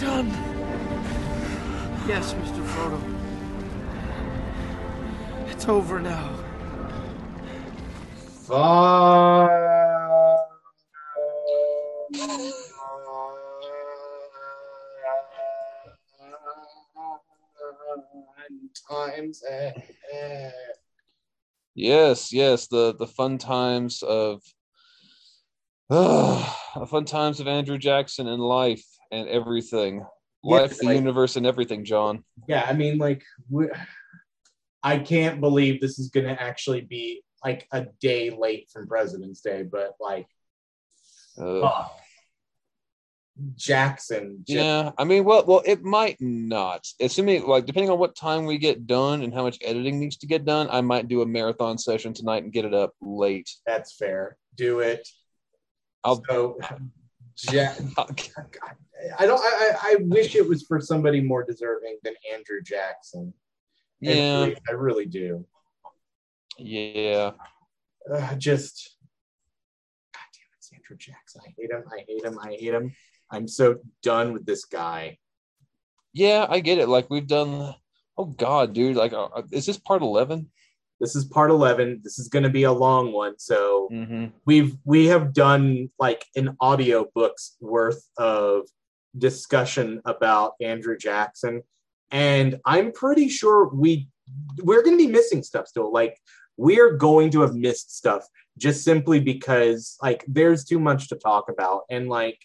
done. Yes, Mr. Frodo. It's over now. Times. eh, eh. Yes, yes, the the fun times of uh, fun times of Andrew Jackson and life and everything. Yeah, life, the like- universe, and everything, John. Yeah, I mean, like, we, I can't believe this is going to actually be like a day late from President's Day, but like, Uh, oh, Jackson. yeah, I mean, well, well, it might not. Assuming, like, depending on what time we get done and how much editing needs to get done, I might do a marathon session tonight and get it up late. That's fair. Do it. I'll. So, ja- I don't. I, I wish it was for somebody more deserving than Andrew Jackson. I Yeah, really, I really do. yeah. Uh, just, God damn it, it's Andrew Jackson. I hate him. I hate him. I hate him. I'm so done with this guy. Yeah, I get it. Like we've done. Oh God, dude! Like, uh, is this part eleven? This is part 11. This is going to be a long one. So Mm-hmm. we've we have done like an audio book's worth of discussion about Andrew Jackson, and I'm pretty sure we we're going to be missing stuff still. Like we're going to have missed stuff just simply because like there's too much to talk about, and like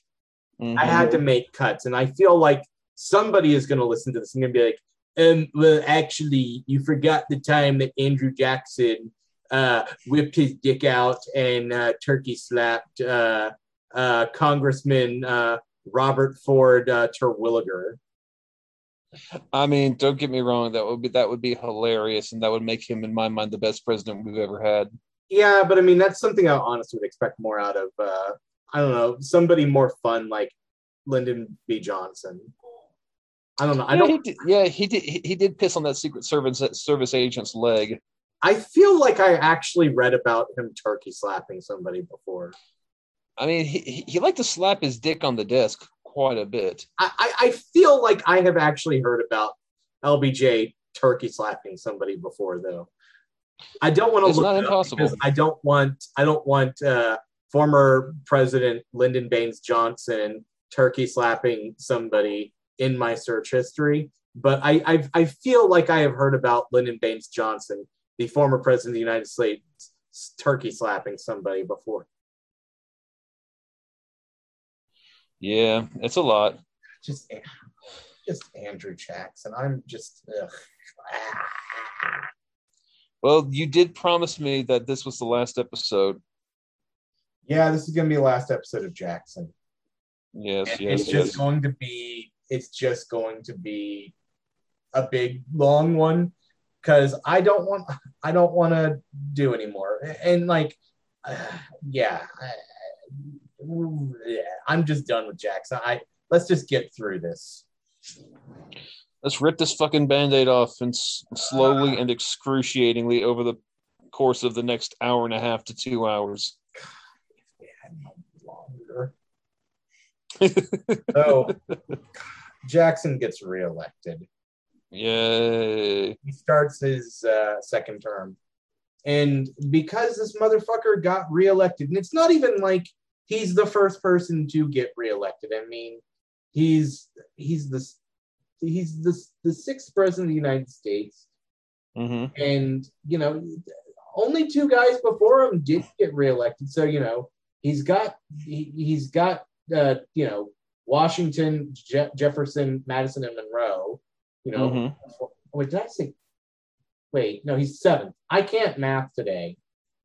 Mm-hmm. I had to make cuts, and I feel like somebody is going to listen to this and going to be like, um, well, actually, you forgot the time that Andrew Jackson uh, whipped his dick out and uh, turkey slapped uh, uh, Congressman uh, Robert Ford uh, Terwilliger. I mean, don't get me wrong. That would be that would be hilarious, and that would make him, in my mind, the best president we've ever had. Yeah, but I mean, that's something I honestly would expect more out of, uh, I don't know, somebody more fun like Lyndon B. Johnson. I don't know. I yeah, don't. He did, yeah, he did. He, he did piss on that Secret Service service agent's leg. I feel like I actually read about him turkey slapping somebody before. I mean, he he, liked to slap his dick on the desk quite a bit. I, I, feel like I have actually heard about LBJ turkey slapping somebody before, though. I don't want to It's look not impossible. I don't want I don't want uh, former President Lyndon Baines Johnson turkey slapping somebody in my search history. But I, I I feel like I have heard about Lyndon Baines Johnson, the former president of the United States, turkey slapping somebody before. Yeah, it's a lot. just just Andrew Jackson. I'm just ugh. Well, you did promise me that this was the last episode. yeah. This is gonna be the last episode of Jackson. Yes, And yes, it's just going to be. It's just going to be a big long one because I don't want. I don't want to do anymore. And like, uh, yeah, I, yeah, I'm just done with Jackson. I let's just get through this. Let's rip this fucking band-aid off and s- slowly and excruciatingly over the course of the next hour and a half to two hours. longer. so Jackson gets reelected. Yay. He starts his uh, second term. And because this motherfucker got reelected, and it's not even like he's the first person to get reelected. I mean, he's he's the he's the, the sixth president of the United States. hmm and you know only two guys before him did get reelected. So you know he's got he, he's got uh, you know washington Je- jefferson madison and monroe you know. Mhm. wait did i say? Wait no he's seventh. I can't math today.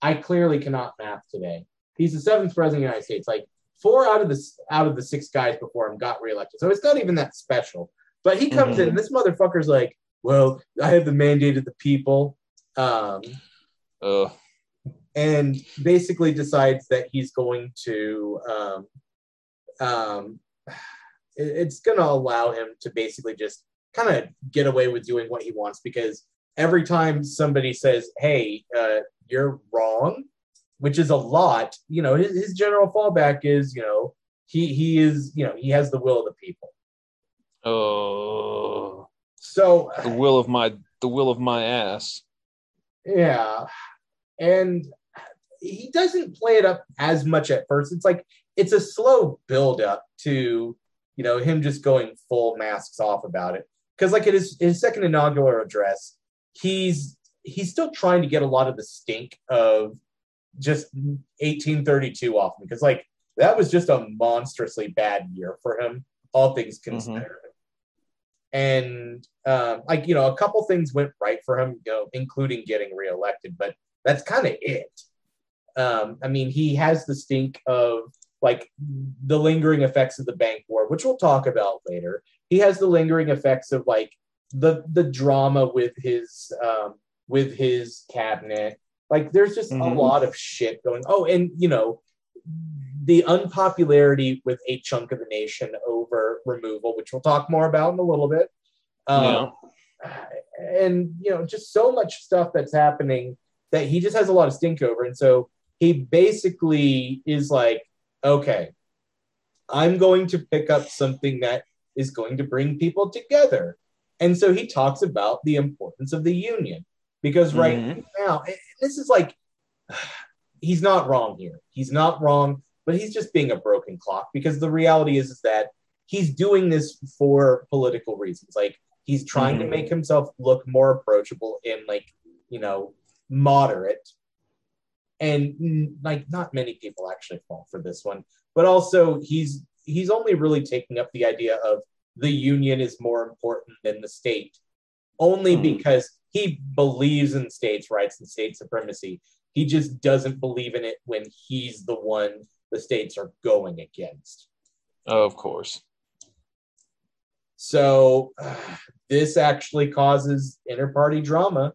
I clearly cannot math today he's the seventh president of the united states. Like four out of the out of the six guys before him got reelected. So it's not even that special. But he comes Mhm. in and this motherfucker's like well, I have the mandate of the people, um, Uh, and basically decides that he's going to, um, um, it- it's going to allow him to basically just kind of get away with doing what he wants because every time somebody says, "Hey, uh, you're wrong," which is a lot, you know, his, his general fallback is, you know, he he is, you know, he has the will of the people. Oh, So the will of my the will of my ass. Yeah. And he doesn't play it up as much at first. It's like it's a slow build up to, you know, him just going full masks off about it. Because like in his, his second inaugural address, he's he's still trying to get a lot of the stink of just 1832 off him. Because like that was just a monstrously bad year for him, all things considered. And um, like you know, a couple things went right for him, you know, including getting reelected, but that's kind of it. Um, I mean, he has the stink of like the lingering effects of the bank war, which we'll talk about later. He has the lingering effects of like the the drama with his um, with his cabinet. Like, there's just Mhm. a lot of shit going. Oh, and you know, the unpopularity with a chunk of the nation over removal, which we'll talk more about in a little bit. Um, And you know, just so much stuff that's happening that he just has a lot of stink over, and so he basically is like, okay, I'm going to pick up something that is going to bring people together, and so he talks about the importance of the union because right Mhm. now, this is like, he's not wrong here. He's not wrong, but he's just being a broken clock because the reality is, is that he's doing this for political reasons. Like he's trying to Mhm. make himself look more approachable and like, you know, moderate. And mm, like not many people actually fall for this one, but also he's he's only really taking up the idea of the union is more important than the state only Mhm. because he believes in states' rights and state supremacy. He just doesn't believe in it when he's the one the states are going against. Of course. So this actually causes inter-party drama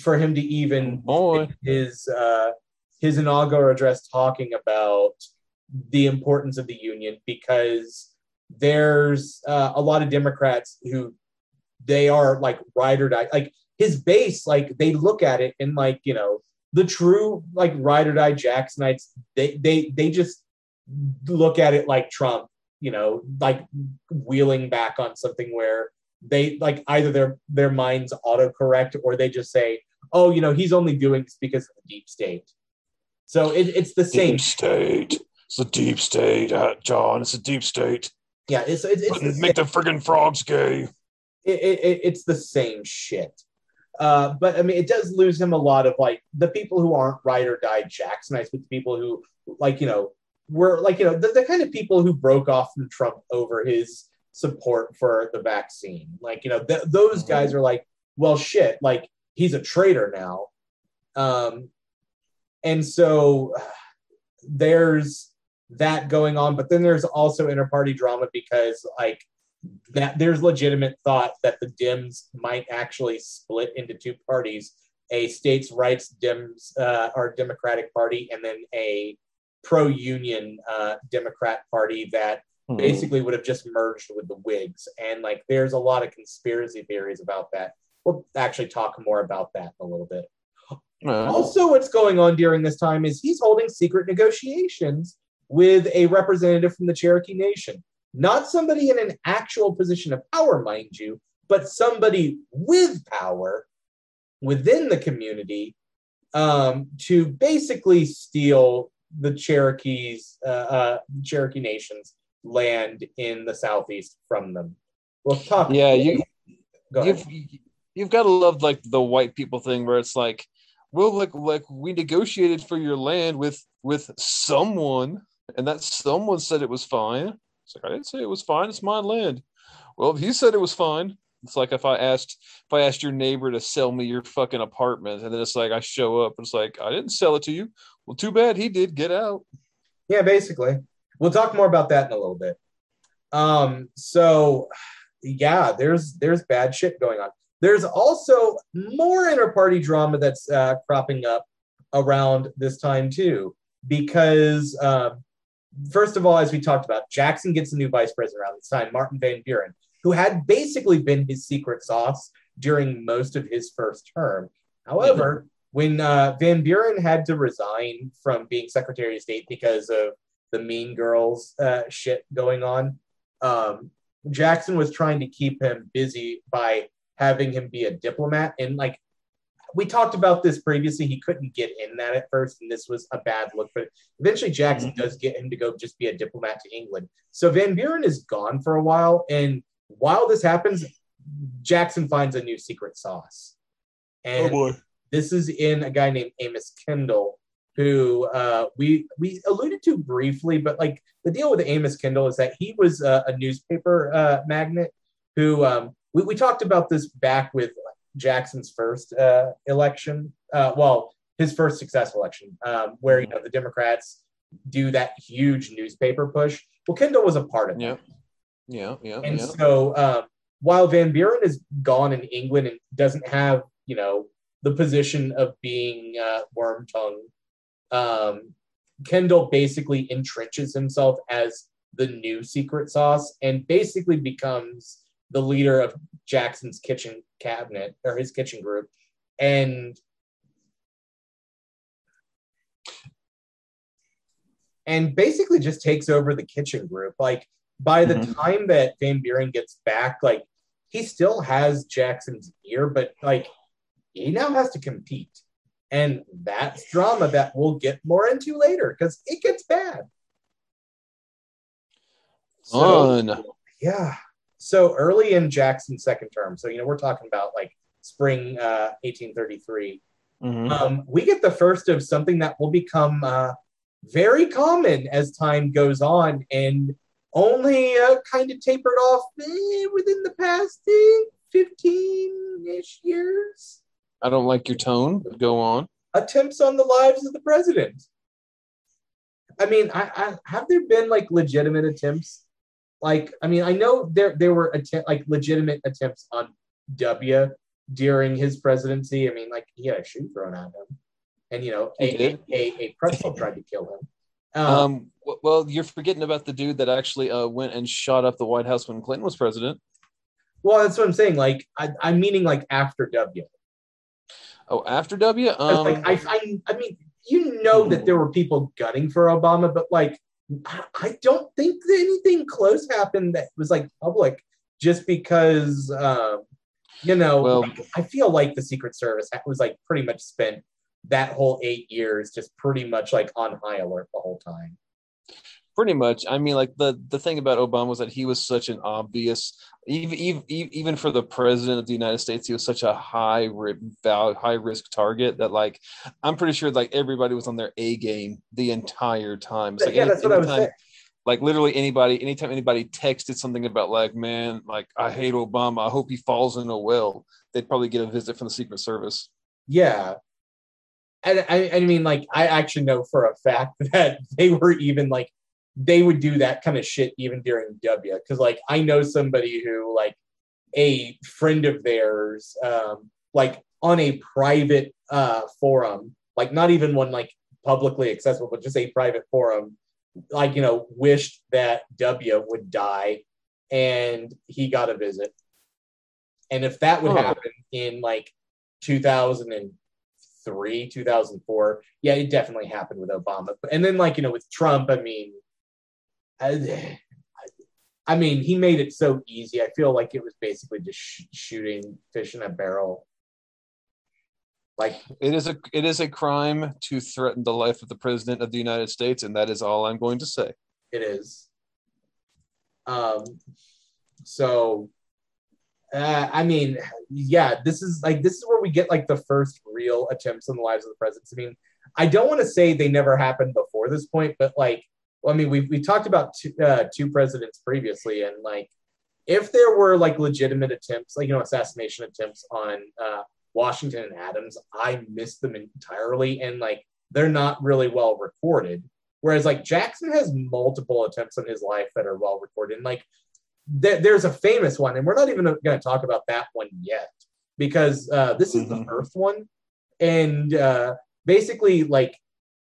for him to even Boy. his uh, his inaugural address talking about the importance of the union because there's uh, a lot of Democrats who they are like ride or die. Like his base, like they look at it and like you know the true like ride or die Jacksonites. They they they just look at it like Trump. You know, like wheeling back on something where they like either their their minds autocorrect or they just say, "Oh, you know, he's only doing this because of the deep state." So it, it's the same. Deep state. It's the deep state, uh, John. It's the deep state. Yeah, it's it's, it's the Make the friggin' frogs gay. it, it- it's the same shit. Uh, but I mean, it does lose him a lot of like the people who aren't ride or die Jacksonites, but the people who like you know were like you know the, the kind of people who broke off from Trump over his support for the vaccine. Like you know th- those Mhm. guys are like, well, shit, like he's a traitor now, um, and so there's that going on. But then there's also inter-party drama because like that there's legitimate thought that the Dems might actually split into two parties: a states' rights Dems uh, or Democratic Party, and then a pro-union uh, Democrat Party that Hmm. basically would have just merged with the Whigs. And like, there's a lot of conspiracy theories about that. We'll actually talk more about that in a little bit. Yeah. Also, what's going on during this time is he's holding secret negotiations with a representative from the Cherokee Nation. Not somebody in an actual position of power, mind you, but somebody with power within the community um, to basically steal the Cherokees, uh, uh, Cherokee Nation's land in the southeast from them. We'll talk. Yeah, you, Go you've you've got to love like the white people thing where it's like, well, like like we negotiated for your land with with someone, and that someone said it was fine. It's like I didn't say it was fine. It's my land. Well, if he said it was fine. It's like if I asked if I asked your neighbor to sell me your fucking apartment, and then it's like I show up, and it's like I didn't sell it to you. Well, too bad he did. Get out. Yeah, basically. We'll talk more about that in a little bit. Um, so yeah, there's there's bad shit going on. There's also more inter-party drama that's uh, cropping up around this time too, because um, first of all, as we talked about, Jackson gets a new vice president around this time, Martin Van Buren, who had basically been his secret sauce during most of his first term. However, when uh, Van Buren had to resign from being Secretary of State because of the Mean Girls uh, shit going on, um, Jackson was trying to keep him busy by having him be a diplomat. And like we talked about this previously, he couldn't get in that at first, and this was a bad look. But eventually, Jackson Mm-hmm. does get him to go just be a diplomat to England. So Van Buren is gone for a while, and while this happens, Jackson finds a new secret sauce. And this is in a guy named Amos Kendall, who uh, we we alluded to briefly, but like the deal with Amos Kendall is that he was uh, a newspaper uh, magnate who um, we, we talked about this back with Jackson's first uh, election. Uh, well, his first successful election, um, where you know the Democrats do that huge newspaper push. Well, Kendall was a part of it. Yeah. Yeah, yeah, And yeah. so um, while Van Buren is gone in England and doesn't have, you know, the position of being uh, worm tongue, um, Kendall basically entrenches himself as the new secret sauce and basically becomes the leader of Jackson's kitchen cabinet or his kitchen group. And and basically just takes over the kitchen group. Like by the Mhm. time that Van Buren gets back, like he still has Jackson's ear, but like he now has to compete. And that's drama that we'll get more into later because it gets bad. So, Fun. yeah. So early in Jackson's second term, so you know, we're talking about like spring uh, 1833 Mhm. um, we get the first of something that will become uh, very common as time goes on and only uh, kind of tapered off eh, within the past 15 ish years. I don't like your tone, go on. Attempts on the lives of the president. I mean, I, I have there been like legitimate attempts? Like, I mean, I know there there were attempt like legitimate attempts on W during his presidency. I mean, like he had a shoe thrown at him, and you know, a, a, a, a pretzel tried to kill him. Um, Um, well, you're forgetting about the dude that actually uh, went and shot up the White House when Clinton was president. well, that's what I'm saying. Like, I, I'm meaning like after W. Oh, after W. Um, like, I, I, I mean, you know that there were people gunning for Obama, but like, I, don't think that anything close happened that was like public, just because, um, you know, Well- I feel like the Secret Service was like pretty much spent that whole eight years just pretty much like on high alert the whole time. Pretty much. I mean, like the the thing about Obama was that he was such an obvious, even even even for the president of the United States, he was such a high high risk target that like I'm pretty sure like everybody was on their A game the entire time. Like yeah, any- that's what I was saying. like literally anybody anytime anybody texted something about like man like i hate obama i hope he falls in a well they'd probably get a visit from the secret service Yeah. And I, I mean, like, I actually know for a fact that they were even like, they would do that kind of shit even during W. Cause, like, I know somebody who, like, a friend of theirs, um, like, on a private uh, forum, like, not even one like publicly accessible, but just a private forum, like, you know, wished that W would die and he got a visit. And if that would Huh. happen in like 2003, 2004, yeah, it definitely happened with Obama. And then, like, you know, with Trump, I mean, I, I mean, he made it so easy. I feel like it was basically just sh- shooting fish in a barrel. Like, it is a it is a crime to threaten the life of the president of the united states and that is all i'm going to say it is. Um, so, uh, I mean, yeah, this is like this is where we get like the first real attempts on the lives of the presidents. I mean, I don't want to say they never happened before this point, but like, well, I mean, we we talked about two, uh, two presidents previously, and like, if there were like legitimate attempts, like you know, assassination attempts on uh, Washington and Adams, I missed them entirely, and like they're not really well recorded. Whereas like Jackson has multiple attempts on his life that are well recorded. And like th- there's a famous one, and we're not even going to talk about that one yet because uh, this is the Mhm. first one, and uh, basically like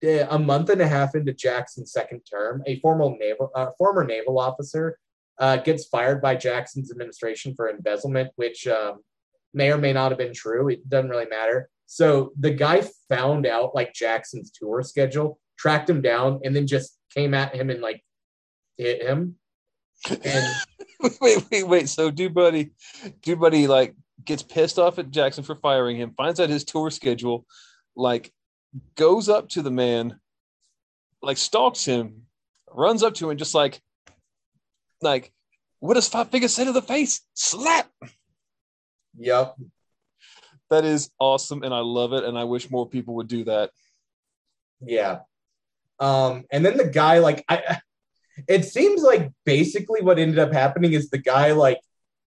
a month and a half into Jackson's second term, a former naval uh, former naval officer uh, gets fired by Jackson's administration for embezzlement, which um, may or may not have been true. It doesn't really matter. So the guy found out like Jackson's tour schedule, tracked him down, and then just came at him and like hit him. And wait, wait, wait. So do buddy, do buddy like gets pissed off at Jackson for firing him, finds out his tour schedule, like goes up to the man, like stalks him, runs up to him, just like, like, what does five fingers say to the face? Slap. yep, That is awesome, and I love it, and I wish more people would do that. Yeah. Um, and then the guy, like, I, it seems like basically what ended up happening is the guy, like,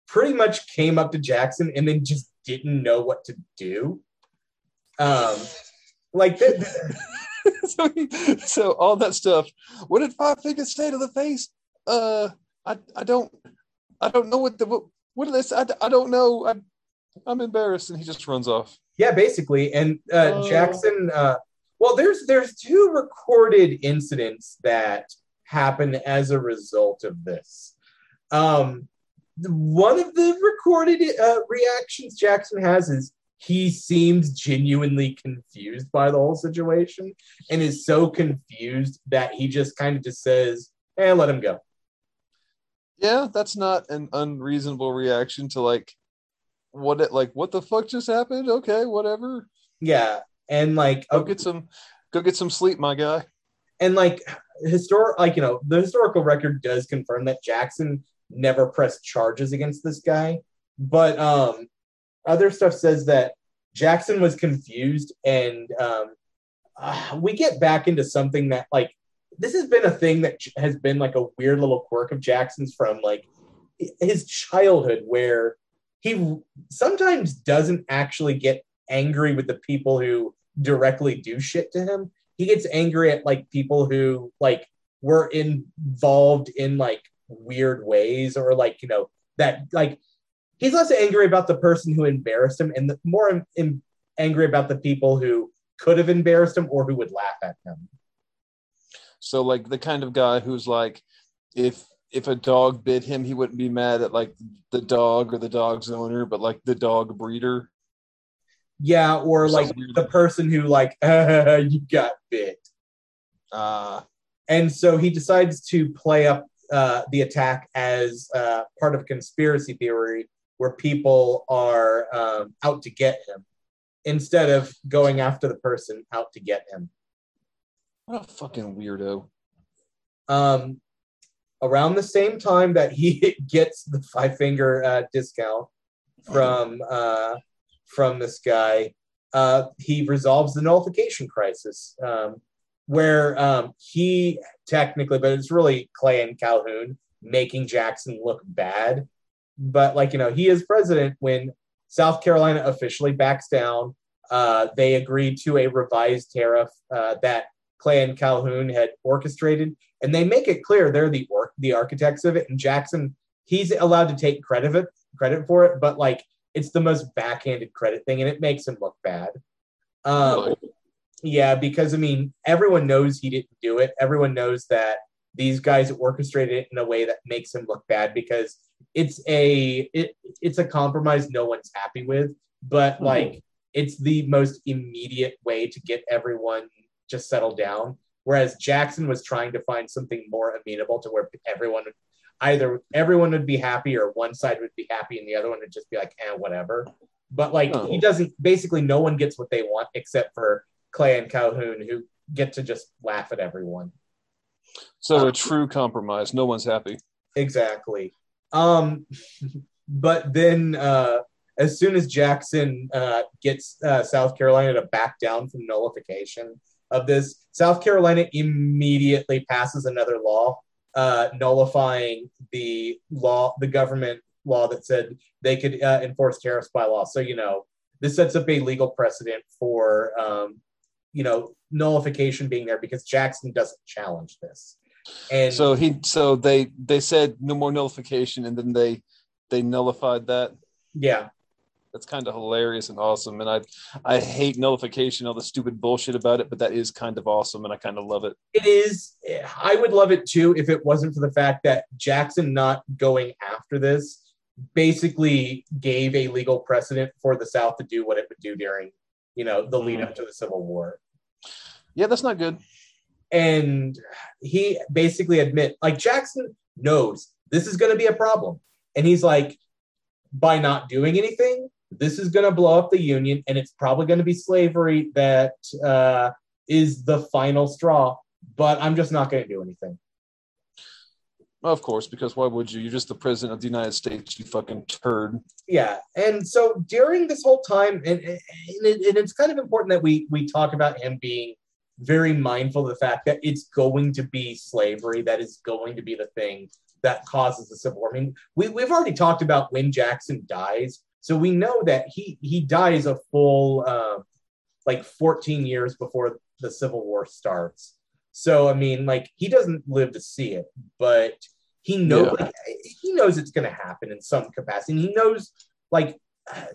pretty much came up to Jackson and then just didn't know what to do. Um, like, th- th- so, so all that stuff. What did Five Fingers say to the face? Uh, I, I don't, I don't know what the what, what did? I, I don't know. I, I'm embarrassed, and he just runs off. yeah, basically. And uh, Oh. Jackson, uh, well, there's there's two recorded incidents that happen as a result of this. Um, one of the recorded uh, reactions Jackson has is he seems genuinely confused by the whole situation and is so confused that he just kind of just says, "Hey, let him go." Yeah, that's not an unreasonable reaction to like what it like. What the fuck just happened? Okay, whatever. Yeah, and like Go get some, go get some sleep, my guy. and like historic like you know the historical record does confirm that jackson never pressed charges against this guy but um other stuff says that jackson was confused and um uh, we get back into something that like this has been a thing that has been like a weird little quirk of jackson's from like his childhood where he sometimes doesn't actually get angry with the people who directly do shit to him. He gets angry at like people who like were involved in like weird ways or like you know that like he's less angry about the person who embarrassed him and the, more in, in- angry about the people who could have embarrassed him or who would laugh at him So like the kind of guy who's like, if if a dog bit him, he wouldn't be mad at like the dog or the dog's owner, but like the dog breeder. yeah or like weird. the person who like you got bit Uh and so he decides to play up uh, the attack as uh, part of a conspiracy theory where people are um, out to get him instead of going after the person out to get him. what a fucking weirdo. Um, around the same time that he gets the five finger uh, discount from uh, from this guy, uh, he resolves the nullification crisis, um, where um, he technically, but it's really Clay and Calhoun making Jackson look bad. But like you know, he is president when South Carolina officially backs down. Uh, they agreed to a revised tariff uh, that Clay and Calhoun had orchestrated, and they make it clear they're the or- the architects of it. And Jackson, he's allowed to take credit of it, credit for it, but like it's the most backhanded credit thing, and it makes him look bad. Um, yeah, because I mean, everyone knows he didn't do it. Everyone knows that these guys orchestrated it in a way that makes him look bad because it's a it, it's a compromise no one's happy with, but Mhm. like it's the most immediate way to get everyone just settled down. Whereas Jackson was trying to find something more amenable to where everyone would either everyone would be happy or one side would be happy and the other one would just be like, eh, whatever. But like Oh. he doesn't basically no one gets what they want except for Clay and Calhoun who get to just laugh at everyone. So a true compromise. No one's happy. Exactly. Um, but then uh, as soon as Jackson uh, gets uh, South Carolina to back down from nullification of this, South Carolina immediately passes another law uh, nullifying the law, the government law that said they could uh, enforce tariffs by law. So you know this sets up a legal precedent for um, you know nullification being there because Jackson doesn't challenge this. And So he so they they said no more nullification and then they they nullified that. yeah, That's kind of hilarious and awesome. And I I hate nullification, all the stupid bullshit about it, but that is kind of awesome and I kind of love it. It is. I would love it too if it wasn't for the fact that Jackson not going after this basically gave a legal precedent for the South to do what it would do during, you know, the lead up mm-hmm. to the Civil War. Yeah, that's not good. And he basically admit, like Jackson knows this is going to be a problem. And he's like, by not doing anything, this is going to blow up the union, and it's probably going to be slavery that uh, is the final straw. But I'm just not going to do anything. Of course, because why would you? You're just the president of the United States, you fucking turd. Yeah, and so during this whole time, and, and, it, and it's kind of important that we we talk about him being very mindful of the fact that it's going to be slavery that is going to be the thing that causes the civil war. I mean, we, we've already talked about when Jackson dies, so we know that he he dies a full uh, like 14 years before the Civil War starts. So I mean, like he doesn't live to see it, but he knows Yeah. like, he knows it's going to happen in some capacity. And he knows like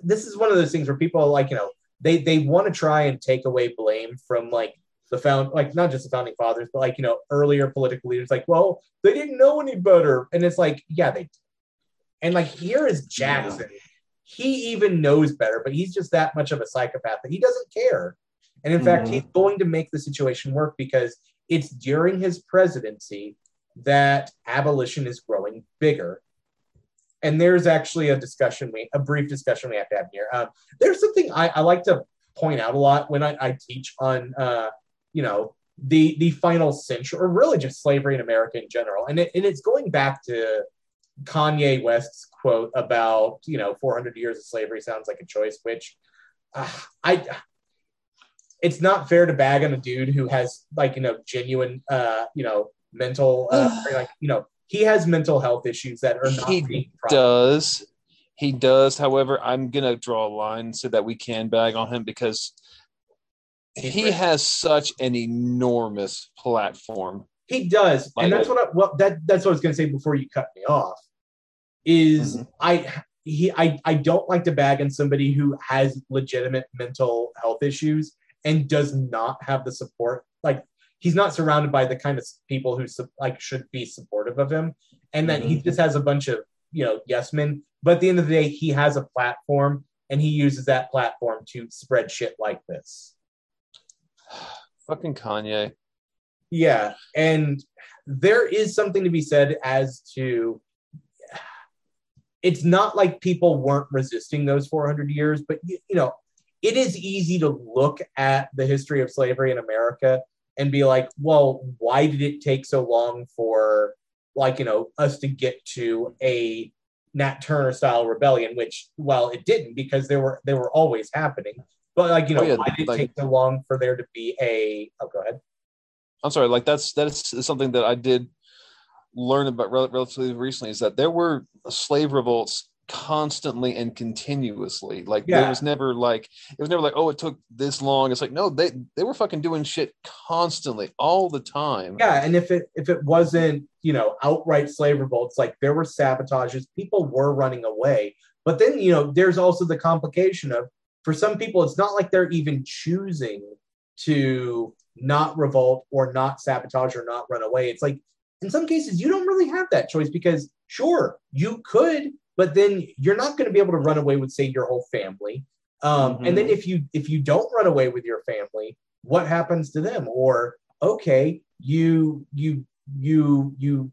this is one of those things where people are like you know they they want to try and take away blame from like the found like not just the founding fathers but like you know earlier political leaders like well they didn't know any better and it's like yeah they did. and like here is Jackson he even knows better but he's just that much of a psychopath that he doesn't care and in fact Mhm. he's going to make the situation work because it's during his presidency that abolition is growing bigger. And there's actually a discussion we a brief discussion we have to have here. Um, there's something I, I like to point out a lot when I, I teach on uh, you know the the final century or really just slavery in America in general. And it, and it's going back to Kanye West's quote about you know 400 years of slavery sounds like a choice which uh, I it's not fair to bag on a dude who has like you know genuine uh you know mental uh, like you know he has mental health issues that are not He Does he does? However, I'm gonna draw a line so that we can bag on him because He's he has such an enormous platform. He does, Like and that's it. what I, well that that's what I was going to say before you cut me off. Is Mhm. I he I I don't like to bag on somebody who has legitimate mental health issues and does not have the support. Like he's not surrounded by the kind of people who like should be supportive of him, and that he mm-hmm. just has a bunch of you know yes men. But at the end of the day, he has a platform, and he uses that platform to spread shit like this. Fucking Kanye. Yeah, and there is something to be said as to it's not like people weren't resisting those 400 years, but you, you know, it is easy to look at the history of slavery in America and be like, well, why did it take so long for like, you know, us to get to a Nat Turner style rebellion, which well, it didn't because they were they were always happening. But like, you know, Oh, yeah, why did it like- take so long for there to be a oh go ahead. I'm sorry, like that's that's something that I did learn about rel- relatively recently is that there were slave revolts constantly and continuously. Like Yeah. there was never like it was never like oh it took this long. It's like no they they were fucking doing shit constantly all the time. Yeah, and if it if it wasn't you know outright slave revolts, like there were sabotages, people were running away. But then you know there's also the complication of for some people it's not like they're even choosing to not revolt or not sabotage or not run away. It's like in some cases you don't really have that choice because sure you could, but then you're not going to be able to run away with say your whole family. Um, And then if you if you don't run away with your family, what happens to them? Or okay, you you you you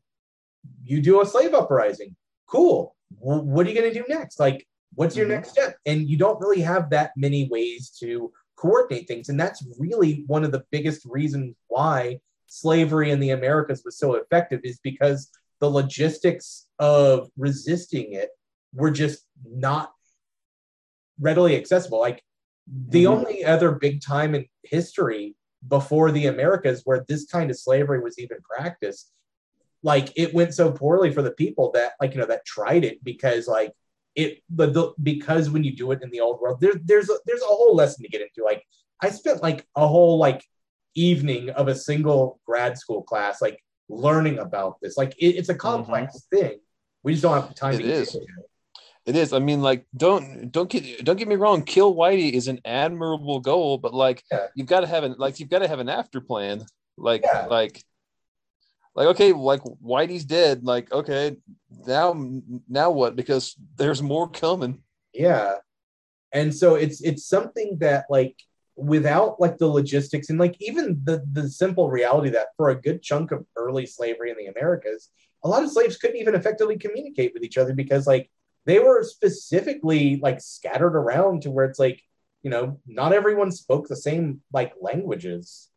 you do a slave uprising. Cool. W- what are you going to do next? Like, what's your Mhm. next step? And you don't really have that many ways to coordinate things. And that's really one of the biggest reasons why slavery in the Americas was so effective is because the logistics of resisting it were just not readily accessible. Like the Mhm. only other big time in history before the Americas where this kind of slavery was even practiced, like it went so poorly for the people that like you know that tried it because like it the, the because when you do it in the old world there's there's a, there's a whole lesson to get into like I spent like a whole like evening of a single grad school class like learning about this like it, it's a complex mm-hmm. thing we just don't have the time It to get is. it. It is. I mean, like, don't don't get don't get me wrong. Kill Whitey is an admirable goal, but like, Yeah. you've got to have an like you've got to have an after plan. Like, Yeah. like, like okay, like Whitey's dead. Like, okay, now now what? Because there's more coming. yeah and so it's it's something that like without like the logistics and like even the the simple reality that for a good chunk of early slavery in the americas a lot of slaves couldn't even effectively communicate with each other because like they were specifically like scattered around to where it's like you know not everyone spoke the same like languages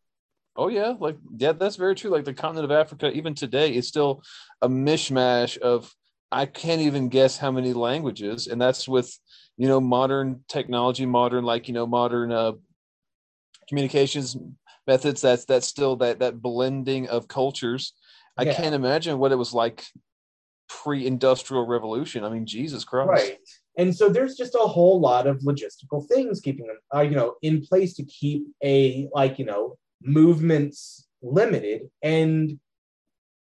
Oh yeah, like yeah, that's very true. Like the continent of Africa, even today, is still a mishmash of I can't even guess how many languages, and that's with you know modern technology, modern like you know modern uh, communications methods. That's that's still that that blending of cultures. I Yeah. can't imagine what it was like pre-industrial revolution. I mean, Jesus Christ. right and so there's just a whole lot of logistical things keeping them uh, you know in place to keep a like you know movements limited and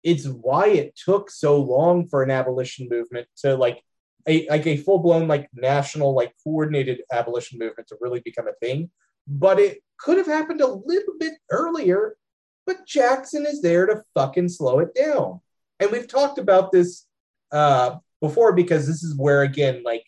it's why it took so long for an abolition movement to like a like a full-blown like national like coordinated abolition movement to really become a thing but it could have happened a little bit earlier but jackson is there to fucking slow it down and we've talked about this uh before because this is where again like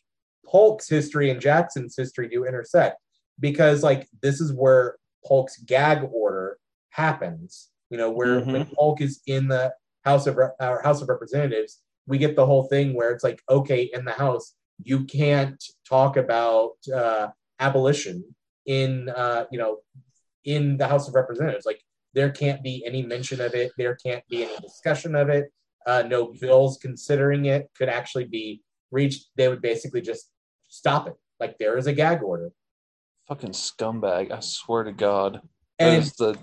polk's history and jackson's history do intersect because like this is where polk's gag order happens you know where Mhm. when polk is in the house of our house of representatives we get the whole thing where it's like okay in the house you can't talk about uh abolition in uh you know in the house of representatives like there can't be any mention of it there can't be any discussion of it uh, no bills considering it could actually be reached, they would basically just stop it. Like there is a gag order. Fucking scumbag! I swear to God. And the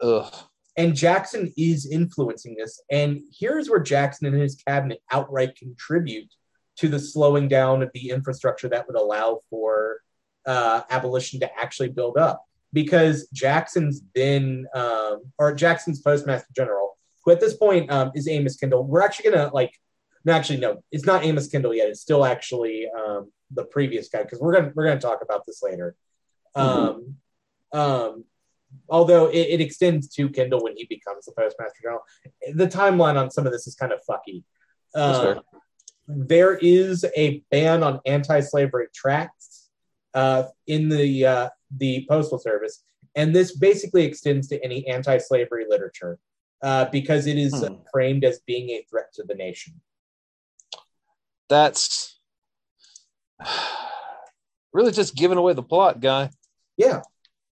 ugh. and Jackson is influencing this. And here's where Jackson and his cabinet outright contribute to the slowing down of the infrastructure that would allow for uh, abolition to actually build up. Because Jackson's been, um, or Jackson's postmaster general, who at this point um, is Amos Kendall. We're actually gonna like, no, actually no, it's not Amos Kendall yet. It's still actually um, the previous guy because we're gonna we're gonna talk about this later. Um, um, although it, it extends to Kendall when he becomes the postmaster general. The timeline on some of this is kind of fucky. Uh, there is a ban on anti-slavery tracts uh, in the uh, the postal service, and this basically extends to any anti-slavery literature uh, because it is uh, Hmm. framed as being a threat to the nation. That's really just giving away the plot, guy. Yeah.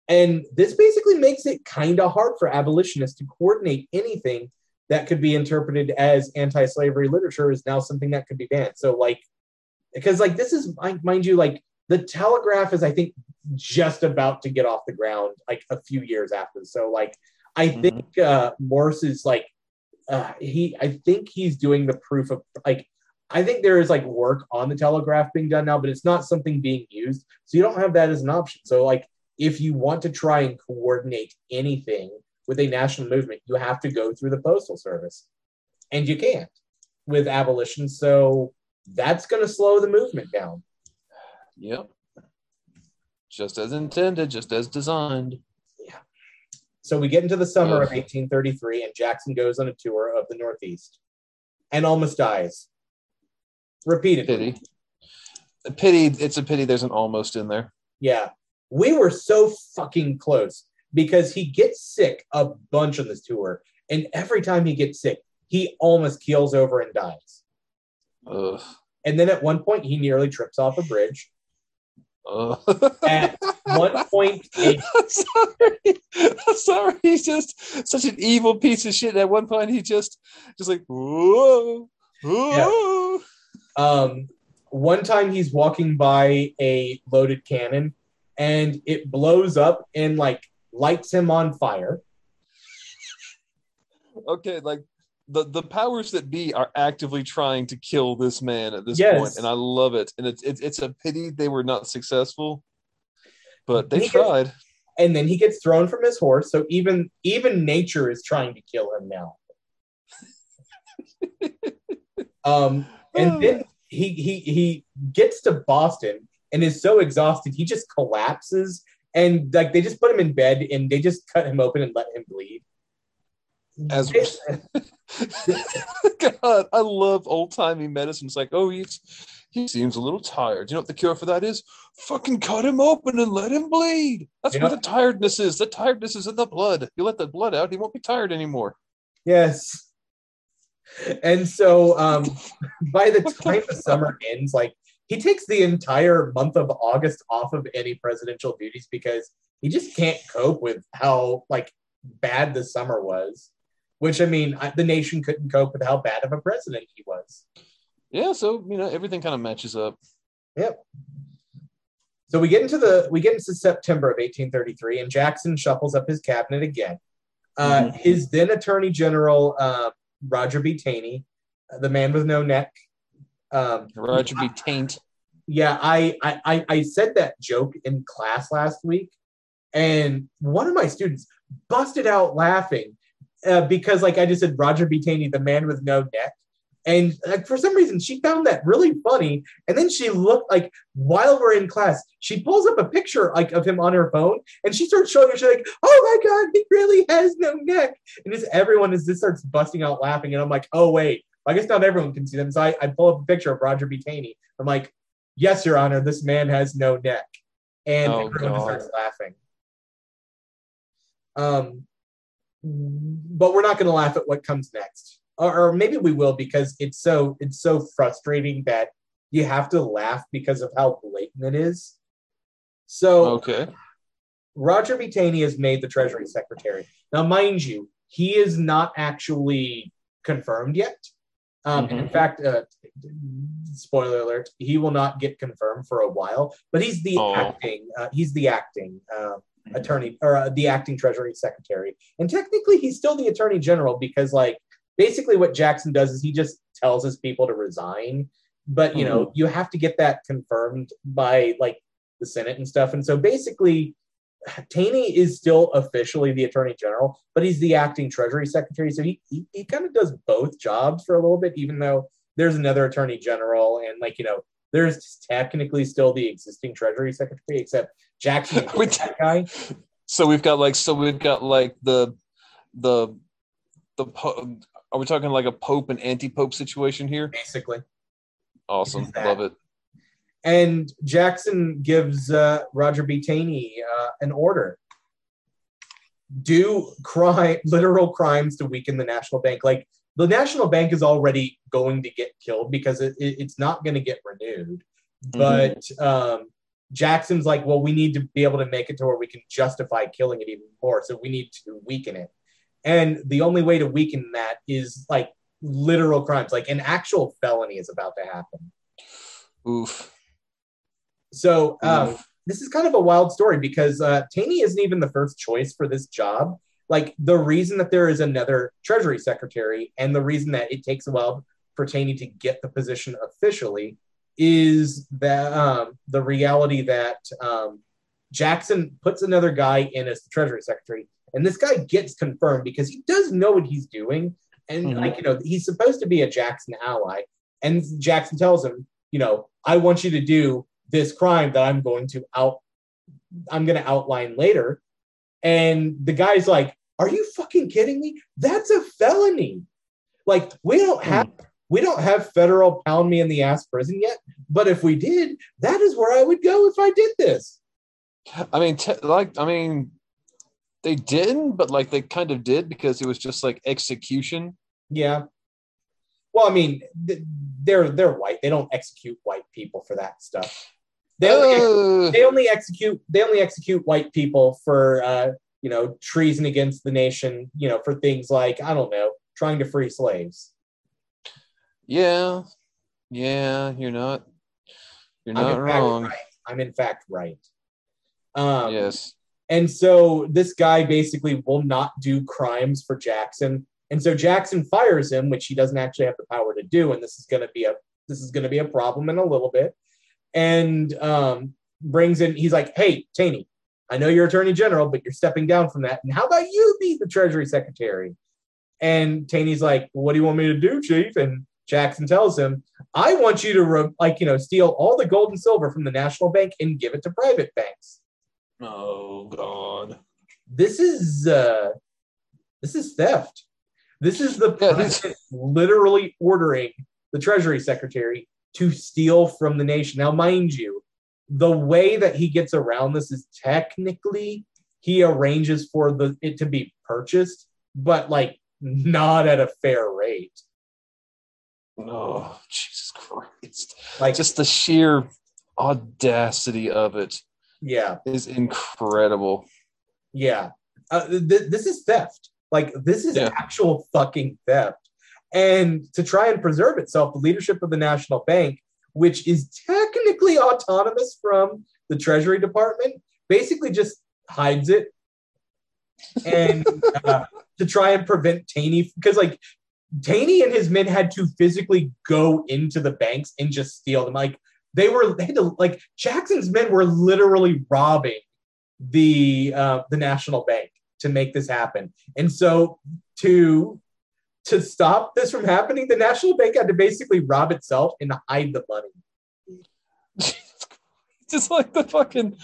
And this basically makes it kind of hard for abolitionists to coordinate anything that could be interpreted as anti-slavery literature is now something that could be banned. So like because like this is mind mind you like the telegraph is I think just about to get off the ground like a few years after. So like I Mhm. think uh Morse is like uh he I think he's doing the proof of like I think there is like work on the telegraph being done now, but it's not something being used. So you don't have that as an option. So like if you want to try and coordinate anything with a national movement, you have to go through the postal service. And you can't with abolition. So that's going to slow the movement down. Yep. Just as intended, just as designed. Yeah. So we get into the summer of 1833, and Jackson goes on a tour of the Northeast and almost dies repeatedly. Pity. A pity. It's a pity. There's an almost in there. Yeah. We were so fucking close because he gets sick a bunch on this tour. And every time he gets sick, he almost keels over and dies. Ugh. And then at one point, he nearly trips off a bridge. At one point, I'm sorry. Sorry. He's just such an evil piece of shit. At one point, he just, just like, whoa, whoa. um, one time he's walking by a loaded cannon and it blows up and like lights him on fire. Okay, like the the powers that be are actively trying to kill this man at this Yes. point, and I love it. And it's it's it's a pity they were not successful, but they He gets- tried. And then he gets thrown from his horse. So even even nature is trying to kill him now. um, and then he he he gets to Boston and is so exhausted he just collapses and like they just put him in bed and they just cut him open and let him bleed. As God, I love old timey medicine. It's like, oh, he's he seems a little tired. You know what the cure for that is? Fucking cut him open and let him bleed. That's You where know- the tiredness is. The tiredness is in the blood. You let the blood out, he won't be tired anymore. Yes. And so um, by the time the summer ends, like he takes the entire month of August off of any presidential duties because he just can't cope with how like bad the summer was. Which I mean, I, the nation couldn't cope with how bad of a president he was. Yeah, so you know everything kind of matches up. Yep. So we get into the we get into September of 1833, and Jackson shuffles up his cabinet again. Uh, Mhm. His then Attorney General uh, Roger B. Taney, uh, the man with no neck. Um, Roger B. Taint. yeah, I I I said that joke in class last week, and one of my students busted out laughing uh, because, like I just said, Roger B. Taney, the man with no neck, and like, for some reason she found that really funny. And then she looked like while we're in class, she pulls up a picture like of him on her phone, and she starts showing it. She's like, "Oh my god, he really has no neck!" And just everyone is just starts busting out laughing, and I'm like, "Oh wait." I guess not everyone can see them. So I, I pull up a picture of Roger B. Taney. I'm like, yes, Your Honor, this man has no neck. And Oh, everyone starts laughing. Um, but we're not going to laugh at what comes next, or, or maybe we will because it's so it's so frustrating that you have to laugh because of how blatant it is. So Okay. Roger B. Taney is made the Treasury Secretary. Now, mind you, he is not actually confirmed yet. Um, and In fact, uh, spoiler alert, he will not get confirmed for a while. But he's the Oh. acting. Uh, he's the acting uh, attorney or uh, the acting Treasury Secretary. And technically, he's still the Attorney General because, like, basically, what Jackson does is he just tells his people to resign. But you know, you have to get that confirmed by like the Senate and stuff. And so basically, Taney is still officially the Attorney General, but he's the acting Treasury Secretary. So he, he, he kind of does both jobs for a little bit, even though there's another Attorney General. And, like, you know, there's technically still the existing Treasury Secretary, except That guy. So we've got like so we've got like the the the po- are we talking like a pope and anti-pope situation here? Basically. Awesome. Love it. And Jackson gives uh, Roger B. Taney uh, an order. Do crime, literal crimes to weaken the national bank. Like the national bank is already going to get killed because it, it- it's not going to get renewed. But um, Jackson's like, well, we need to be able to make it to where we can justify killing it even more. So we need to weaken it. And the only way to weaken that is like literal crimes, like an actual felony is about to happen. Oof. So um, Oof. this is kind of a wild story because uh, Taney isn't even the first choice for this job. Like the reason that there is another Treasury Secretary and the reason that it takes a while for Taney to get the position officially is that um, the reality that um, Jackson puts another guy in as the Treasury Secretary, and this guy gets confirmed because he does know what he's doing, and Mhm. like you know he's supposed to be a Jackson ally, and Jackson tells him, you know, I want you to do this crime that I'm going to out, I'm going to outline later, and the guy's like, "Are you fucking kidding me? That's a felony." Like we don't have we don't have federal pound me in the ass prison yet, but if we did, that is where I would go if I did this. I mean, te- like, I mean, they didn't, but like they kind of did because it was just like execution. Yeah. Well, I mean, they're they're white. They don't execute white people for that stuff. They only, Uh, they only execute they only execute white people for uh, you know treason against the nation. You know, for things like I don't know, trying to free slaves. Yeah, yeah, you're not, you're I'm not fact wrong. right. I'm in fact right. Um, yes. And so this guy basically will not do crimes for Jackson. And so Jackson fires him, which he doesn't actually have the power to do. And this is going to be a this is going to be a problem in a little bit. And um, brings in he's like, "Hey, Taney, I know you're Attorney General, but you're stepping down from that. And how about you be the Treasury Secretary?" And Taney's like, "What do you want me to do, Chief?" And Jackson tells him, "I want you to re- like you know steal all the gold and silver from the national bank and give it to private banks." Oh God. this is uh this is theft this is the Yeah, president literally ordering the treasury secretary to steal from the nation now mind you the way that he gets around this is technically he arranges for the it to be purchased but like not at a fair rate Oh, Jesus Christ. Like, Just the sheer audacity of it yeah, is incredible. yeah. Uh, th- this is theft. Like, this is Yeah. actual fucking theft. And to try and preserve itself, the leadership of the National Bank, which is technically autonomous from the Treasury Department, basically just hides it. And uh, to try and prevent Taney, because like Taney and his men had to physically go into the banks and just steal them. Like they were, they had to, like Jackson's men were literally robbing the uh, the National Bank to make this happen. And so to to stop this from happening, the National Bank had to basically rob itself and hide the money. Just like the fucking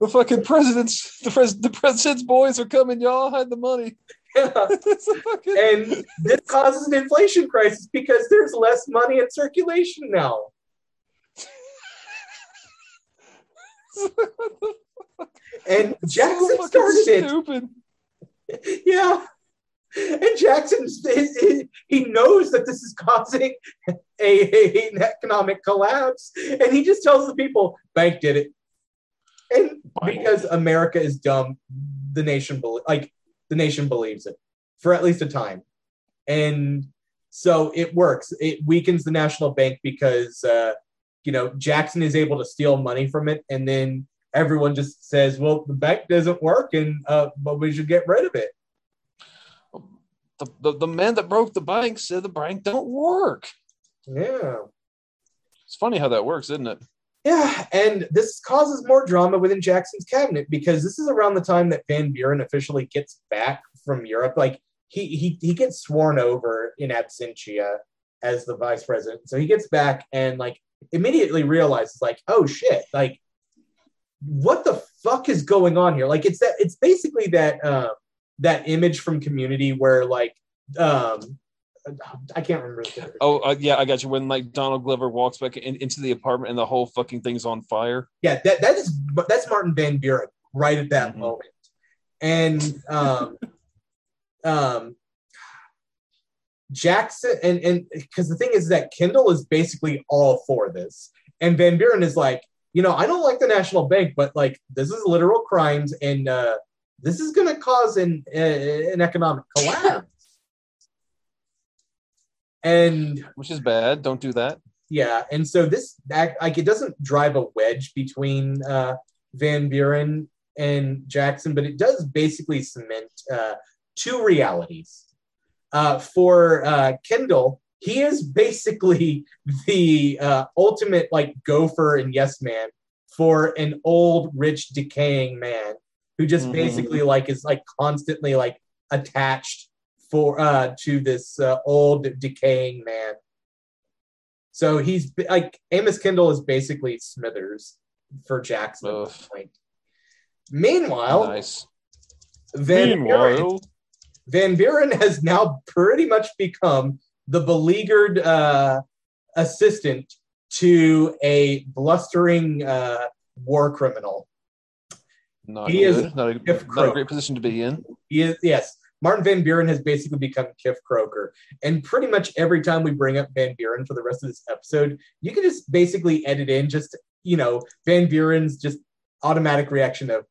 the fucking president's the pres the president's boys are coming, y'all hide the money. And this causes an inflation crisis because there's less money in circulation now. And So Jackson fucking started it. stupid. Yeah. And Jackson, he knows that this is causing a, a- an economic collapse. And he just tells the people, bank did it. And because America is dumb, the nation, like, the nation believes it for at least a time. And so it works. It weakens the national bank because, uh, you know, Jackson is able to steal money from it. And then everyone just says, well, the bank doesn't work and, uh, but we should get rid of it. The, the, the man that broke the bank said the bank don't work. Yeah. It's funny how that works, isn't it? Yeah, and this causes more drama within Jackson's cabinet because this is around the time that Van Buren officially gets back from Europe. Like he he he gets sworn over in absentia as the vice president. So he gets back and like immediately realizes like, oh shit, like what the fuck is going on here? Like it's that it's basically that uh, that image from community where like um I can't remember. the- Oh, uh, yeah, I got you. When like Donald Glover walks back in, into the apartment and the whole fucking thing's on fire. Yeah, that that is that's Martin Van Buren right at that Mhm. moment, and um, um, Jackson and and because the thing is that Kendall is basically all for this, and Van Buren is like, you know, I don't like the National Bank, but like this is literal crimes, and uh, this is going to cause an uh, an economic collapse. And which is bad. Don't do that. yeah, and so this act like it doesn't drive a wedge between uh, Van Buren and Jackson, but it does basically cement uh, two realities. Uh, for uh, Kendall, he is basically the uh, ultimate like gopher and yes man for an old, rich, decaying man who just Mhm. basically like is like constantly like attached for uh to this uh, old decaying man. So he's like Amos Kendall is basically Smithers for Jackson at this point. Meanwhile, nice. Van Buren, Van Buren has now pretty much become the beleaguered uh, assistant to a blustering uh, war criminal. not he is. Not a, not a great position to be in. He is, yes, Martin Van Buren has basically become Kif Kroker. And pretty much every time we bring up Van Buren for the rest of this episode, you can just basically edit in just, you know, Van Buren's just automatic reaction of,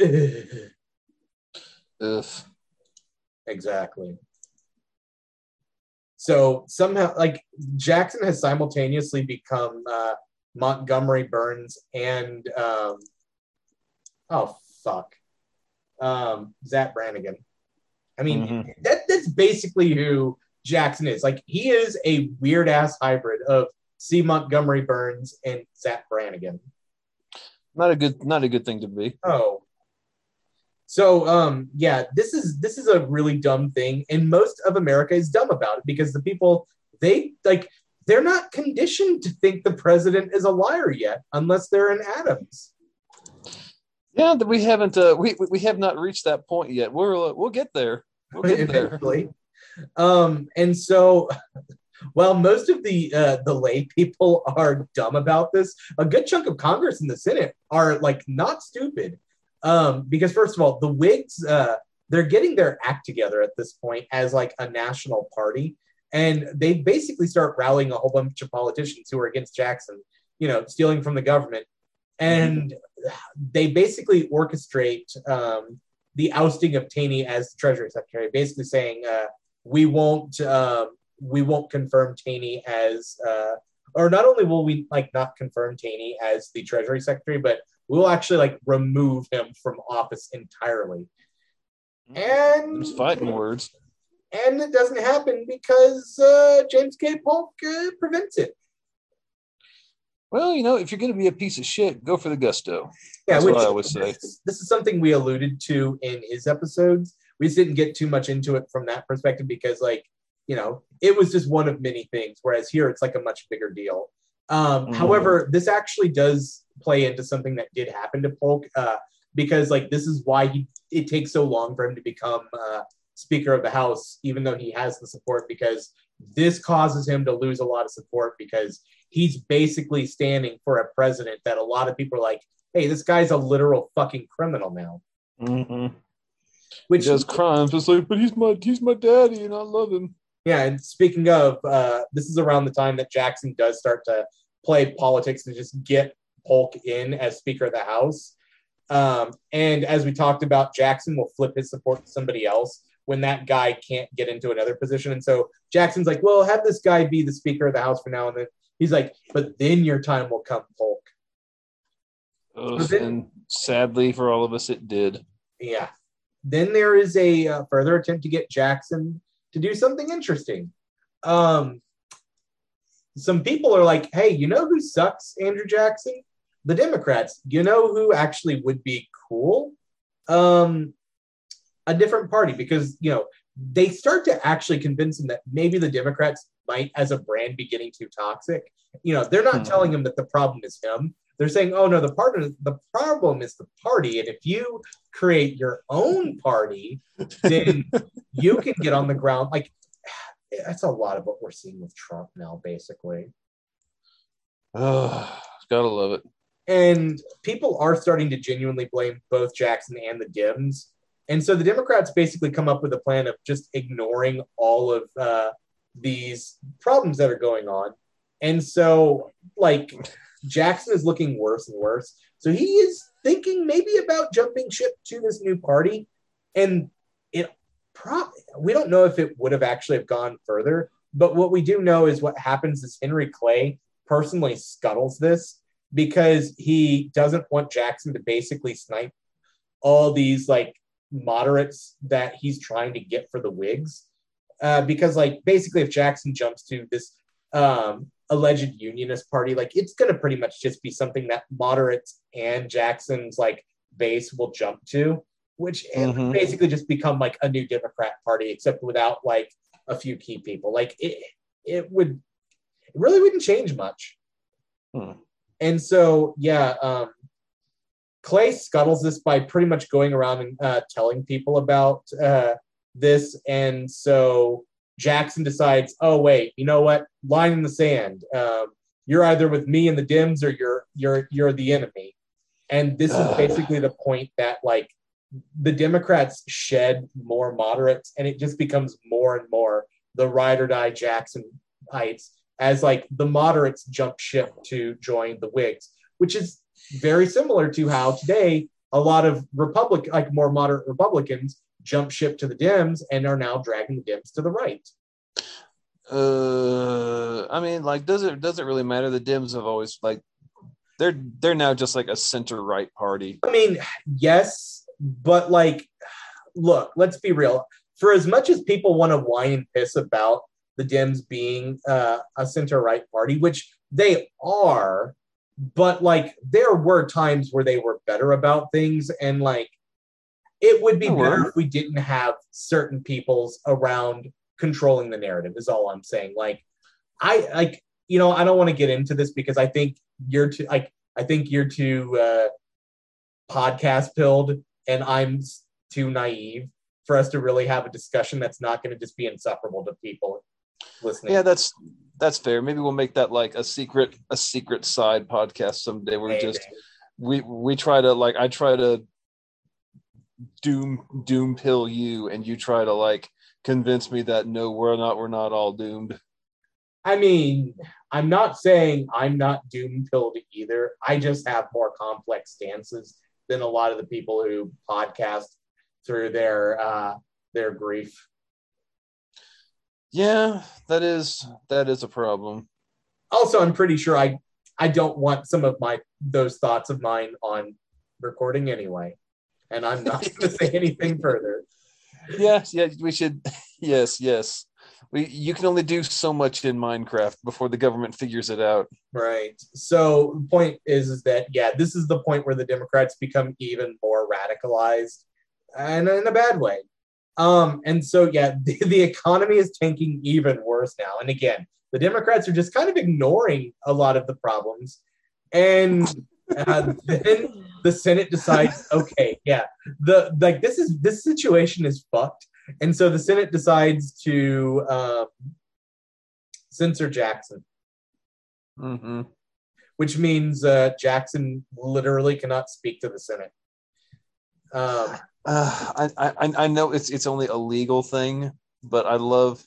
"Ugh." Ugh. exactly. So somehow, like, Jackson has simultaneously become uh, Montgomery Burns and, um, oh, fuck, um, Zapp Brannigan. I mean, Mhm. that that's basically who Jackson is. Like he is a weird ass hybrid of C. Montgomery Burns and Zapp Brannigan. Not a good. Not a good thing to be. Oh. So um yeah, this is this is a really dumb thing, and most of America is dumb about it because the people they like they're not conditioned to think the president is a liar yet, unless they're in Adams. Yeah, we haven't. Uh, we we- have not reached that point yet. We'll uh, we'll get there. We'll get there. Um, and so, while most of the uh, the lay people are dumb about this, a good chunk of Congress and the Senate are like not stupid. Um, because first of all, the Whigs uh, they're getting their act together at this point as like a national party, and they basically start rallying a whole bunch of politicians who are against Jackson, you know, stealing from the government, and they basically orchestrate um, the ousting of Taney as the Treasury Secretary, basically saying uh, we won't um, we won't confirm Taney as uh, or not only will we like not confirm Taney as the Treasury Secretary, but we'll actually like remove him from office entirely. And There's fighting words. and it doesn't happen because uh, James K. Polk uh, prevents it. Well, you know, if you're going to be a piece of shit, go for the gusto. Yeah, That's which what I always say. This, is- something we alluded to in his episodes. We just didn't get too much into it from that perspective because, like, you know, it was just one of many things. Whereas here, it's like a much bigger deal. Um, Mhm. However, this actually does play into something that did happen to Polk uh, because, like, this is why he it takes so long for him to become uh, Speaker of the House, even though he has the support. Because this causes him to lose a lot of support because he's basically standing for a president that a lot of people are like, hey, this guy's a literal fucking criminal now. Mm-hmm. Which He does crimes. It's like, but he's my he's my daddy, and I love him. yeah, and speaking of, uh, this is around the time that Jackson does start to play politics to just get Polk in as Speaker of the House. Um, and as we talked about, Jackson will flip his support to somebody else when that guy can't get into another position. And so Jackson's like, well, have this guy be the Speaker of the House for now. And then he's like, but then your time will come, Polk. But then- and sadly for all of us, it did. Yeah. Then there is a uh, further attempt to get Jackson to do something interesting. Um, some people are like, hey, you know who sucks, Andrew Jackson? The Democrats. You know who actually would be cool? Um, a different party because, you know, they start to actually convince him that maybe the Democrats might, as a brand, be getting too toxic. You know, they're not Hmm. telling him that the problem is him. They're saying, "Oh no, the partner, the problem is the party, and if you create your own party, then you can get on the ground." Like that's a lot of what we're seeing with Trump now, basically. Ugh, gotta love it. And people are starting to genuinely blame both Jackson and the Dems. And so the Democrats basically come up with a plan of just ignoring all of uh, these problems that are going on. And so, like, Jackson is looking worse and worse. So he is thinking maybe about jumping ship to this new party. And it pro- we don't know if it would have actually have gone further. But what we do know is what happens is Henry Clay personally scuttles this because he doesn't want Jackson to basically snipe all these like moderates that he's trying to get for the Whigs. Uh, because like basically if Jackson jumps to this um, alleged unionist party, like it's gonna pretty much just be something that moderates and Jackson's like base will jump to, which Mhm. basically just become like a new Democrat party, except without like a few key people. Like it, it would, it really wouldn't change much. Hmm. And so, yeah, um, Clay scuttles this by pretty much going around and uh, telling people about uh, this. And so Jackson decides, oh wait, you know what? Line in the sand. Um, you're either with me and the Dims, or you're you're you're the enemy. And this is basically the point that like the Democrats shed more moderates, and it just becomes more and more the ride or die Jackson heights as like the moderates jump ship to join the Whigs, which is very similar to how today a lot of Republic, like more moderate Republicans, jump ship to the Dems and are now dragging the Dems to the right. Uh, I mean, like, does it does it really matter? The Dems have always like they're they're now just like a center right party. I mean, yes, but like, look, let's be real. For as much as people want to whine and piss about the Dems being uh, a center right party, which they are, but like there were times where they were better about things, and like it would be were. better if we didn't have certain peoples around controlling the narrative. Is all I'm saying. Like, I like you know I don't want to get into this because I think you're too like I think you're too uh, podcast pilled, and I'm too naive for us to really have a discussion that's not going to just be insufferable to people listening. Yeah, that's that's fair. Maybe we'll make that like a secret a secret side podcast someday where we just we we try to like I try to doom doom pill you and you try to like convince me that no, we're not. We're not all doomed. I mean, I'm not saying I'm not doom pilled either. I just have more complex stances than a lot of the people who podcast through their uh, their grief. Yeah, that is that is a problem. Also, I'm pretty sure I I don't want some of my those thoughts of mine on recording anyway, and I'm not going to say anything further. Yes, yeah, we should. Yes, yes. We you can only do so much in Minecraft before the government figures it out. Right. So the point is, is that yeah, this is the point where the Democrats become even more radicalized, and in a bad way. Um, and so yeah, the, the economy is tanking even worse now. And again, the Democrats are just kind of ignoring a lot of the problems, and uh, then the Senate decides, okay, yeah, the like this is this situation is fucked, and so the Senate decides to um, censor Jackson hmm which means uh, Jackson literally cannot speak to the Senate. Um, Uh, I, I I know it's it's only a legal thing, but I love.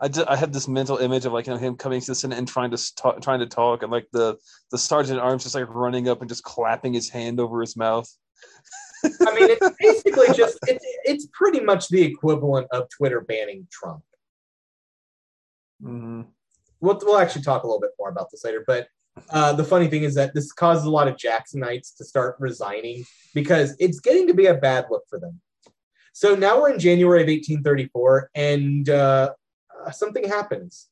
I, just, I have this mental image of like you know him coming to the Senate and trying to talk, trying to talk, and like the the sergeant at arms just like running up and just clapping his hand over his mouth. I mean, it's basically just it's it's pretty much the equivalent of Twitter banning Trump. hmm We'll we'll actually talk a little bit more about this later, but. Uh, the funny thing is that this causes a lot of Jacksonites to start resigning because it's getting to be a bad look for them. So now we're in January of 1834, and uh, uh, something happens.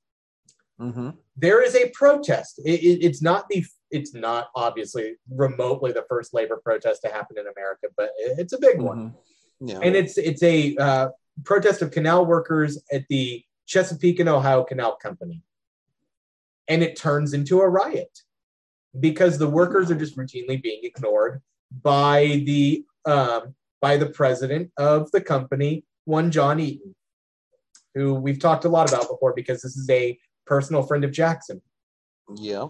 hmm there is a protest. It, it- it's not the it's not obviously remotely the first labor protest to happen in America, but it- it's a big one, hmm Yeah. and it's it's a uh, protest of canal workers at the Chesapeake and Ohio Canal Company, and it turns into a riot because the workers are just routinely being ignored by the um, by the president of the company, one John Eaton, who we've talked a lot about before because this is a personal friend of Jackson yeah.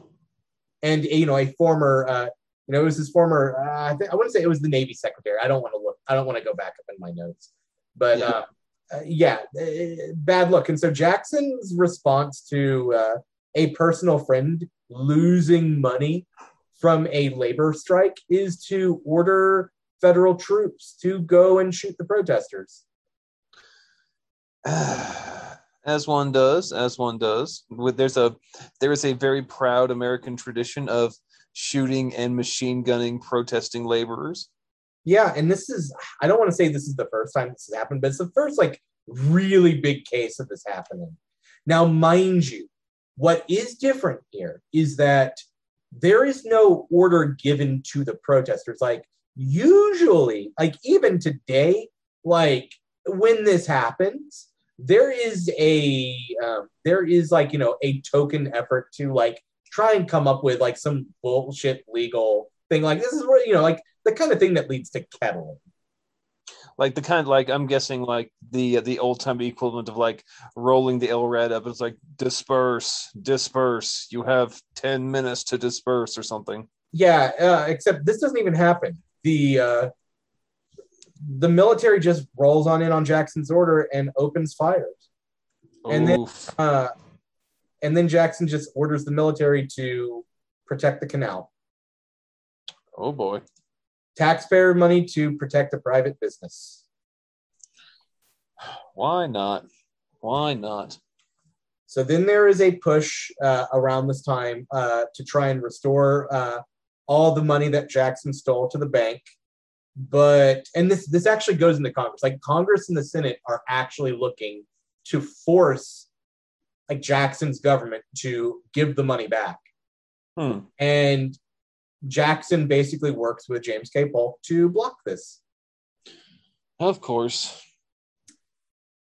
and you know a former uh, you know it was his former uh, I, think, I wouldn't say it was the Navy secretary. I don't want to look. I don't want to go back up in my notes, but Yeah. uh, uh, yeah, uh, bad look. And so Jackson's response to uh, a personal friend losing money from a labor strike is to order federal troops to go and shoot the protesters. as one does, as one does. There's a there is a very proud American tradition of shooting and machine gunning protesting laborers. Yeah, and this is I don't want to say this is the first time this has happened, but it's the first like really big case of this happening. Now, mind you, what is different here is that there is no order given to the protesters. Like usually, like even today, like when this happens, there is a um, there is like you know a token effort to like try and come up with like some bullshit legal thing. Like this is where you know like the kind of thing that leads to kettling. Like the kind like I'm guessing like the the old time equivalent of like rolling the LRAD up. It's like disperse, disperse. You have ten minutes to disperse or something. Yeah, uh, except this doesn't even happen. The uh, the military just rolls on in on Jackson's order and opens fires. And then- Uh, and then Jackson just orders the military to protect the canal. oh boy. Taxpayer money to protect a private business. Why not? Why not? So then there is a push uh, around this time uh, to try and restore uh, all the money that Jackson stole to the bank. But and this this actually goes into Congress. Like Congress and the Senate are actually looking to force like Jackson's government to give the money back. Hmm. And Jackson basically works with James K. Polk to block this. Of course.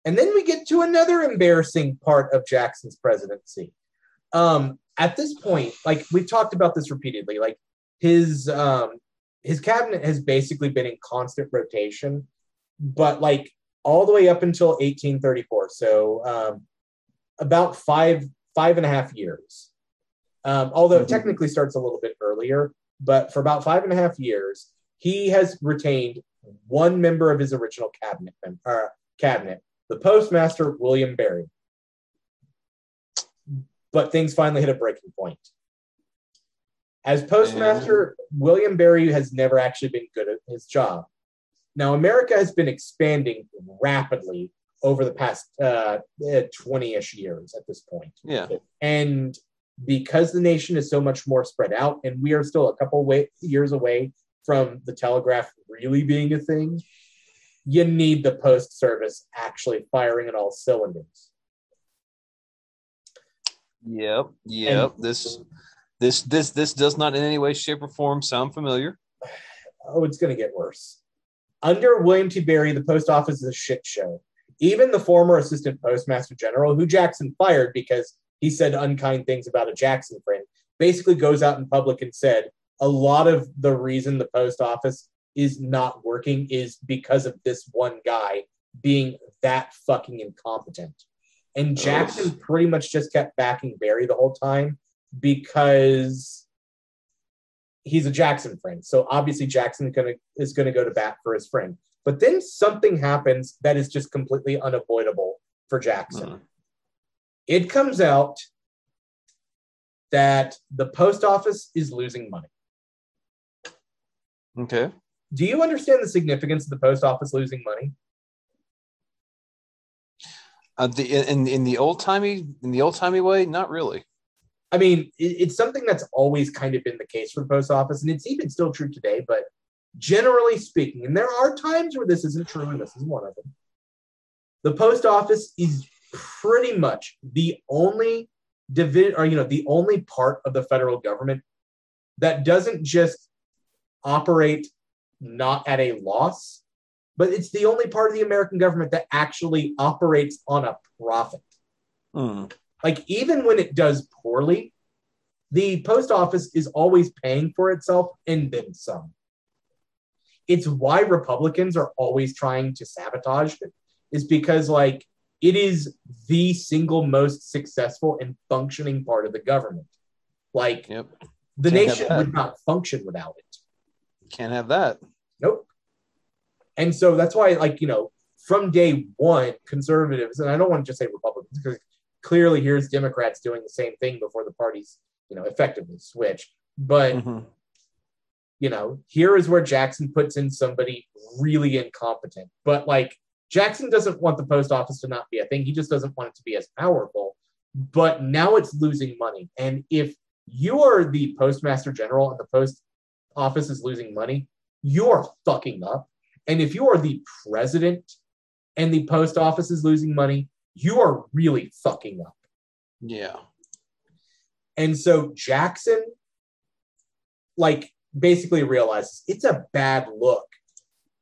And then we get to another embarrassing part of Jackson's presidency. Um, at this point, like we've talked about this repeatedly, like his um, his cabinet has basically been in constant rotation, but like all the way up until 1834, so um, about five five and a half years. Um, although it Mhm. technically starts a little bit earlier, but for about five and a half years, he has retained one member of his original cabinet uh, cabinet, the postmaster, William Barry. But things finally hit a breaking point. As postmaster, William Barry has never actually been good at his job. Now, America has been expanding rapidly over the past 20 ish years at this point. Yeah. And because the nation is so much more spread out, and we are still a couple way, years away from the telegraph really being a thing, you need the post service actually firing at all cylinders. Yep. Yep. this this this this does not in any way, shape, or form sound familiar. Oh, it's going to get worse. Under William T. Barry, the post office is a shit show. Even the former assistant postmaster general, who Jackson fired because he said unkind things about a Jackson friend, basically goes out in public and said a lot of the reason the post office is not working is because of this one guy being that fucking incompetent. And Jackson Ugh. pretty much just kept backing Barry the whole time because he's a Jackson friend. So obviously Jackson gonna is gonna go to bat for his friend. But then something happens that is just completely unavoidable for Jackson. Mhm. It comes out that the post office is losing money. Okay. Do you understand the significance of the post office losing money? Uh, the in in the old timey in the old timey way, not really. I mean, it, it's something that's always kind of been the case for the post office, and it's even still true today. But generally speaking, and there are times where this isn't true, and this is one of them. The post office is pretty much the only division, or you know, the only part of the federal government that doesn't just operate not at a loss, but it's the only part of the American government that actually operates on a profit Mm. like even when it does poorly the post office is always paying for itself and then some it's why republicans are always trying to sabotage it is because like it is the single most successful and functioning part of the government like Yep. the Can't nation would not function without it Can't have that. Nope. And so that's why, like, you know, from day one, conservatives, and I don't want to just say Republicans, because clearly here's Democrats doing the same thing before the parties, you know, effectively switch. But, Mhm. you know, here is where Jackson puts in somebody really incompetent. But, like, Jackson doesn't want the post office to not be a thing. He just doesn't want it to be as powerful. But now it's losing money. And if you are the postmaster general and the post office is losing money, you are fucking up. And if you are the president and the post office is losing money, you are really fucking up. Yeah. And so Jackson, like, basically realizes it's a bad look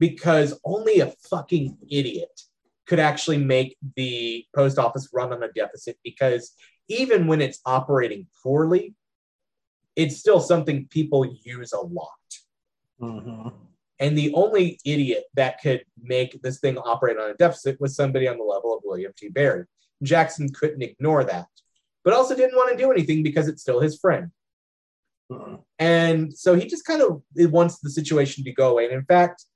because only a fucking idiot could actually make the post office run on a deficit because even when it's operating poorly, it's still something people use a lot. hmm And the only idiot that could make this thing operate on a deficit was somebody on the level of William T. Barry. Jackson couldn't ignore that, but also didn't want to do anything because it's still his friend. And so he just kind of wants the situation to go away. And in fact,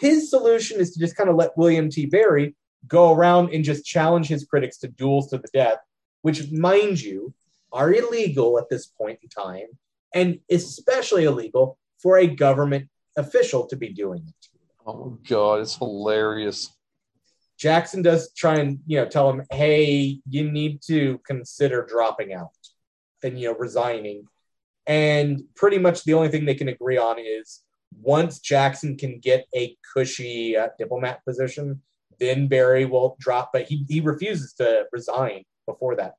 his solution is to just kind of let William T. Barry go around and just challenge his critics to duels to the death, which, mind you, are illegal at this point in time, and especially illegal for a government official to be doing it. Oh god, it's hilarious. Jackson does try and you know tell him, hey, you need to consider dropping out and you know resigning. And pretty much the only thing they can agree on is once Jackson can get a cushy uh, diplomat position, then Barry will drop. But he he refuses to resign before that.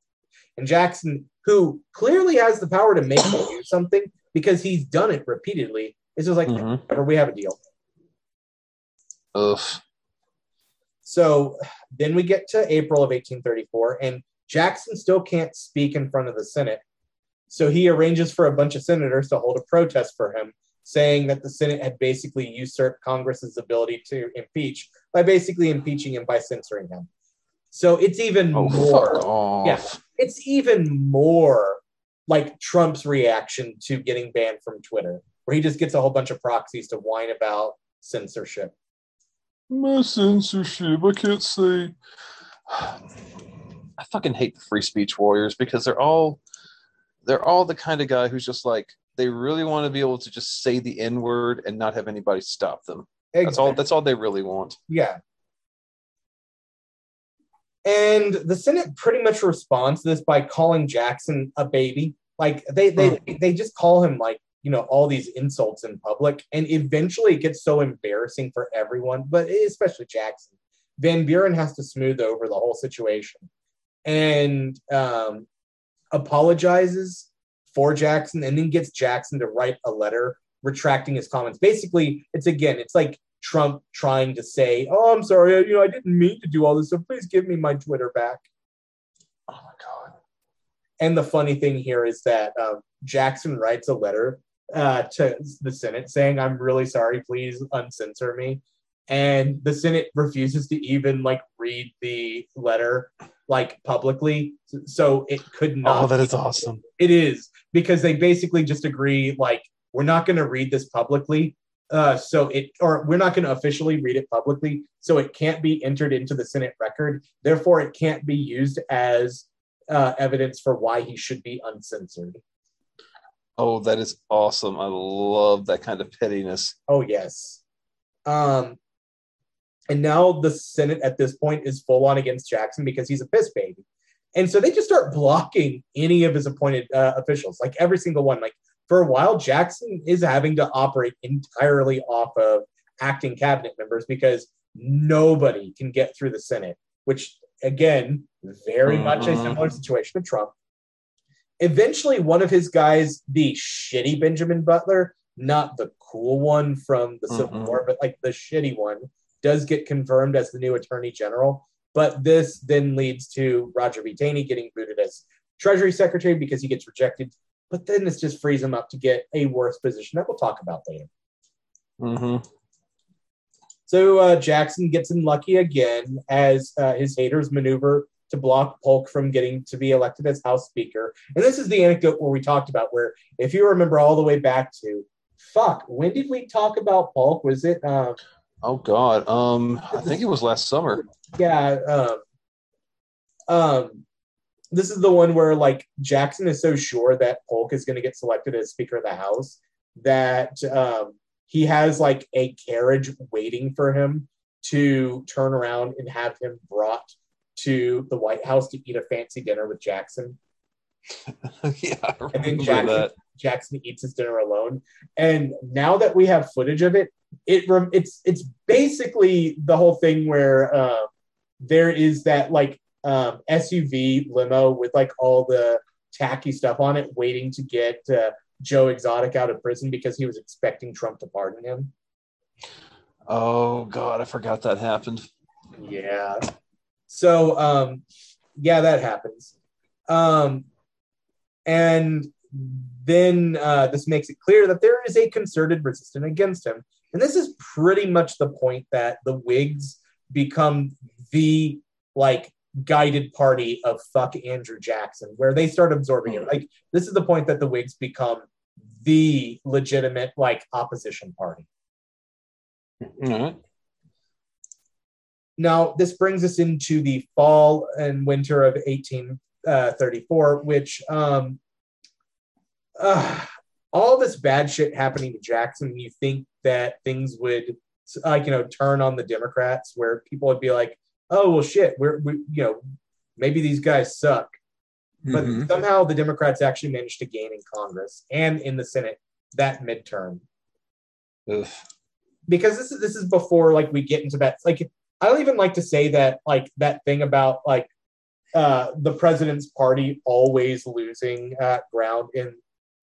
And Jackson, who clearly has the power to make him do something because he's done it repeatedly, is just like, Mhm. "Whatever, we have a deal. Ugh. So then we get to April of 1834, and Jackson still can't speak in front of the Senate. So he arranges for a bunch of senators to hold a protest for him, saying that the Senate had basically usurped Congress's ability to impeach by basically impeaching him by censoring him. So it's even Oh, more. Yeah. It's even more like Trump's reaction to getting banned from Twitter, where he just gets a whole bunch of proxies to whine about censorship. My censorship. I can't say. I fucking hate the free speech warriors because they're all they're all the kind of guy who's just like they really want to be able to just say the N word and not have anybody stop them. That's all that's all they really want. Yeah. And the Senate pretty much responds to this by calling Jackson a baby. Like they they they just call him like you know all these insults in public, and eventually it gets so embarrassing for everyone, but especially Jackson. Van Buren has to smooth over the whole situation, and um, apologizes for Jackson, and then gets Jackson to write a letter retracting his comments. Basically, it's again, it's like Trump trying to say, "Oh, I'm sorry, you know, I didn't mean to do all this, so please give me my Twitter back." Oh my god! And the funny thing here is that um, Jackson writes a letter uh, to the Senate saying, "I'm really sorry, please uncensor me," and the Senate refuses to even like read the letter like publicly, so it could not. Oh, that is awesome. It is because they basically just agree like we're not going to read this publicly uh, so it or we're not going to officially read it publicly so it can't be entered into the senate record therefore it can't be used as uh, evidence for why he should be uncensored Oh, that is awesome. I love that kind of pettiness. oh yes um and now the senate at this point is full on against jackson because he's a piss baby and so they just start blocking any of his appointed uh, officials like every single one like for a while, Jackson is having to operate entirely off of acting cabinet members because nobody can get through the Senate, which again, very mm-hmm. much a similar situation to Trump. Eventually, one of his guys, the shitty Benjamin Butler, not the cool one from the Civil mm-hmm. War, but like the shitty one, does get confirmed as the new attorney general. But this then leads to Roger B. Taney getting booted as Treasury Secretary because he gets rejected but then this just frees him up to get a worse position that we'll talk about later. Mm-hmm. So uh, Jackson gets unlucky again as uh, his haters maneuver to block Polk from getting to be elected as House Speaker. And this is the anecdote where we talked about where, if you remember all the way back to, fuck, when did we talk about Polk? Was it? Uh, oh God, um, I think it was last summer. Yeah. Um, um, this is the one where like Jackson is so sure that Polk is going to get selected as Speaker of the House that um, he has like a carriage waiting for him to turn around and have him brought to the White House to eat a fancy dinner with Jackson. yeah, and then Jackson, Jackson eats his dinner alone. And now that we have footage of it, it it's it's basically the whole thing where uh, there is that like um, SUV limo with like all the tacky stuff on it, waiting to get uh, Joe Exotic out of prison because he was expecting Trump to pardon him. Oh God, I forgot that happened. Yeah. So um, yeah, that happens. Um, and then uh, this makes it clear that there is a concerted resistance against him. And this is pretty much the point that the Whigs become the like guided party of fuck Andrew Jackson, where they start absorbing it. Like this is the point that the Whigs become the legitimate like opposition party. Mm-hmm. Now this brings us into the fall and winter of 1834, uh, which um, uh, all this bad shit happening to Jackson. You think that things would like you know turn on the Democrats, where people would be like, oh well shit we're we, you know maybe these guys suck but mm-hmm. somehow the democrats actually managed to gain in congress and in the senate that midterm Ugh. because this is this is before like we get into that like i don't even like to say that like that thing about like uh the president's party always losing uh, ground in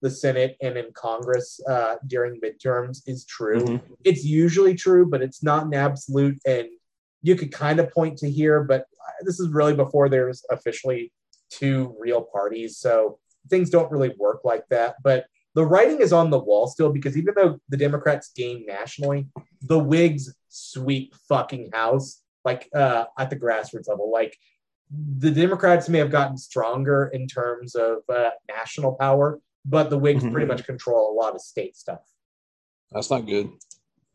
the senate and in congress uh during midterms is true mm-hmm. it's usually true but it's not an absolute and you could kind of point to here, but this is really before there's officially two real parties. So things don't really work like that. But the writing is on the wall still because even though the Democrats gain nationally, the Whigs sweep fucking house like uh, at the grassroots level. Like the Democrats may have gotten stronger in terms of uh, national power, but the Whigs mm-hmm. pretty much control a lot of state stuff. That's not good.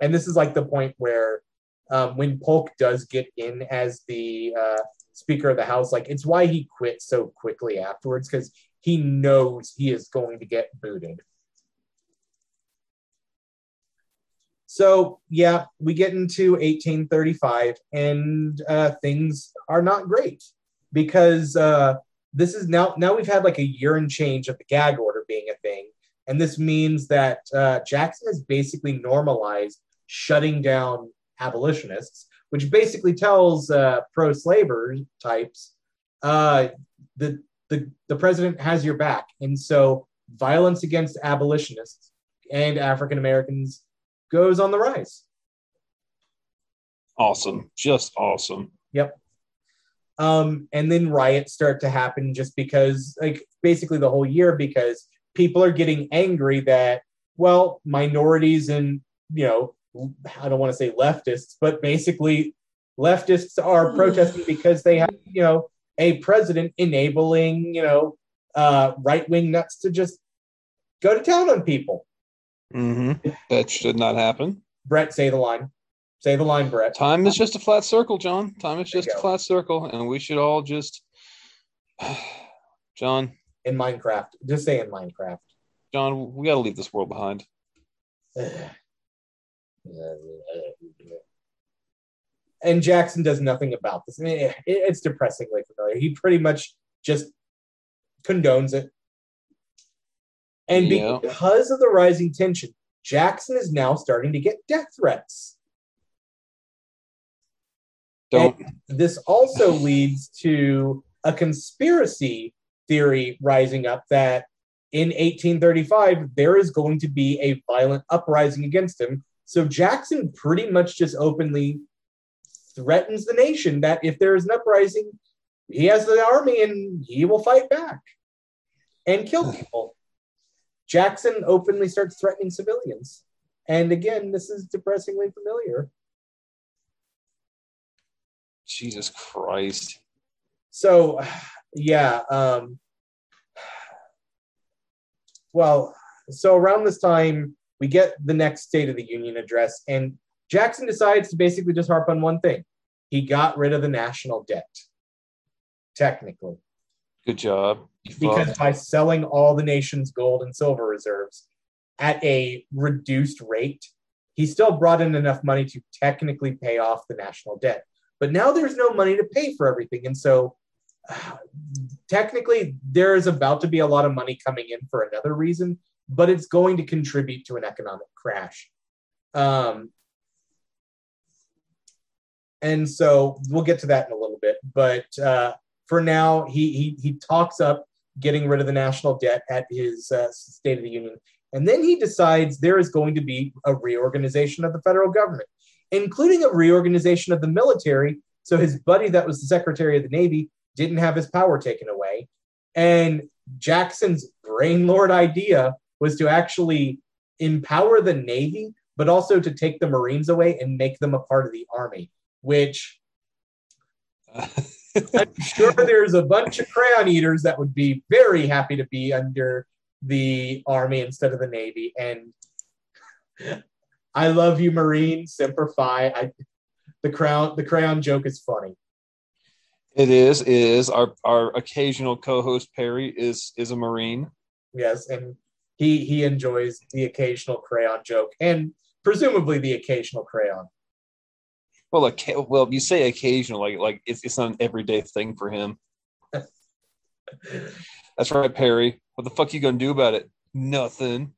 And this is like the point where um, when Polk does get in as the uh, Speaker of the House, like it's why he quit so quickly afterwards because he knows he is going to get booted. So yeah, we get into 1835, and uh, things are not great because uh, this is now now we've had like a year and change of the gag order being a thing, and this means that uh, Jackson has basically normalized shutting down abolitionists, which basically tells uh, pro-slaver types uh, the, the the president has your back, and so violence against abolitionists and African Americans goes on the rise. Awesome. Just awesome. Yep. Um, and then riots start to happen just because, like, basically the whole year because people are getting angry that, well, minorities and, you know, I don't want to say leftists, but basically leftists are protesting because they have, you know, a president enabling, you know, uh, right wing nuts to just go to town on people. Mm-hmm. That should not happen. Brett, say the line. Say the line, Brett. Time is just a flat circle, John. Time is There just a flat circle, and we should all just, John, In Minecraft. Just say in Minecraft. John, we got to leave this world behind. and Jackson does nothing about this. I mean, it- it's depressingly familiar. He pretty much just condones it. And Yeah. because of the rising tension, Jackson is now starting to get death threats. Don't. This also leads to a conspiracy theory rising up that in 1835 there is going to be a violent uprising against him. So Jackson pretty much just openly threatens the nation that if there is an uprising, he has the army and he will fight back and kill people. Jackson openly starts threatening civilians. And again, this is depressingly familiar. Jesus Christ. So, yeah. Um, well, so around this time, we get the next State of the Union address, and Jackson decides to basically just harp on one thing. He got rid of the national debt, technically, Good job. You because by selling all the nation's gold and silver reserves at a reduced rate, he still brought in enough money to technically pay off the national debt. But now there's no money to pay for everything. And so technically there is about to be a lot of money coming in for another reason, but it's going to contribute to an economic crash. Um, and so we'll get to that in a little bit. But uh, for now, he, he he talks up getting rid of the national debt at his uh, State of the Union, and then he decides there is going to be a reorganization of the federal government, including a reorganization of the military. So his buddy, that was the Secretary of the Navy, didn't have his power taken away, and Jackson's brain lord idea was to actually empower the Navy, but also to take the Marines away and make them a part of the Army, which I'm sure there's a bunch of crayon eaters that would be very happy to be under the army instead of the navy. And I love you, Marine. Semper Fi. I, the crown, the crayon joke is funny. It is. It is. Our our occasional co-host Perry is is a Marine. Yes, and he he enjoys the occasional crayon joke and presumably the occasional crayon. Well, like, well, you say occasional, like like it's it's not an everyday thing for him. That's right, Perry. What the fuck you gonna do about it? Nothing.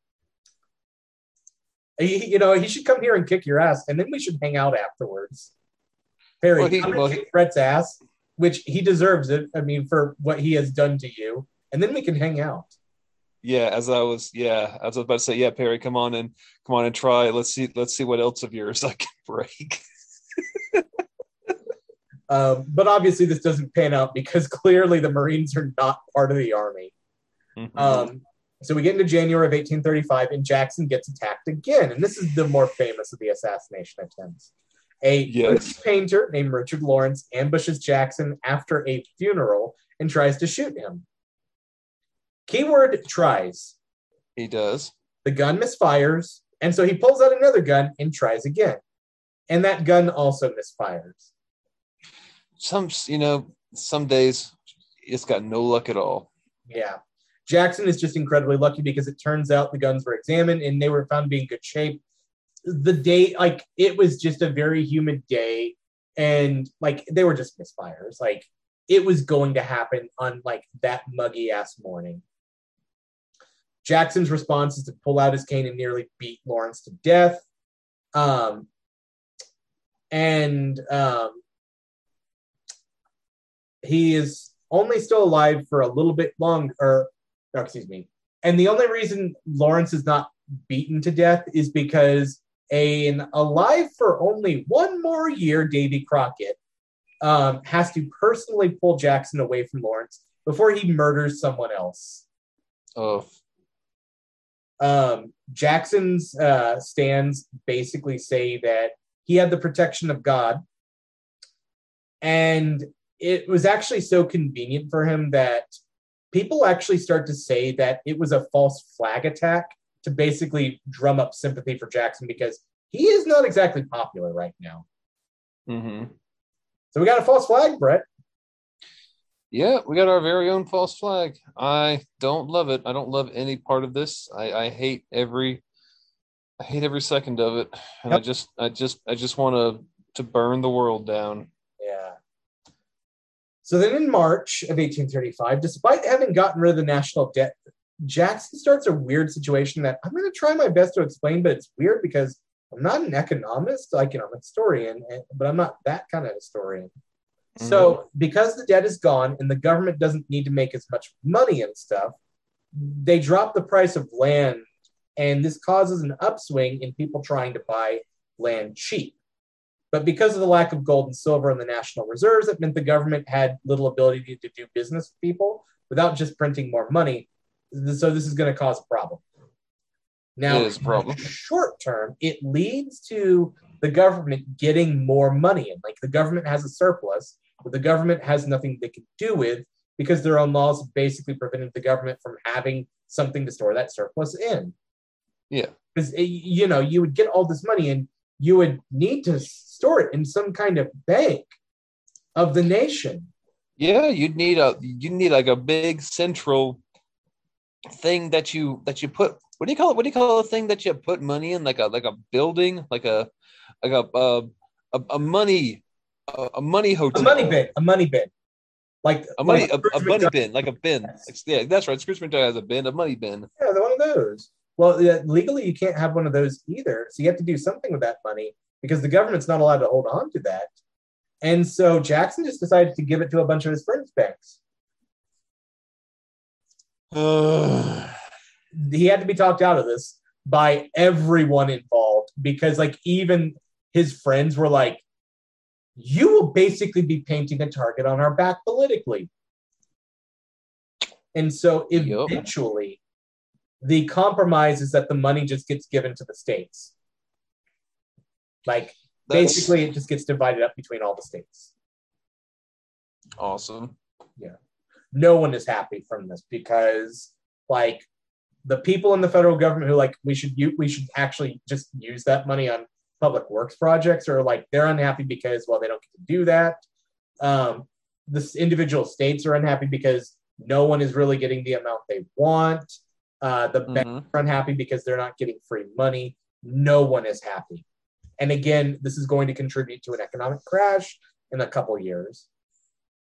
He, you know, he should come here and kick your ass, and then we should hang out afterwards. Perry, Well, he- come and well, kick Brett's ass, which he deserves it. I mean, for what he has done to you, and then we can hang out. Yeah, as I was, yeah, as I was about to say, yeah, Perry, come on and come on and try. Let's see, let's see what else of yours I can break. Um, but obviously, this doesn't pan out because clearly the Marines are not part of the army. Mhm. Um, so we get into January of 1835, and Jackson gets attacked again. And this is the more famous of the assassination attempts. A Yes. British painter named Richard Lawrence ambushes Jackson after a funeral and tries to shoot him. Keyword tries. he does. The gun misfires, and so he pulls out another gun and tries again. and that gun also misfires. Some, you know, some days it's got no luck at all. Yeah. Jackson is just incredibly lucky because it turns out the guns were examined and they were found to be in good shape. The day, like, it was just a very humid day, and like, they were just misfires. Like, it was going to happen on like that muggy ass morning. Jackson's response is to pull out his cane and nearly beat Lawrence to death. Um, and um, he is only still alive for a little bit longer. Or, excuse me. And the only reason Lawrence is not beaten to death is because an alive for only one more year, Davy Crockett um, has to personally pull Jackson away from Lawrence before he murders someone else. Oh, Um, Jackson's uh, stands basically say that he had the protection of God, and it was actually so convenient for him that people actually start to say that it was a false flag attack to basically drum up sympathy for Jackson because he is not exactly popular right now. hmm So we got a false flag, Brett. yeah, we got our very own false flag. I don't love it. I don't love any part of this. I, I hate every, I hate every second of it, and I just, I just, I just want to to burn the world down. Yeah. So then in March of 1835, despite having gotten rid of the national debt, Jackson starts a weird situation that I'm going to try my best to explain, but it's weird because I'm not an economist, like, you know, I'm a historian, eh, but I'm not that kind of historian. So mm-hmm. because the debt is gone and the government doesn't need to make as much money and stuff, they drop the price of land, and this causes an upswing in people trying to buy land cheap. But because of the lack of gold and silver in the national reserves, it meant the government had little ability to do business with people without just printing more money. So this is going to cause a problem. Now, It is problem. short term, it leads to the government getting more money in. Like the government has a surplus, but the government has nothing they can do with because their own laws basically prevented the government from having something to store that surplus in. Yeah. Because eh, you know, you would get all this money and you would need to store it in some kind of bank of the nation. Yeah, you'd need a you need like a big central thing that you that you put what do you call it? What do you call the thing that you put money in? Like a like a building, like a like a uh, a, a money a, a money hotel A money bin, a money bin. Like a money like a, a money bin, like a bin. Like, yeah, that's right. Scrooge McDuck has a bin, a money bin. Yeah, one of those. Well, yeah, legally, you can't have one of those either. So you have to do something with that money because the government's not allowed to hold on to that. And so Jackson just decided to give it to a bunch of his friends' banks. He had to be talked out of this by everyone involved because, like, even his friends were like, You will basically be painting a target on our back politically. And so eventually, the compromise is that the money just gets given to the states. Like That's basically, it just gets divided up between all the states. awesome. No one is happy from this because, like, the people in the federal government who like we should u- we should actually just use that money on public works projects are like they're unhappy because well they don't get to do that. Um, the individual states are unhappy because no one is really getting the amount they want. Uh, the banks Mhm. are unhappy because they're not getting free money. No one is happy. And again, this is going to contribute to an economic crash in a couple years.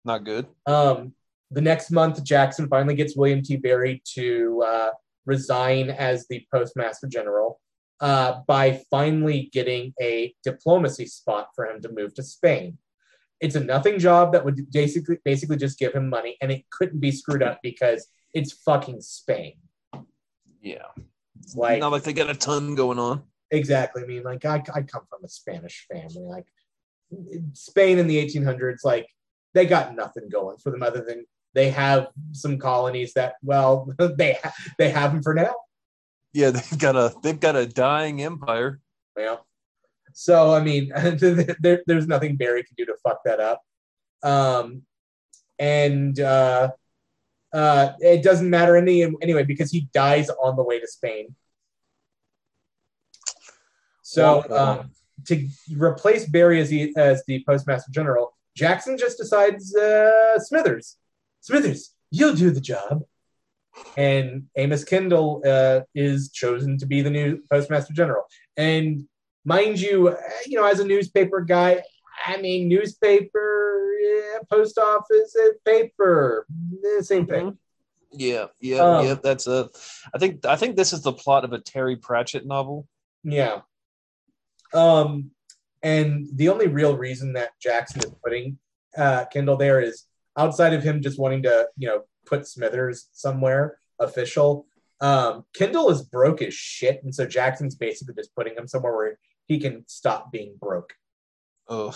Not good. Um, the next month, Jackson finally gets William T. Barry to uh, resign as the postmaster general uh, by finally getting a diplomacy spot for him to move to Spain. It's a nothing job that would basically basically just give him money, and it couldn't be screwed up because it's fucking Spain. Yeah. It's like Not like they got a ton going on. Exactly. I mean, like I, I come from a Spanish family. Like Spain in the 1800s, like they got nothing going for them other than they have some colonies that, well, they ha- they have them for now. Yeah, they've got a they've got a dying empire. Well, so I mean, there, there's nothing Barry can do to fuck that up. Um, and uh, uh, it doesn't matter any anyway because he dies on the way to Spain. So Well, um, to replace Barry as the as the postmaster general, Jackson just decides uh, Smithers, Smithers, you'll do the job. And Amos Kendall uh, is chosen to be the new postmaster general. And mind you, uh, you know, as a newspaper guy, I mean, newspaper, yeah, post office, paper, eh, same thing. Yeah, yeah, Um, yeah. That's a. I think I think this is the plot of a Terry Pratchett novel. Yeah. Um, and the only real reason that Jackson is putting uh, Kendall there is outside of him just wanting to, you know, put Smithers somewhere official. Um, Kendall is broke as shit, and so Jackson's basically just putting him somewhere where he can stop being broke. Ugh.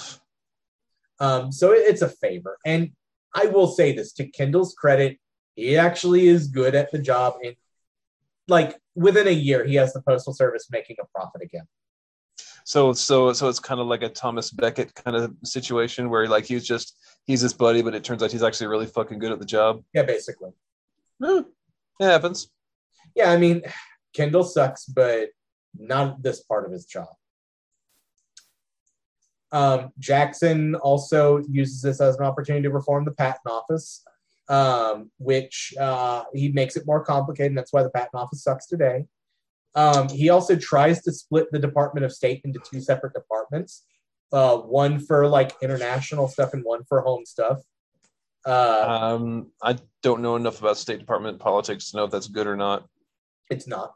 Um, so it- it's a favor. And I will say this to Kendall's credit, he actually is good at the job. And like within a year, he has the Postal Service making a profit again. So so so it's kind of like a Thomas Becket kind of situation where like he's just he's his buddy, but it turns out he's actually really fucking good at the job. Yeah, basically. Eh, it happens. Yeah, I mean, Kendall sucks, but not this part of his job. Um, Jackson also uses this as an opportunity to reform the patent office, um, which uh, he makes it more complicated. And that's why the patent office sucks today. Um, he also tries to split the Department of State into two separate departments, uh, one for like international stuff and one for home stuff. Uh, Um, I don't know enough about State Department politics to know if that's good or not. it's not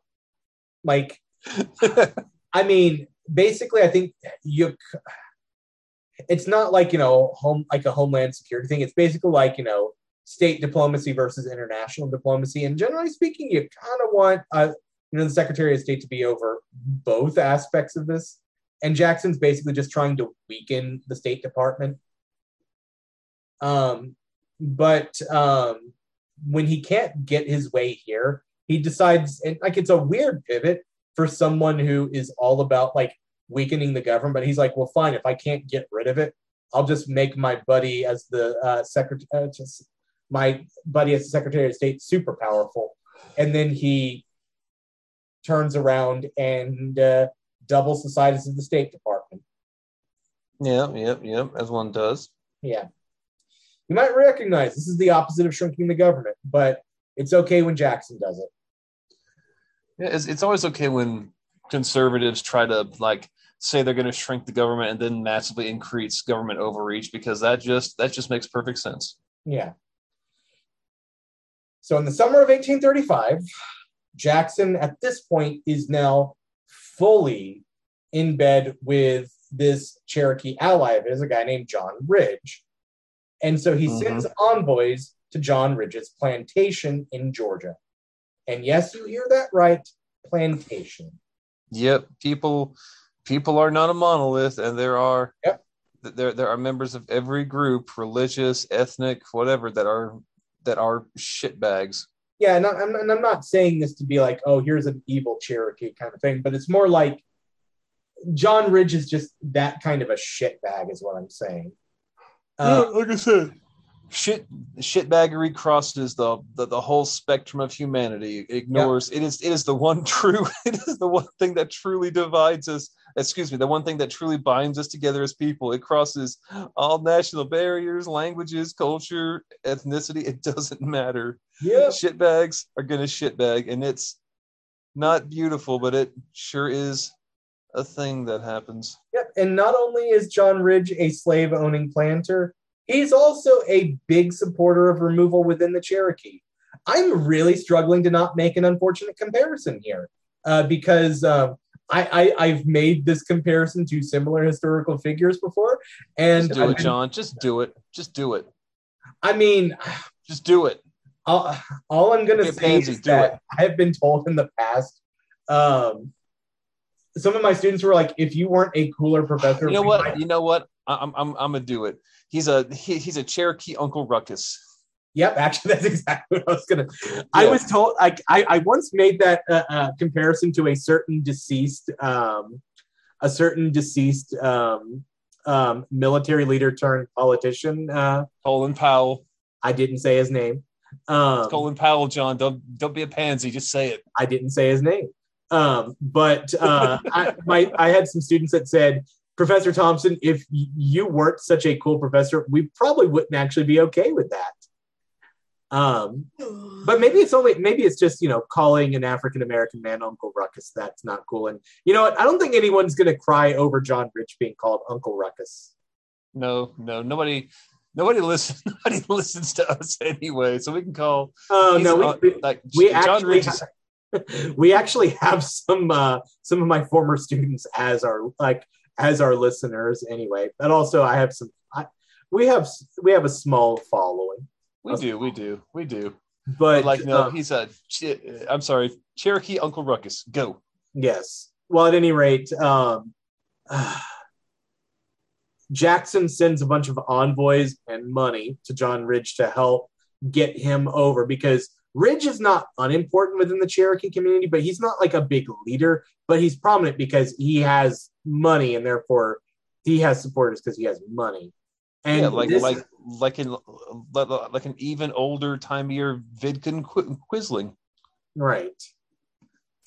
like I mean, basically, I think you. It's not like you know, home like a homeland security thing. It's basically like you know, state diplomacy versus international diplomacy. And generally speaking, you kind of want uh, you know, the Secretary of State to be over both aspects of this. And Jackson's basically just trying to weaken the State Department. Um, but um, when he can't get his way here, he decides, and like it's a weird pivot for someone who is all about like weakening the government. But he's like, well, fine, if I can't get rid of it, I'll just make my buddy as the uh, secretary, uh, my buddy as the Secretary of State super powerful. And then he turns around and uh, doubles the size of the State Department. yeah, yep, yep, as one does. Yeah. You might recognize this is the opposite of shrinking the government, but it's okay when Jackson does it. Yeah, it's, it's always okay when conservatives try to like say they're going to shrink the government and then massively increase government overreach because that just that just makes perfect sense. Yeah. So in the summer of 1835, Jackson at this point is now fully in bed with this Cherokee ally of his, a guy named John Ridge. And so he Mhm. sends envoys to John Ridge's plantation in Georgia. And yes, you hear that right, plantation. Yep, people people are not a monolith, and there are Yep. there there are members of every group, religious, ethnic, whatever, that are that are shitbags. Yeah, and I'm, and I'm not saying this to be like, oh, here's an evil Cherokee kind of thing, but it's more like John Ridge is just that kind of a shitbag, is what I'm saying. Uh, like I said, shit shitbaggery crosses the, the the whole spectrum of humanity. It ignores it is it is the one true it is the one thing that truly divides us. Excuse me, the one thing that truly binds us together as people. It crosses all national barriers, languages, culture, ethnicity. It doesn't matter. yeah, Shitbags are gonna shitbag, and it's not beautiful, but it sure is a thing that happens. Yep. And not only is John Ridge a slave owning planter, he's also a big supporter of removal within the Cherokee. I'm really struggling to not make an unfortunate comparison here uh, because um, I, I, I've made this comparison to similar historical figures before. And Just do it, I, John. Just do it. Just do it. I mean, Just do it. all, all I'm gonna say pansy, is do that it. I've been told in the past. Um, some of my students were like, "If you weren't a cooler professor, You know what? might You know what? I- I'm I'm I'm gonna do it. He's a he, he's a Cherokee Uncle Ruckus. Yep, actually, that's exactly what I was gonna. I was told. I I, I once made that uh, uh, comparison to a certain deceased, um, a certain deceased um, um, military leader turned politician. Uh, Colin Powell. I didn't say his name. Um, Colin Powell, John. Don't don't be a pansy. Just say it. I didn't say his name. Um, but uh, I, my I had some students that said Professor Thompson, if you weren't such a cool professor, we probably wouldn't actually be okay with that. Um, but maybe it's only maybe it's just you know calling an African American man Uncle Ruckus. That's not cool. And you know what? I don't think anyone's gonna cry over John Ridge being called Uncle Ruckus. No, no, nobody, nobody listens. Nobody listens to us anyway, so we can call. Oh he's, no, uh, we, like we John actually Rich is- we actually have some uh, some of my former students as our like as our listeners anyway. But also I have some. I, we have we have a small following, we do, we do, we do. but But like, no, uh, he's a. I'm sorry, Cherokee Uncle Ruckus. Go. Yes. Well, at any rate, um, Jackson sends a bunch of envoys and money to John Ridge to help get him over because Ridge is not unimportant within the Cherokee community, but he's not like a big leader, but he's prominent because he has money and therefore he has supporters because he has money. And yeah, like this- like like an like an even older timeier Vidkun Qu- Quisling. Right.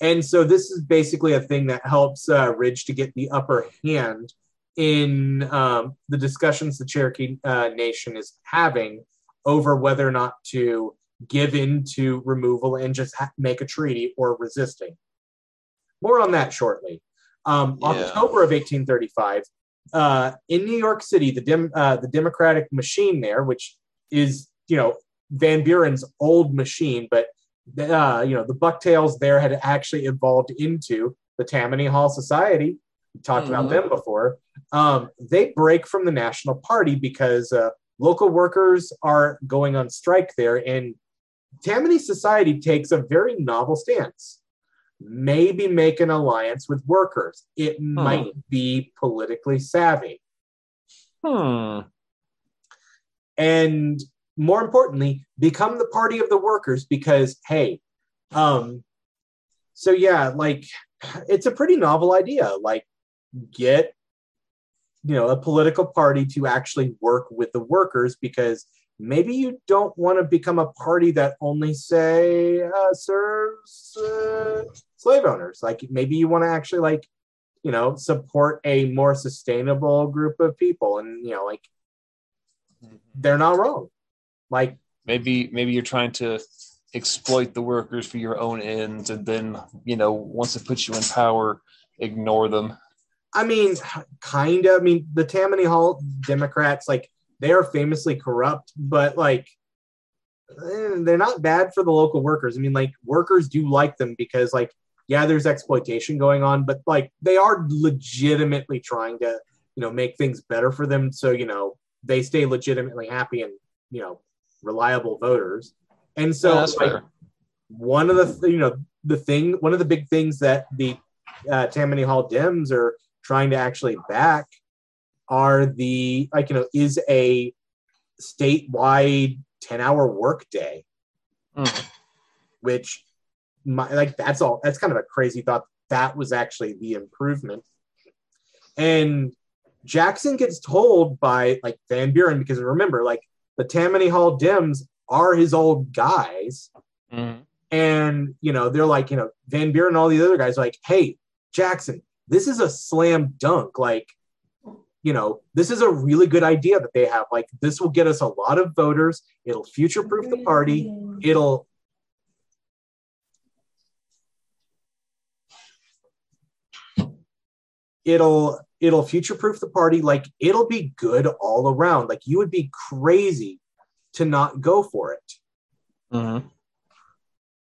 And so this is basically a thing that helps uh, Ridge to get the upper hand in um, the discussions the Cherokee uh, Nation is having over whether or not to give in to removal and just ha- make a treaty or resisting. More on that shortly. Um, Yeah. October of 1835, uh, in New York City, the Dem- uh, the Democratic machine there, which is you know Van Buren's old machine, but uh, you know the Bucktails there had actually evolved into the Tammany Hall Society. We talked about Mhm. them before. Um, they break from the National Party because uh, local workers are going on strike there, and Tammany Society takes a very novel stance. Maybe make an alliance with workers. It might be politically savvy. Hmm. and more importantly become the party of the workers because hey um so yeah like it's a pretty novel idea like get you know a political party to actually work with the workers because maybe you don't want to become a party that only say uh, serves uh, slave owners like maybe you want to actually like you know support a more sustainable group of people and you know like they're not wrong. Like, Maybe maybe you're trying to exploit the workers for your own ends, and then you know once it puts you in power, ignore them. I mean, kind of. I mean, the Tammany Hall Democrats, like, they are famously corrupt, but like, eh, they're not bad for the local workers. I mean, like, workers do like them because, like, yeah, there's exploitation going on, but like, they are legitimately trying to, you know, make things better for them. So, you know, they stay legitimately happy and, you know, reliable voters. And so, Yeah, like, one of the th- you know the thing one of the big things that the uh, Tammany Hall Dems are trying to actually back are the like you know is a statewide 10 hour work day Mm. which my, like that's all that's kind of a crazy thought. That was actually the improvement. And Jackson gets told by like Van Buren because remember like the Tammany Hall Dems are his old guys. Mhm. and you know they're like you know Van Buren and all the other guys like hey Jackson this is a slam dunk. Like you know this is a really good idea that they have. Like this will get us a lot of voters. It'll future proof the party. It'll it'll it'll future proof the party. Like it'll be good all around. Like you would be crazy to not go for it. Mm-hmm.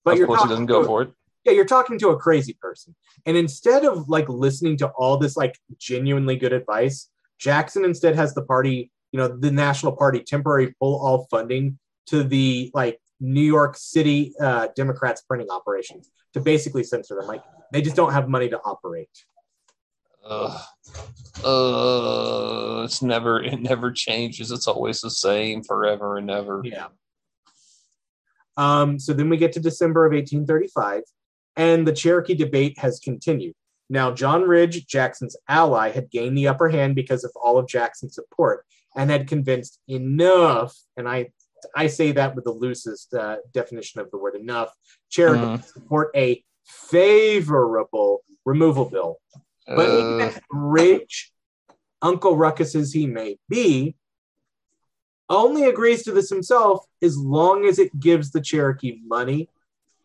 but Of you're course, he doesn't go to- for it. yeah you're talking to a crazy person. And instead of like listening to all this like genuinely good advice jackson instead has the party you know the national party temporary pull all funding to the like new york city uh, democrats printing operations to basically censor them like they just don't have money to operate Ugh. Uh, it's never it never changes. It's always the same forever and ever. Yeah. Um, so then we get to December of 1835, and the Cherokee debate has continued. Now, John Ridge, Jackson's ally, had gained the upper hand because of all of Jackson's support and had convinced enough, and I I say that with the loosest uh, definition of the word enough, Cherokee Mhm. to support a favorable removal bill. But Uh, even Ridge Uncle Ruckus as he may be, only agrees to this himself as long as it gives the Cherokee money,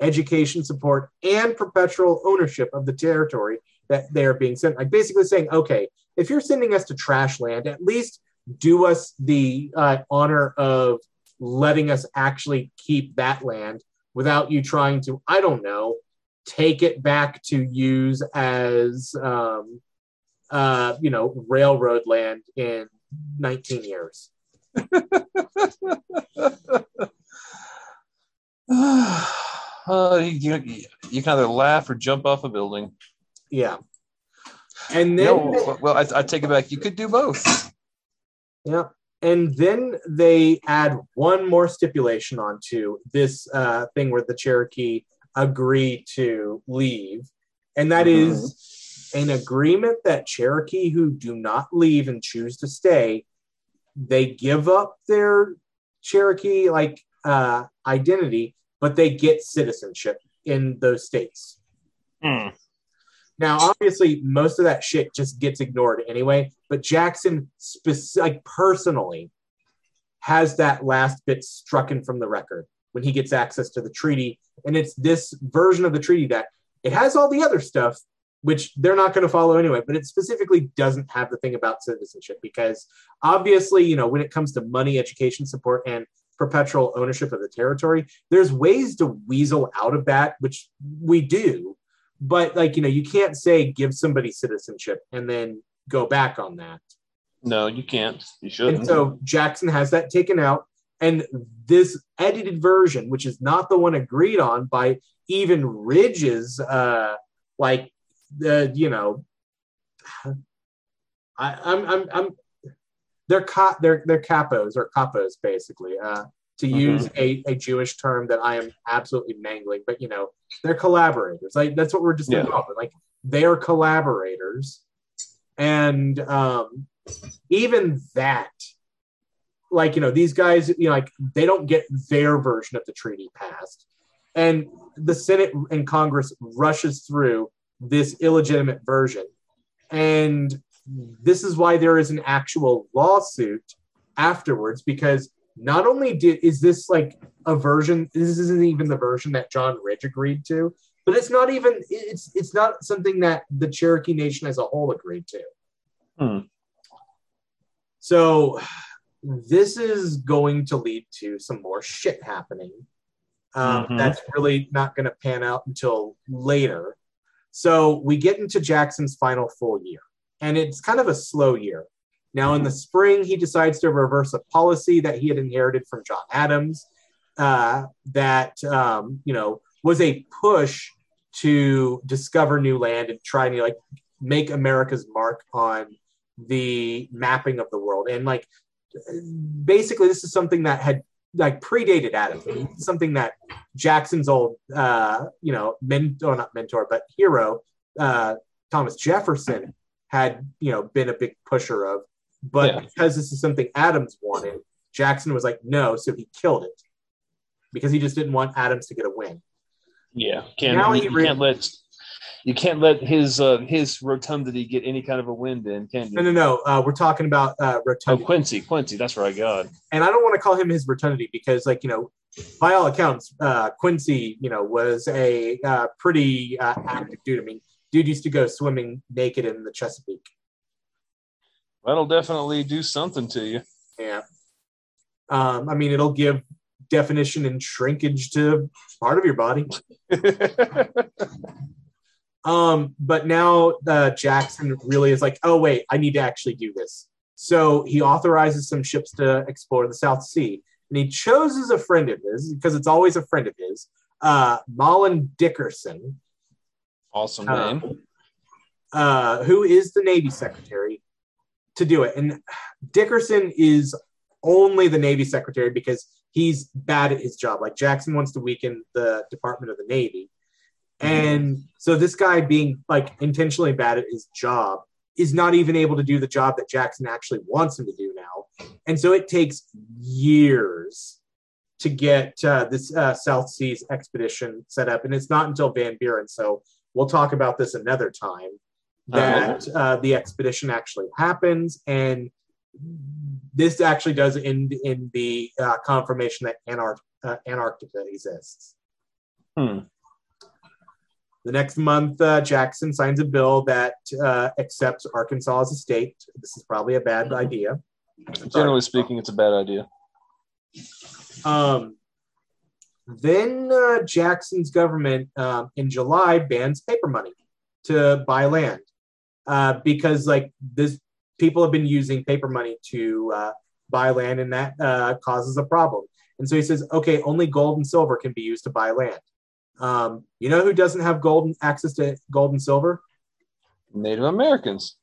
education support, and perpetual ownership of the territory that they are being sent. Like basically saying, okay, if you're sending us to trash land, at least do us the uh, honor of letting us actually keep that land without you trying to, I don't know, take it back to use as, um, uh, you know, railroad land in 19 years. uh, you, you, you can either laugh or jump off a building. Yeah. And then, No, well, I, I take it back. You could do both. yeah. And then they add one more stipulation onto this uh, thing where the Cherokee agree to leave. And that Mhm. is an agreement that Cherokee who do not leave and choose to stay, they give up their Cherokee like uh, identity, but they get citizenship in those states. Hmm. Now, obviously, most of that shit just gets ignored anyway. But Jackson, spec- like personally, has that last bit strucken from the record when he gets access to the treaty, and it's this version of the treaty that it has all the other stuff, which they're not going to follow anyway. But it specifically doesn't have the thing about citizenship because obviously, you know, when it comes to money, education support, and perpetual ownership of the territory, there's ways to weasel out of that, which we do but like you know you can't say give somebody citizenship and then go back on that No, you can't. You shouldn't. so jackson has that taken out and this edited version which is not the one agreed on by even ridge's uh like the you know I, i'm i'm i'm they're ca- they're they're capos or capos basically uh to Mhm. use a, a Jewish term that I am absolutely mangling, but you know, they're collaborators. Like that's what we're just Yeah. involved in. Like they are collaborators. And um even that, like, you know, these guys, you know, like they don't get their version of the treaty passed. And the Senate and Congress rushes through this illegitimate version. And this is why there is an actual lawsuit afterwards because not only did is this like a version this isn't even the version that john ridge agreed to but it's not even it's it's not something that the cherokee nation as a whole agreed to Hmm. so this is going to lead to some more shit happening um, Mhm. that's really not going to pan out until later so we get into jackson's final full year and it's kind of a slow year now, in the spring, he decides to reverse a policy that he had inherited from John Adams uh, that, um, you know, was a push to discover new land and try to like make America's mark on the mapping of the world. And like, basically, this is something that had like predated Adams, something that Jackson's old, uh, you know, mentor, not mentor, but hero, uh, Thomas Jefferson had, you know, been a big pusher of. But Yeah. because this is something Adams wanted, Jackson was like, no, so he killed it because he just didn't want Adams to get a win. Yeah, can't Now you, he you re- can't let you can't let his uh, his rotundity get any kind of a wind in, can you? no, no. No. Uh, we're talking about uh, Oh, Quincy, Quincy, that's where I got. and I don't want to call him his rotundity because, like, you know, by all accounts, uh, Quincy, you know, was a uh, pretty uh, active dude. I mean, dude used to go swimming naked in the Chesapeake. That'll definitely do something to you. Yeah. Um, I mean, it'll give definition and shrinkage to part of your body. Um, but now uh, Jackson really is like, oh wait, I need to actually do this. So he authorizes some ships to explore the South Sea, and he chooses a friend of his because it's always a friend of his, uh, Mahlon Dickerson, awesome Uh, name. uh, who is the Navy Secretary, to do it. And Dickerson is only the Navy Secretary because he's bad at his job. Like Jackson wants to weaken the Department of the Navy. And so this guy being like intentionally bad at his job is not even able to do the job that Jackson actually wants him to do now. And so it takes years to get uh, this uh, South Seas expedition set up. And it's not until Van Buren. So we'll talk about this another time. That uh, the expedition actually happens, and this actually does end in the uh, confirmation that Antarct- uh, Antarctica exists. Hmm. The next month, uh, Jackson signs a bill that uh, accepts Arkansas as a state. This is probably a bad idea. Generally speaking, it's a bad idea. Um, then uh, Jackson's government um, in July bans paper money to buy land uh, because, like, this people have been using paper money to uh, buy land, and that uh, causes a problem. And so he says, okay, only gold and silver can be used to buy land. Um, you know who doesn't have gold and access to gold and silver? Native Americans.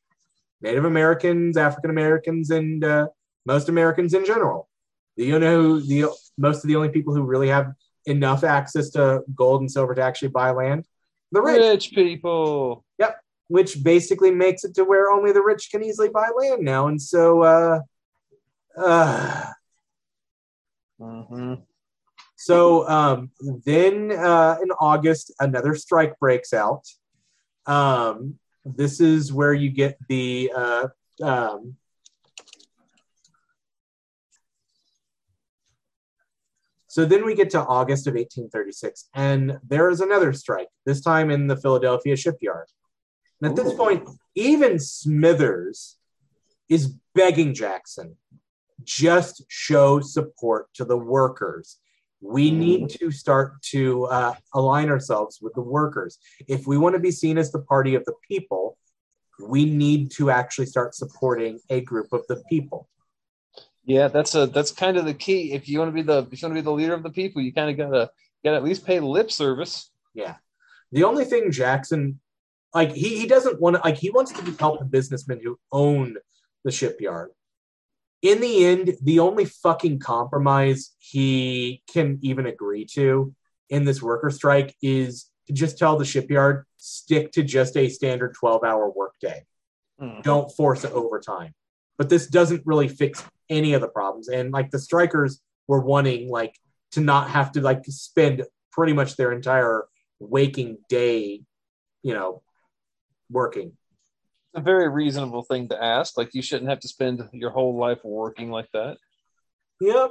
Native Americans, African Americans, and uh, most Americans in general. Do you know who the most of the only people who really have enough access to gold and silver to actually buy land? The rich, Rich people. Which basically makes it to where only the rich can easily buy land now. And so, uh, uh, hmm so um, then uh, in August, another strike breaks out. Um, this is where you get the uh, um, So then we get to August of 1836, and there is another strike, this time in the Philadelphia shipyard. And at this point, even Smithers is begging Jackson just show support to the workers. We need to start to uh, align ourselves with the workers. If we want to be seen as the party of the people, we need to actually start supporting a group of the people. Yeah, that's a that's kind of the key. If you want to be the if you want to be the leader of the people, you kind of gotta gotta at least pay lip service. Yeah. The only thing Jackson, like, he, he doesn't want to, like, he wants to help the businessmen who own the shipyard. In the end, the only fucking compromise he can even agree to in this worker strike is to just tell the shipyard, stick to just a standard 12 hour workday. Mm-hmm. Don't force it overtime. But this doesn't really fix any of the problems. And like the strikers were wanting like to not have to like spend pretty much their entire waking day, you know, working. A very reasonable thing to ask. Like you shouldn't have to spend your whole life working like that. Yep.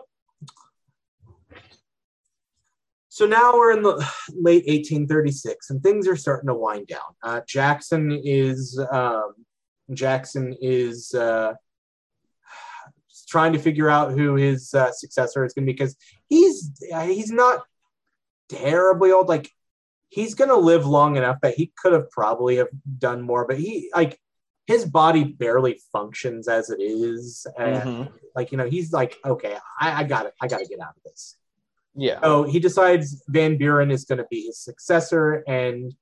So now we're in the late 1836, and things are starting to wind down. Uh, Jackson is um, Jackson is uh, trying to figure out who his uh, successor is going to be because he's he's not terribly old. Like he's going to live long enough that he could have probably have done more, but he like his body barely functions as it is, and Mhm. like you know he's like okay, I, I got it, I got to get out of this. Yeah. So he decides Van Buren is going to be his successor and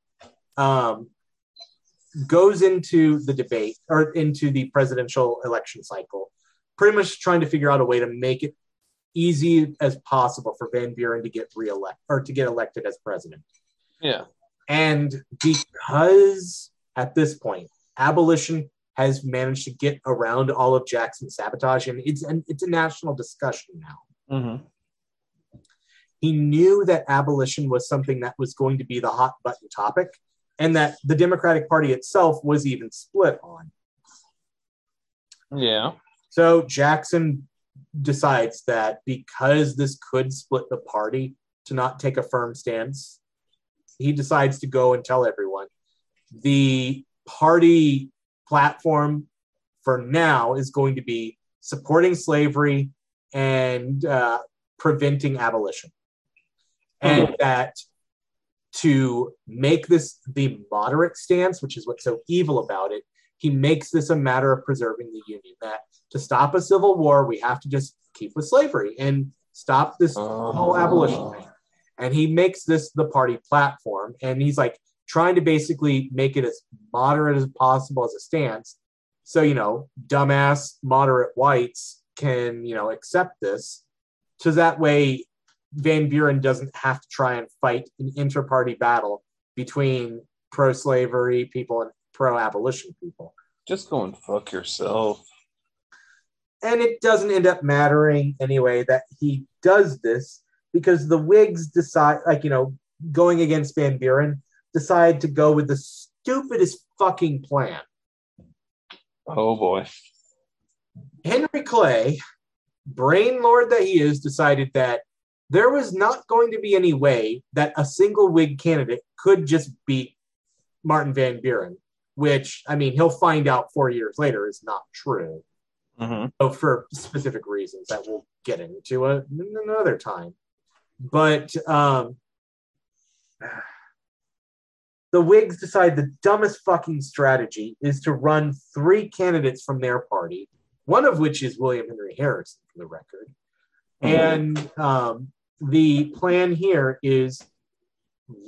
um, goes into the debate or into the presidential election cycle, pretty much trying to figure out a way to make it easy as possible for Van Buren to get reelected or to get elected as president. Yeah. And because at this point, abolition has managed to get around all of Jackson's sabotage, and it's an, it's a national discussion now hmm he knew that abolition was something that was going to be the hot button topic and that the Democratic Party itself was even split on. Yeah. So Jackson decides that because this could split the party to not take a firm stance, he decides to go and tell everyone the party platform for now is going to be supporting slavery and uh, preventing abolition. And that to make this the moderate stance, which is what's so evil about it, he makes this a matter of preserving the Union. That to stop a civil war, we have to just keep with slavery and stop this whole abolition thing. And he makes this the party platform. And he's like trying to basically make it as moderate as possible as a stance. So, you know, dumbass moderate whites can, you know, accept this. So that way Van Buren doesn't have to try and fight an inter-party battle between pro-slavery people and pro-abolition people. Just go and fuck yourself. And it doesn't end up mattering anyway that he does this because the Whigs decide, like, you know, going against Van Buren, decide to go with the stupidest fucking plan. Oh boy. Henry Clay, brain lord that he is, decided that there was not going to be any way that a single Whig candidate could just beat Martin Van Buren, which, I mean, he'll find out four years later is not true. hmm So for specific reasons that we'll get into a, another time. But um, the Whigs decide the dumbest fucking strategy is to run three candidates from their party, one of which is William Henry Harrison, for the record. And um, the plan here is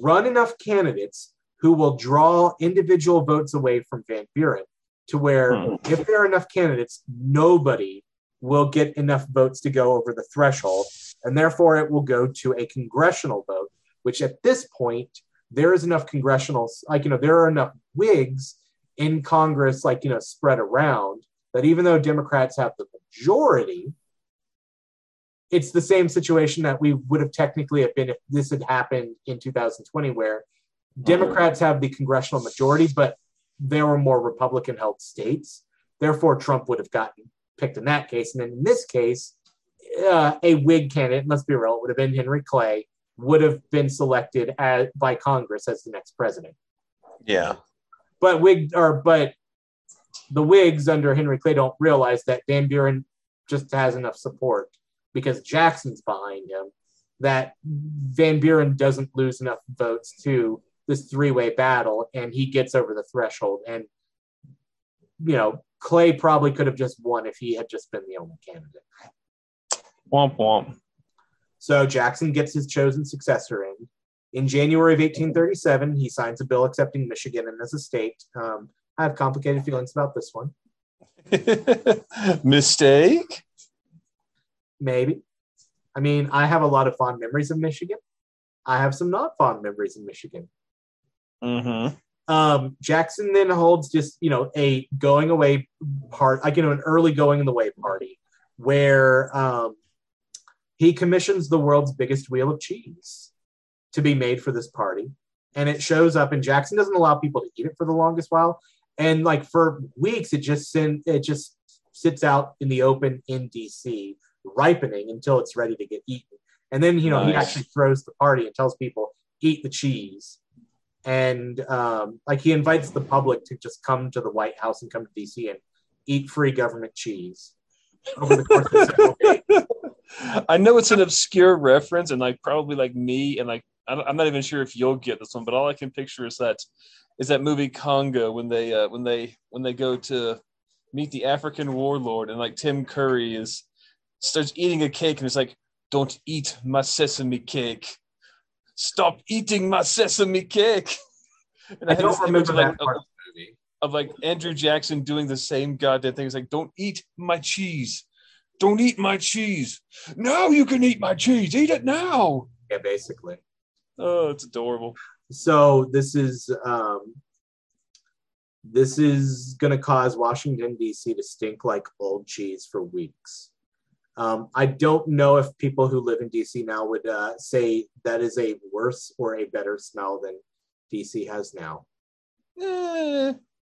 run enough candidates who will draw individual votes away from Van Buren to where Hmm. if there are enough candidates, nobody will get enough votes to go over the threshold, and therefore it will go to a congressional vote, which at this point there is enough congressional, like you know, there are enough Whigs in Congress, like you know, spread around that even though Democrats have the majority, it's the same situation that we would have technically have been if this had happened in 2020, where mm-hmm. Democrats have the congressional majority, but there were more Republican held states. Therefore, Trump would have gotten picked in that case. And then in this case, uh, a Whig candidate, let's be real, it would have been Henry Clay, would have been selected as, by Congress as the next president. Yeah. But Whig or but the Whigs under Henry Clay don't realize that Van Buren just has enough support because Jackson's behind him that Van Buren doesn't lose enough votes to this three-way battle and he gets over the threshold and you know Clay probably could have just won if he had just been the only candidate. Womp womp. So Jackson gets his chosen successor in. In January of 1837, he signs a bill accepting Michigan as a state. Um, I have complicated feelings about this one. Mistake. Maybe. I mean, I have a lot of fond memories of Michigan. I have some not fond memories of Michigan. Mm-hmm. Um, Jackson then holds just, you know, a going away part, like, you know, an early going away party where um, he commissions the world's biggest wheel of cheese to be made for this party. And it shows up, and Jackson doesn't allow people to eat it for the longest while. And like for weeks, it just send, it just sits out in the open in DC, ripening until it's ready to get eaten. And then you know he actually throws the party and tells people eat the cheese, and um, like he invites the public to just come to the White House and come to DC and eat free government cheese over the course of several days. I know it's an obscure reference, and like probably like me, and like I I'm not even sure if you'll get this one, but all I can picture is that is that movie Congo when they uh, when they when they go to meet the African warlord, and like Tim Curry is starts eating a cake, and it's like, "Don't eat my sesame cake! Stop eating my sesame cake!" And I had don't remember like, that of- part of the movie. of like Andrew Jackson doing the same goddamn thing. It's like, don't eat my cheese. Don't eat my cheese. Now you can eat my cheese. Eat it now. Yeah, basically. Oh, it's adorable. So this is um, this is going to cause Washington D.C. to stink like old cheese for weeks. Um, I don't know if people who live in D.C. now would uh, say that is a worse or a better smell than D.C. has now. Eh,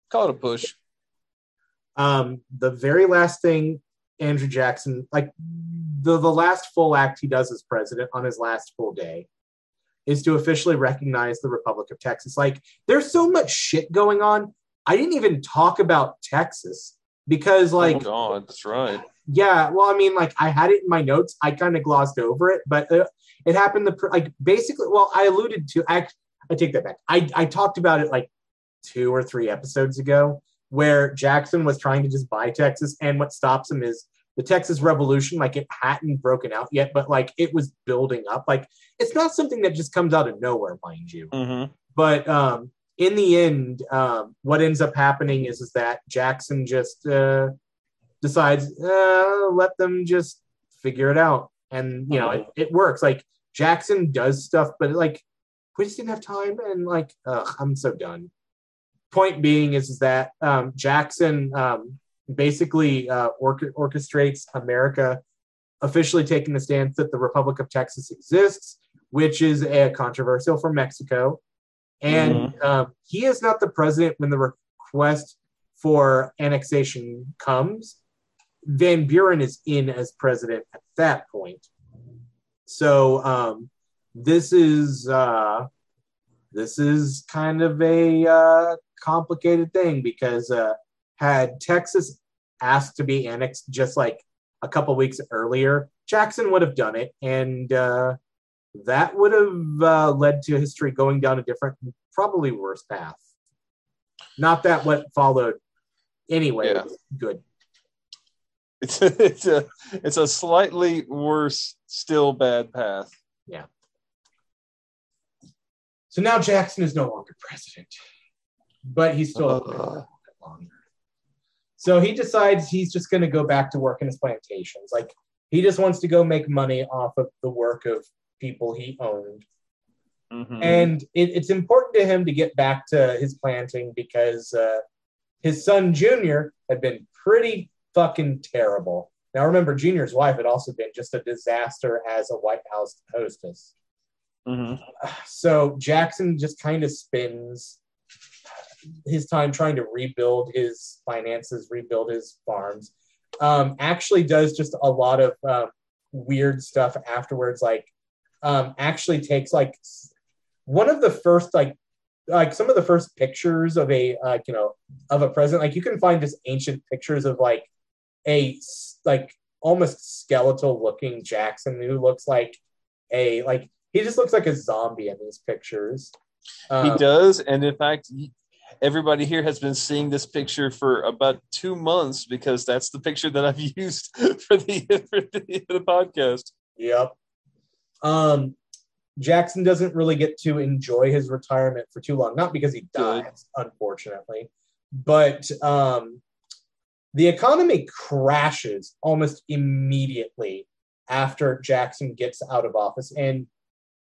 call it a push. Um, the very last thing Andrew Jackson, like the, the last full act he does as president on his last full day, is to officially recognize the Republic of Texas. Like, there's so much shit going on. I didn't even talk about Texas because, like, oh God, that's right. yeah, well, I mean, like, I had it in my notes. I kind of glossed over it, but uh, it happened. The like basically, well, I alluded to. I I take that back. I I talked about it like two or three episodes ago, where Jackson was trying to just buy Texas, and what stops him is the Texas Revolution. Like, it hadn't broken out yet, but like it was building up. Like, it's not something that just comes out of nowhere, mind you Mm-hmm. but um, in the end, um, what ends up happening is is that Jackson just uh, decides uh, let them just figure it out, and you know it, it works. Like Jackson does stuff, but like we just didn't have time, and like ugh, I'm so done. Point being is, is that um, Jackson um, basically uh, orch- orchestrates America officially taking the stance that the Republic of Texas exists, which is a controversial for Mexico and um, he is not the president when the request for annexation comes. Van Buren is in as president at that point. So um, this is uh, this is kind of a uh, complicated thing because uh, had Texas asked to be annexed just like a couple weeks earlier, Jackson would have done it, and uh, that would have uh, led to history going down a different, probably worse path. Not that what followed, anyway, Yeah. good. It's a, it's a it's a slightly worse, still bad path. Yeah. So now Jackson is no longer president, but he's still Uh. president a bit longer. So he decides he's just going to go back to work in his plantations. Like he just wants to go make money off of the work of people he owned. Mhm. And it, it's important to him to get back to his planting because uh, his son Junior had been pretty fucking terrible. Now remember, Junior's wife had also been just a disaster as a White House hostess. Mhm. So Jackson just kind of spends his time trying to rebuild his finances, rebuild his farms. Um, actually, does just a lot of um, weird stuff afterwards. Like, um, actually takes like one of the first like like some of the first pictures of a like you know of a president. Like you can find just ancient pictures of like a like almost skeletal looking Jackson who looks like a like he just looks like a zombie in these pictures. he Um, does, and in fact, he- everybody here has been seeing this picture for about two months because that's the picture that I've used for the for the, the podcast. Yep. Um, Jackson doesn't really get to enjoy his retirement for too long, not because he Good. dies, unfortunately, but um, the economy crashes almost immediately after Jackson gets out of office. And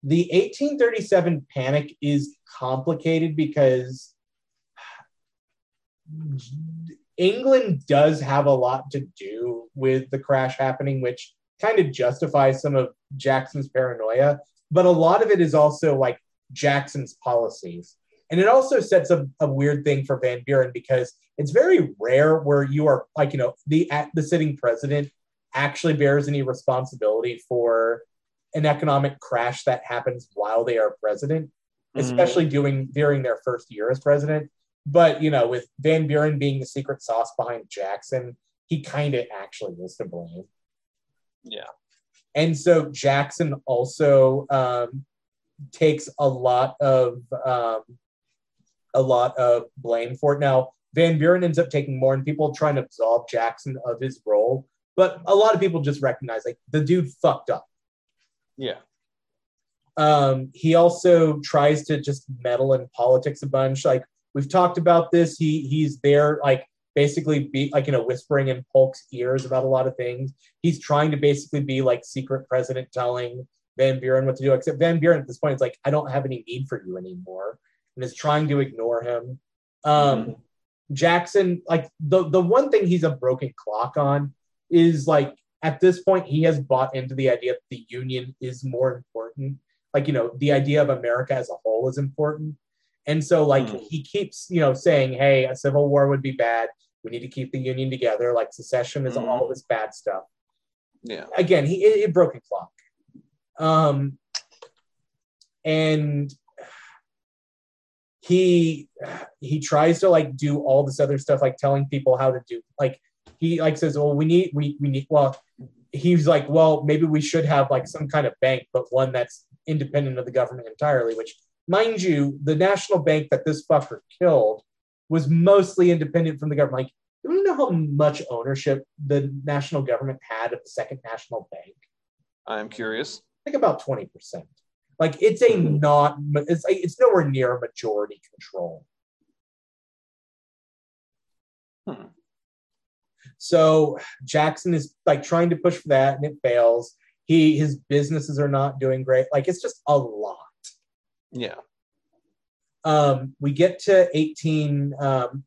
the 1837 panic is complicated because England does have a lot to do with the crash happening, which kind of justifies some of Jackson's paranoia, but a lot of it is also like Jackson's policies. And it also sets up a weird thing for Van Buren because it's very rare where you are like, you know, the the sitting president actually bears any responsibility for an economic crash that happens while they are president, mm-hmm. especially doing during their first year as president. But you know, with Van Buren being the secret sauce behind Jackson, he kind of actually was to blame. Yeah. And so Jackson also um, takes a lot of um, a lot of blame for it. Now Van Buren ends up taking more, and people trying to absolve Jackson of his role. But a lot of people just recognize like the dude fucked up. Yeah. Um, he also tries to just meddle in politics a bunch. Like we've talked about this. He he's there like basically be like you know whispering in Polk's ears about a lot of things. He's trying to basically be like secret president telling Van Buren what to do. Except Van Buren at this point is like, I don't have any need for you anymore, and is trying to ignore him. Um, Jackson, like the the one thing he's a broken clock on is like at this point he has bought into the idea that the union is more important. Like you know the idea of America as a whole is important, and so like Hmm. he keeps you know saying, hey, a civil war would be bad. We need to keep the union together. Like secession is Mhm. all this bad stuff. Yeah. Again, he it, it broken clock. Um, and he he tries to like do all this other stuff like telling people how to do like he like says well we need we we need well he's like well maybe we should have like some kind of bank but one that's independent of the government entirely which mind you the national bank that this fucker killed was mostly independent from the government like you want to know how much ownership the national government had of the second national bank I am curious. think about 20%. Like it's a not it's it's nowhere near majority control. Hmm. So Jackson is like trying to push for that and it fails. He his businesses are not doing great. Like it's just a lot. Yeah. Um, we get to 18 um,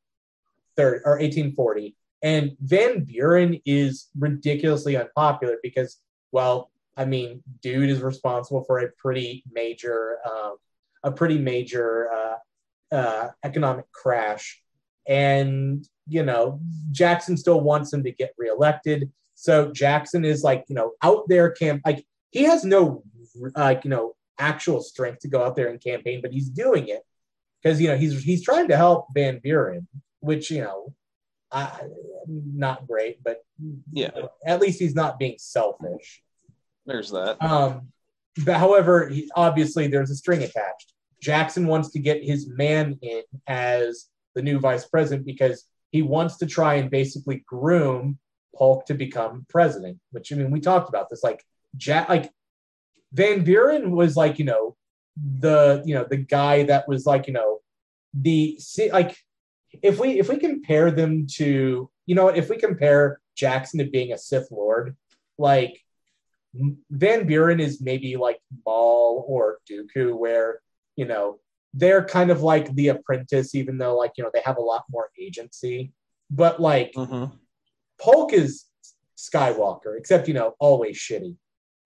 30, or 1840, and Van Buren is ridiculously unpopular because, well, I mean, dude is responsible for a pretty major, um, a pretty major uh, uh, economic crash, and you know Jackson still wants him to get reelected. So Jackson is like you know out there camp like he has no like you know actual strength to go out there and campaign, but he's doing it because you know he's he's trying to help Van Buren, which you know, I, not great, but Yeah. at least he's not being selfish. There's that. Um, but however, he, obviously there's a string attached. Jackson wants to get his man in as the new vice president because he wants to try and basically groom Polk to become president. Which I mean, we talked about this. Like Jack, like Van Buren was like you know the you know the guy that was like you know the like if we if we compare them to you know if we compare Jackson to being a Sith Lord, like Van Buren is maybe like Maul or Dooku, where you know they're kind of like the apprentice, even though like you know they have a lot more agency. But like hmm Polk is Skywalker, except you know always shitty.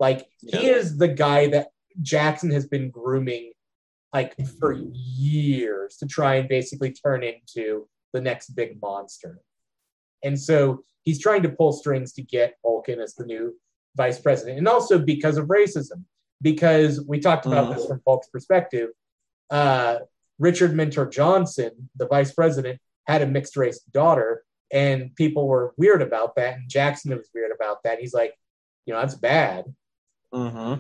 Like he Yeah. is the guy that Jackson has been grooming like for years to try and basically turn into the next big monster. And so he's trying to pull strings to get in as the new vice president. And also because of racism, because we talked about Mhm. this from Polk's perspective. Uh, Richard Mentor Johnson, the vice president, had a mixed race daughter, and people were weird about that. And Jackson was weird about that. He's like, you know, that's bad. Hmm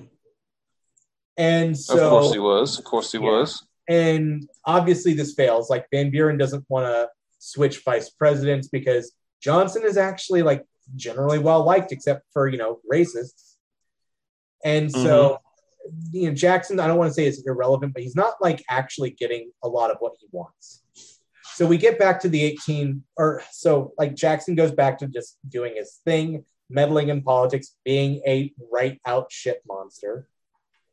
And so, Of course he was. Of course he Yeah. was. and obviously this fails. Like Van Buren doesn't want to switch vice presidents because Johnson is actually like generally well liked, except for you know racists. And so, you know, Jackson, I don't want to say is irrelevant, but he's not like actually getting a lot of what he wants. So we get back to the 18, or so like Jackson goes back to just doing his thing, meddling in politics, being a right out shit monster.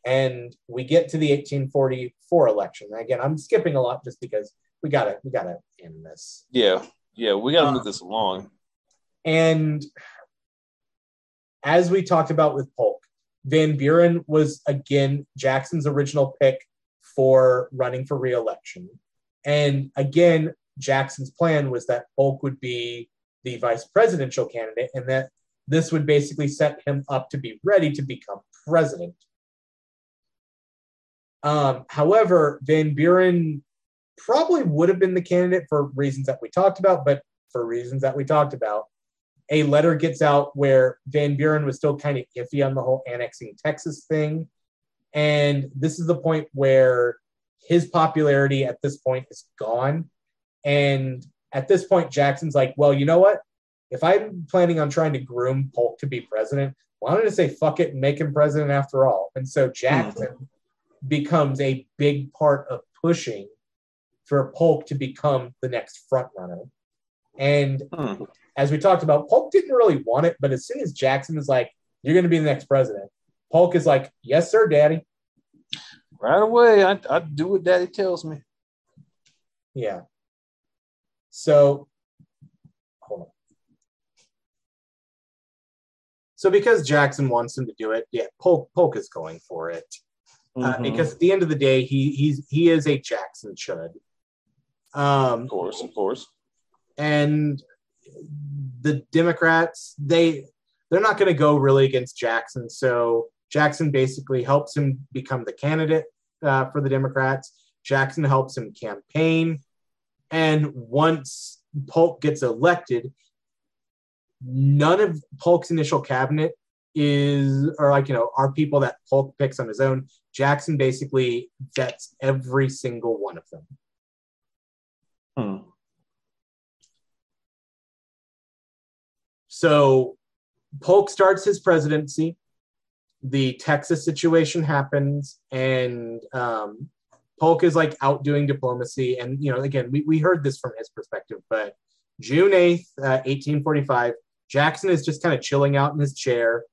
And we get to the 1844 election. Again, I'm skipping a lot just because we gotta we gotta end this. Yeah. Yeah. We got to Uh, move this along. And as we talked about with Polk, Van Buren was again Jackson's original pick for running for reelection. And again, Jackson's plan was that Polk would be the vice presidential candidate and that this would basically set him up to be ready to become president. Um, however, Van Buren probably would have been the candidate for reasons that we talked about, but for reasons that we talked about, a letter gets out where Van Buren was still kind of iffy on the whole annexing Texas thing. And this is the point where his popularity at this point is gone. And at this point, Jackson's like, well, you know what? If I'm planning on trying to groom Polk to be president, why don't I say fuck it and make him president after all? And so Jackson becomes a big part of pushing for Polk to become the next front runner. And Hmm. as we talked about, Polk didn't really want it, but as soon as Jackson is like, "You're going to be the next president," Polk is like, "Yes, sir, Daddy." Right away, I, I do what daddy tells me. Yeah. So, hold on. So because Jackson wants him to do it, yeah, Polk Polk is going for it uh, Mhm. because at the end of the day, he he's he is a Jackson chud. Um, of course, of course. and the Democrats they they're not going to go really against Jackson. So Jackson basically helps him become the candidate uh, for the Democrats. Jackson helps him campaign, and once Polk gets elected, none of Polk's initial cabinet is or like you know are people that Polk picks on his own. Jackson basically vets every single one of them. Hmm. So Polk starts his presidency. The Texas situation happens, and um, Polk is like out doing diplomacy. And, you know, again, we, we heard this from his perspective, but June 8th, uh, 1845, Jackson is just kind of chilling out in his chair.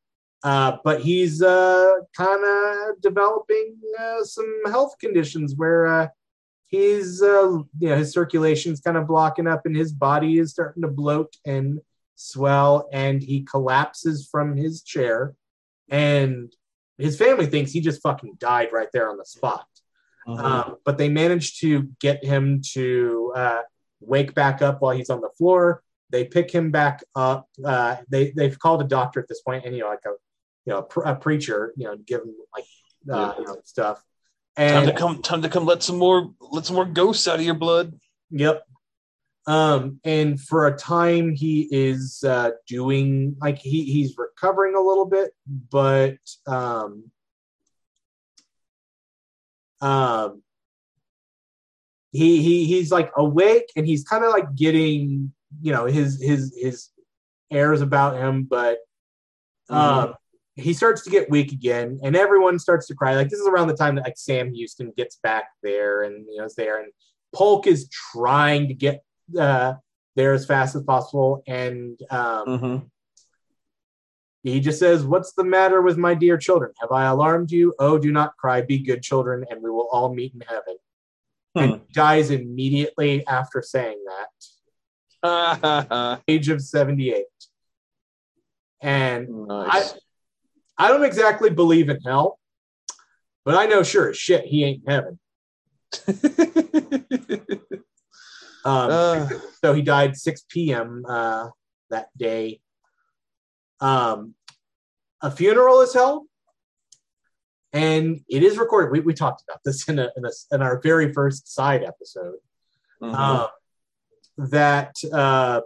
Uh, but he's uh, kind of developing uh, some health conditions where uh, he's, uh, you know, his circulation's kind of blocking up and his body is starting to bloat and swell and he collapses from his chair and his family thinks he just fucking died right there on the spot Um, but they managed to get him to uh, wake back up while he's on the floor. They pick him back up. Uh, they they've called a doctor at this point, and you know, like a you know a, pr- a preacher, you know, give him like uh, Yeah. you know, stuff. time And to come. Time to come. Let some more. Let some more ghosts out of your blood. Yep. Um, and for a time, he is uh, doing like he he's recovering a little bit, but um, um, he he he's like awake and he's kind of like getting you know his his his airs about him, but um, he starts to get weak again, and everyone starts to cry. Like this is around the time that like Sam Houston gets back there, and you know is there, and Polk is trying to get uh, there as fast as possible, and um, Mm-hmm. he just says, "What's the matter with my dear children? Have I alarmed you? Oh, do not cry. Be good children, and we will all meet in heaven." And dies immediately after saying that, age of seventy-eight. And nice. I don't exactly believe in hell, but I know sure as shit he ain't in heaven. Um, Uh. so he died 6 p.m. Uh, that day. Um, a funeral is held, and it is recorded. We, we talked about this in, a, in, a, in our very first side episode. Mhm. Um, that uh,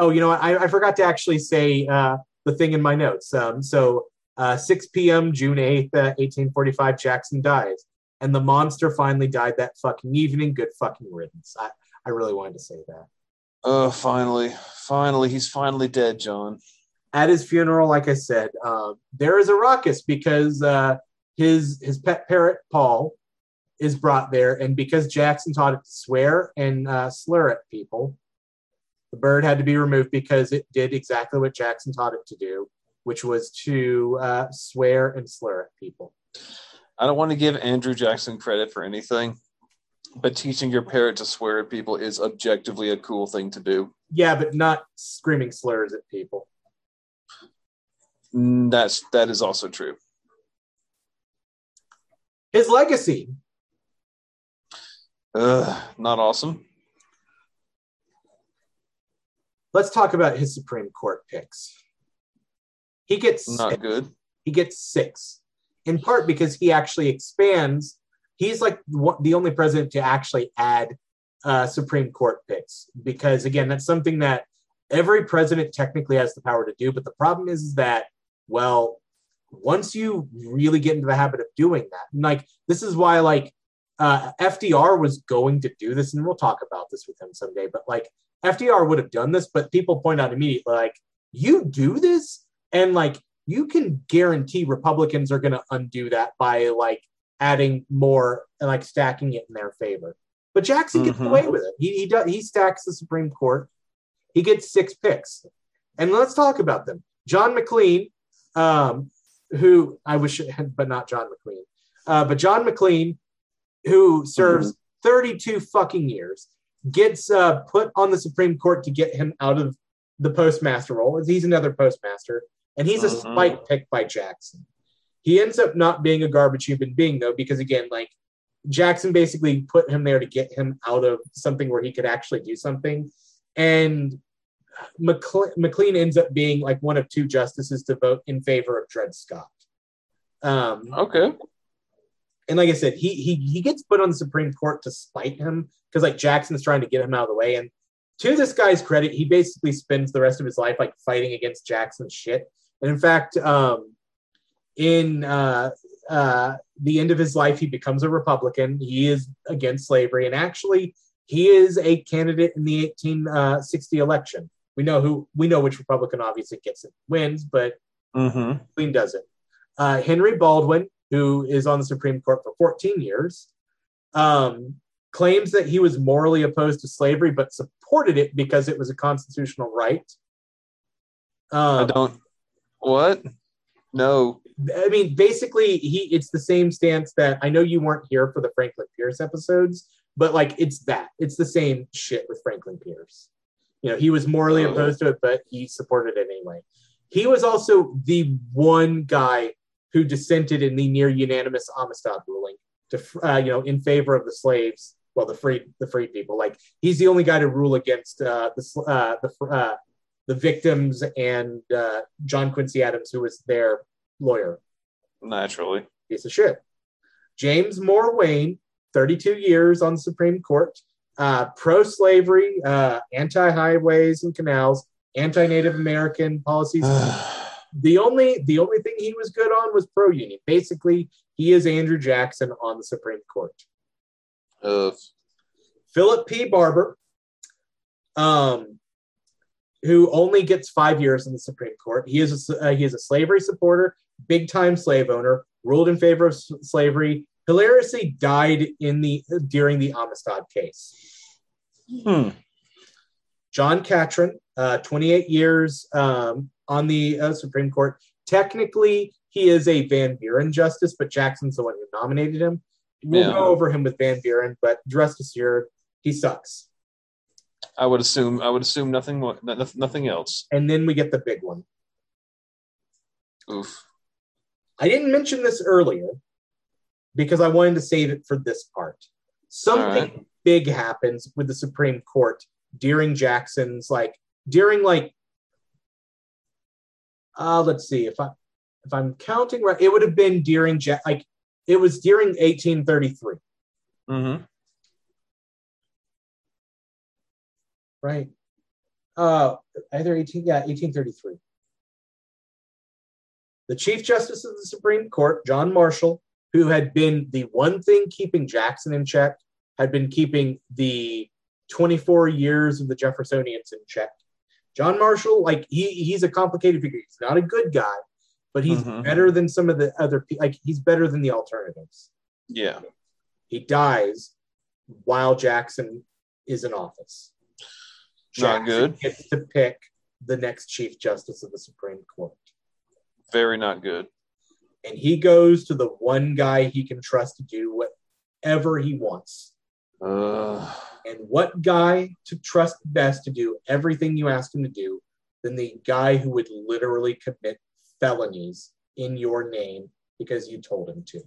oh, you know what? I, I forgot to actually say uh, the thing in my notes. Um, so uh, 6 p.m. June 8th, uh, 1845, Jackson dies, and the monster finally died that fucking evening. Good fucking riddance. I, I really wanted to say that. oh, finally, finally, he's finally dead, John. At his funeral, like I said, um, there is a ruckus because uh, his his pet parrot Paul is brought there, and because Jackson taught it to swear and uh, slur at people, the bird had to be removed because it did exactly what Jackson taught it to do, which was to uh, swear and slur at people. I don't want to give Andrew Jackson credit for anything, but teaching your parrot to swear at people is objectively a cool thing to do. Yeah, but not screaming slurs at people. Mm, That's that is also true. His legacy. Ugh, not awesome. Let's talk about his Supreme Court picks. He gets Not good. he gets six, in part because he actually expands. He's like the only president to actually add uh, Supreme Court picks because, again, that's something that every president technically has the power to do. But the problem is, is that, well, once you really get into the habit of doing that, and like this is why, like, uh, FDR was going to do this, and we'll talk about this with him someday. But like, FDR would have done this, but people point out immediately, like, you do this, and like, you can guarantee Republicans are going to undo that by like adding more and like stacking it in their favor. But Jackson gets Mhm. away with it. He he does he stacks the Supreme Court. He gets six picks, and let's talk about them. John McLean, um, who I wish, but not John McLean, uh, but John McLean, who serves 32 fucking years, gets uh, put on the Supreme Court to get him out of the postmaster role. He's another postmaster, and he's a Mhm. spite pick by Jackson. He ends up not being a garbage human being though, because again, like Jackson basically put him there to get him out of something where he could actually do something, and McLean, McLean ends up being like one of two justices to vote in favor of Dred Scott. Um, Okay. And like I said, he he he gets put on the Supreme Court to spite him because like Jackson's trying to get him out of the way. And to this guy's credit, he basically spends the rest of his life like fighting against Jackson's shit. And in fact, um, in uh, uh, the end of his life, he becomes a Republican. He is against slavery, and actually, he is a candidate in the 1860 election. We know who we know which Republican obviously gets it wins, but Mm-hmm. Queen does it. Uh, Henry Baldwin, who is on the Supreme Court for 14 years, um, claims that he was morally opposed to slavery, but supported it because it was a constitutional right. I Um, don't. What? No. I mean, basically, he it's the same stance that I know you weren't here for the Franklin Pierce episodes, but like it's that it's the same shit with Franklin Pierce. You know, he was morally Oh. opposed to it, but he supported it anyway. He was also the one guy who dissented in the near unanimous Amistad ruling. to uh, you know in favor of the slaves, well the free the free people. Like he's the only guy to rule against uh, the uh, the uh, the victims and uh, John Quincy Adams, who was their lawyer. Naturally. Piece of shit. James Moore Wayne, 32 years on the Supreme Court, uh, pro slavery, uh, anti highways and canals, anti Native American policies. the only the only thing he was good on was pro union. Basically, he is Andrew Jackson on the Supreme Court. Uh, Philip P. Barbour, um, who only gets five years in the Supreme Court. He is a, uh, he is a slavery supporter, big time slave owner, ruled in favor of s- slavery. Hilariously died in the during the Amistad case. hmm. John Catron, uh, 28 years um, on the uh, Supreme Court. Technically, he is a Van Buren justice, but Jackson's the one who nominated him. We'll Yeah. go over him with Van Buren, but rest assured, he sucks. I would assume. I would assume nothing. Nothing else. And then we get the big one. Oof. I didn't mention this earlier because I wanted to save it for this part. Something big happens with the Supreme Court during Jackson's like during like uh let's see if I if I'm counting right, it would have been during ja- like it was during 1833, Mm-hmm. right? Uh either 18 yeah, 1833. The Chief Justice of the Supreme Court, John Marshall, who had been the one thing keeping Jackson in check, had been keeping the 24 years of the Jeffersonians in check. John Marshall, like he he's a complicated figure. He's not a good guy, but he's Mhm. better than some of the other like he's better than the alternatives. Yeah. He dies while Jackson is in office. Not good. Gets to pick the next Chief Justice of the Supreme Court. Very not good. and he goes to the one guy he can trust to do whatever he wants. Uh, And what guy to trust best to do everything you ask him to do than the guy who would literally commit felonies in your name because you told him to?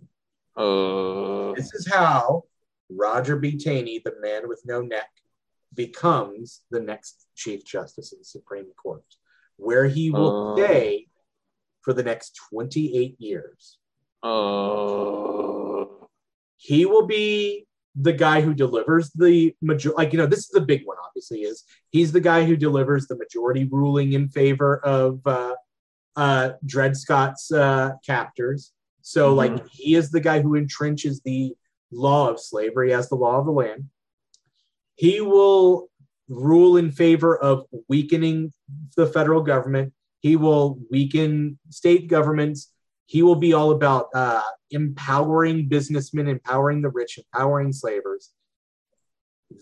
uh, This is how Roger B. Taney, the man with no neck, becomes the next Chief Justice of the Supreme Court, where he will Uh. stay for the next 28 years. uh, he will be the guy who delivers the major like you know this is the big one obviously is he's the guy who delivers the majority ruling in favor of uh uh dred scott's uh captors. So Mhm. like he is the guy who entrenches the law of slavery as the law of the land. He will rule in favor of weakening the federal government. He will weaken state governments he will be all about uh, empowering businessmen, empowering the rich, empowering slavers.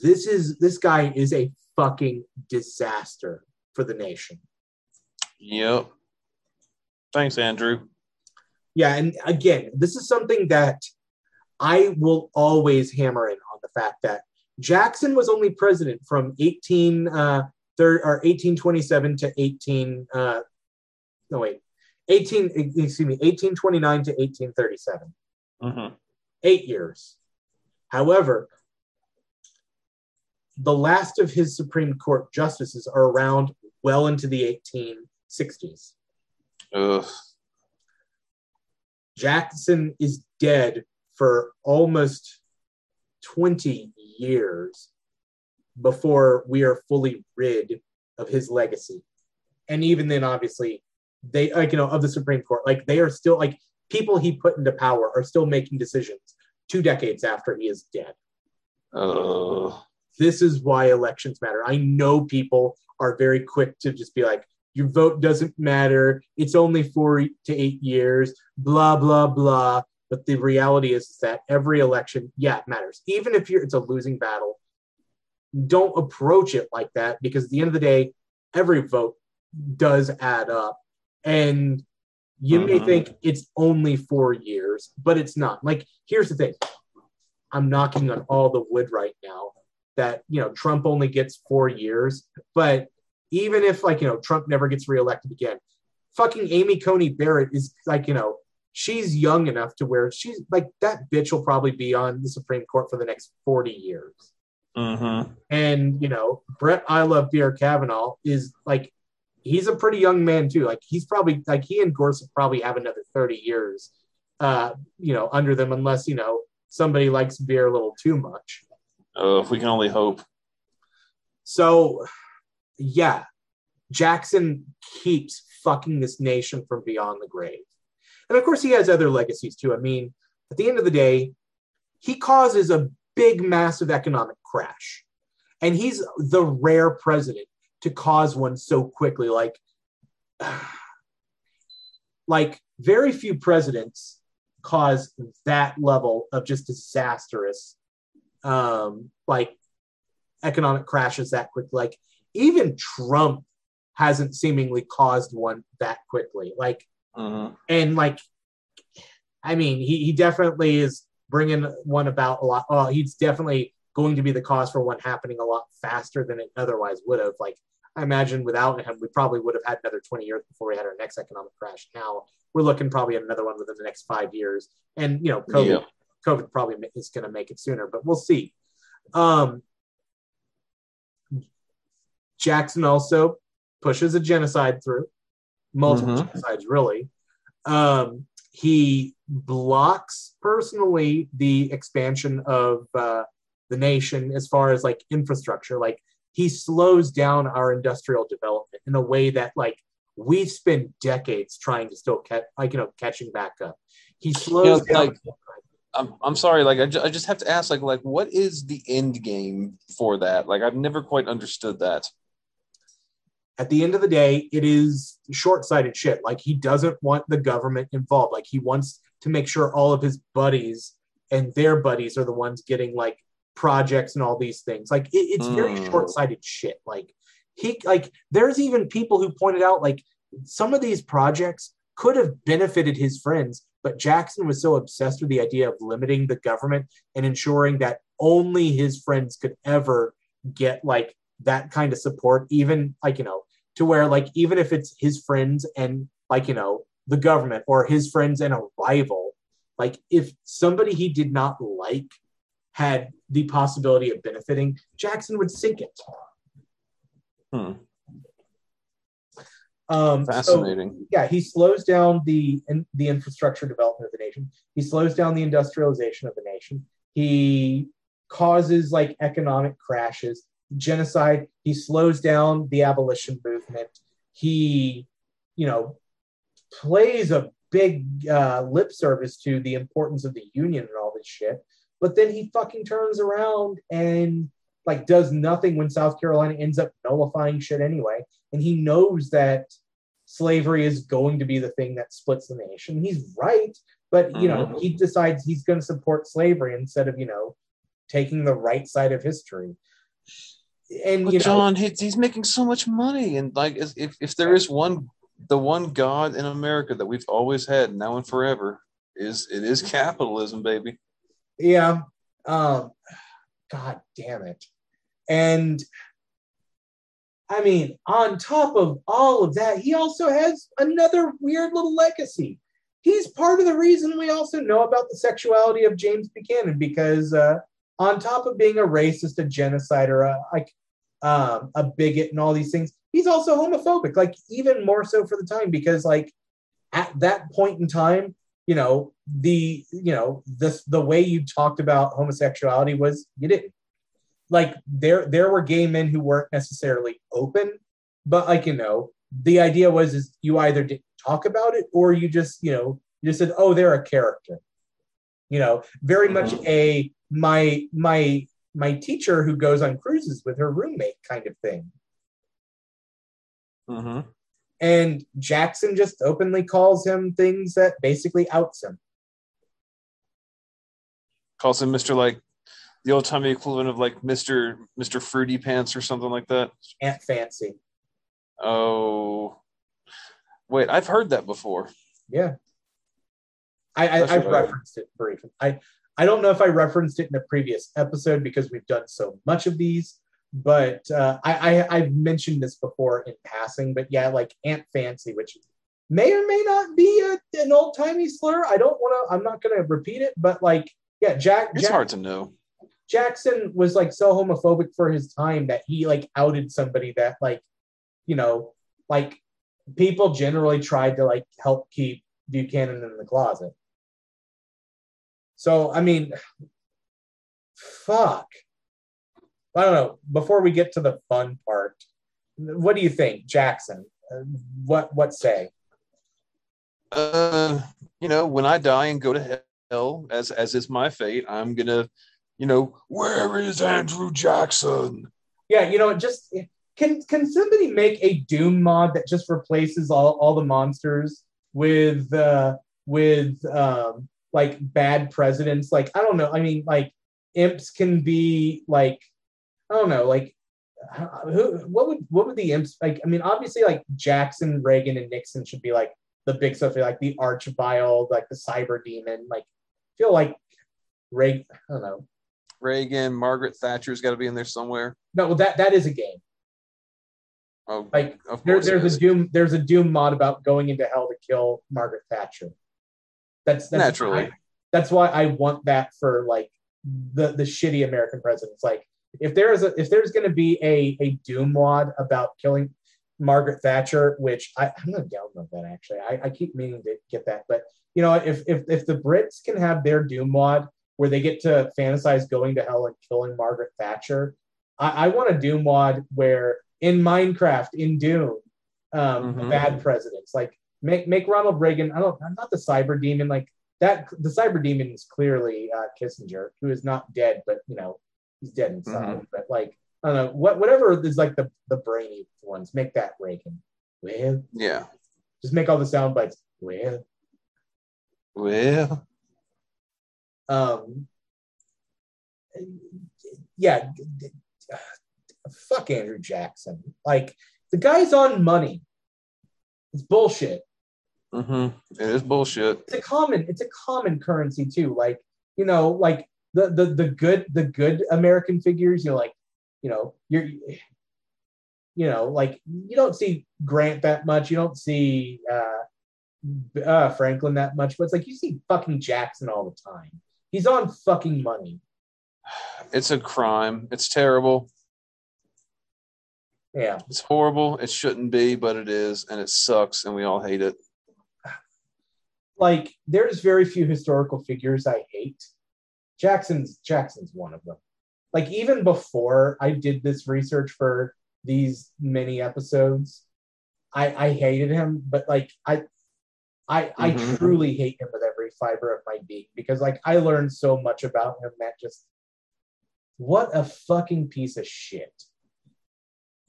This is this guy is a fucking disaster for the nation. yep. Thanks, Andrew. Yeah, and again, this is something that I will always hammer in on the fact that Jackson was only president from 18 uh, or 1827 to 18 uh, no wait 18 excuse me 1829 to 1837 Mm-hmm. eight years. However, the last of his Supreme Court justices are around well into the 1860s. Ugh. Jackson is dead for almost 20 years before we are fully rid of his legacy. And even then, obviously, they like you know of the Supreme Court, like they are still like people he put into power are still making decisions two decades after he is dead. Uh, This is why elections matter. I know people are very quick to just be like, your vote doesn't matter. It's only four to eight years, blah, blah, blah. But the reality is that every election, yeah, it matters. Even if you're, it's a losing battle, don't approach it like that because at the end of the day, every vote does add up. And you may Mhm. think it's only four years, but it's not. Like, here's the thing I'm knocking on all the wood right now that, you know, Trump only gets four years. But even if, like, you know, Trump never gets reelected again, fucking Amy Coney Barrett is like, you know, she's young enough to where she's like that bitch will probably be on the Supreme Court for the next 40 years. Mm-hmm. And you know, Brett I love Pierre Kavanaugh is like he's a pretty young man too. Like he's probably like he and Gorsuch probably have another 30 years uh, you know, under them unless, you know, somebody likes beer a little too much. Oh, if we can only hope. So yeah, Jackson keeps fucking this nation from beyond the grave. And of course, he has other legacies too. I mean, at the end of the day, he causes a big, massive economic crash. And he's the rare president to cause one so quickly. Like, like very few presidents cause that level of just disastrous, um, like economic crashes that quickly. Like even Trump hasn't seemingly caused one that quickly. Like, Mm-hmm. and like, I mean, he, he definitely is bringing one about a lot. Well, he's definitely going to be the cause for one happening a lot faster than it otherwise would have. Like, I imagine without him, we probably would have had another 20 years before we had our next economic crash. Now we're looking probably at another one within the next five years. And, you know, COVID, Yeah. COVID probably is going to make it sooner, but we'll see. Um, Jackson also pushes a genocide through, multiple Mhm. genocides, really. Um, he blocks personally the expansion of uh, the nation as far as like infrastructure. Like he slows down our industrial development in a way that like we've spent decades trying to still catch, like you know, catching back up. He slows Yeah, down. like- I'm, I'm sorry. Like I, ju- I just have to ask. Like like what is the end game for that? Like I've never quite understood that. at the end of the day, it is short-sighted shit. Like he doesn't want the government involved. Like he wants to make sure all of his buddies and their buddies are the ones getting like projects and all these things. Like it, it's very Mm. short-sighted shit. Like he like there's even people who pointed out like some of these projects could have benefited his friends, but Jackson was so obsessed with the idea of limiting the government and ensuring that only his friends could ever get like that kind of support, even like, you know, to where like even if it's his friends and like, you know, the government or his friends and a rival, like if somebody he did not like had the possibility of benefiting, Jackson would sink it. Hmm. Um, so- Fascinating. yeah, he slows down the in, the infrastructure development of the nation. He slows down the industrialization of the nation. He causes like economic crashes, genocide. He slows down the abolition movement. He, you know, plays a big uh, lip service to the importance of the union and all this shit. But then he fucking turns around and like does nothing when South Carolina ends up nullifying shit anyway. And he knows that slavery is going to be the thing that splits the nation. He's right, but you know, uh-huh. he decides he's going to support slavery instead of, you know, taking the right side of history. And But you know, John, he's, he's making so much money, and like if if there is one, the one God in America that we've always had now and forever is it is capitalism, baby. Yeah. Um, God damn it. And I mean, on top of all of that, he also has another weird little legacy. He's part of the reason we also know about the sexuality of James Buchanan because, uh, on top of being a racist, a genocider, a, like um, a bigot, and all these things, he's also homophobic. Like even more so for the time because, like, at that point in time, you know the you know this the way you talked about homosexuality was you didn't like there there were gay men who weren't necessarily open but like you know the idea was is you either didn't talk about it or you just you know you just said oh they're a character. You know very much a my my my teacher who goes on cruises with her roommate kind of thing. Mm-hmm. And jackson just openly calls him things that basically outs him Calls him Mister like the old timey equivalent of like Mister Mister Fruity Pants or something like that. aunt fancy Oh, wait, I've heard that before. Yeah. I, I I've I- referenced it briefly. I I don't know if I referenced it in a previous episode because we've done so much of these, but uh, I, I I've mentioned this before in passing. But yeah, like Aunt Fancy, which may or may not be a, an old timey slur. I don't want to. I'm not going to repeat it, but like, yeah, Jack. It's Jack hard to know. Jackson was like so homophobic for his time that he like outed somebody that like, you know, like people generally tried to like help keep Buchanan in the closet. So I mean, fuck. I don't know. Before we get to the fun part, what do you think, Jackson? What what say? Uh, you know, when I die and go to hell, as as is my fate, I'm gonna, you know, where is Andrew Jackson? Yeah, you know, just can can somebody make a Doom mod that just replaces all, all the monsters with uh with um like bad presidents? Like I don't know. I mean, like imps can be like I don't know, like who what would what would the imps like? I mean, obviously like Jackson, Reagan, and Nixon should be like the big stuff, like the Archvile, like the Cyber Demon. Like feel like Reagan. I don't know. Reagan, Margaret Thatcher's got to be in there somewhere. No, well, that that is a game. Oh, Like There, there's a doom. There's a doom mod about going into hell to kill Margaret Thatcher. That's, that's Naturally. That's why I want that for like the the shitty American presidents. Like if there is a if there's going to be a a doom mod about killing Margaret Thatcher, which I, I'm going to download that actually. I, I keep meaning to get that, but you know if if if the Brits can have their doom mod where they get to fantasize going to hell and killing Margaret Thatcher, I, I want a doom mod where in Minecraft in Doom, um, Mhm. bad presidents like make make Ronald Reagan. I don't. I'm not the cyber demon. Like that. The cyber demon is clearly uh, Kissinger, who is not dead, but you know he's dead inside. But like I don't know what whatever is like the the brainy ones. Make that Reagan. Well, Yeah. just make all the sound bites. Well, Well, um, yeah. Fuck Andrew Jackson. Like the guy's on money. It's bullshit. Mm-hmm. it is bullshit. it's a common it's a common currency too like you know like the the the good the good american figures you know like you know you're you know like you don't see grant that much you don't see uh, uh franklin that much but it's like you see fucking jackson all the time he's on fucking money It's a crime. It's terrible. yeah It's horrible. It shouldn't be, but it is, and it sucks, and we all hate it. like there's very few historical figures I hate. Jackson's Jackson's one of them. Like even before I did this research for these many episodes, I I hated him, but like I I I Mhm. truly hate him with every fiber of my being because like I learned so much about him that just what a fucking piece of shit.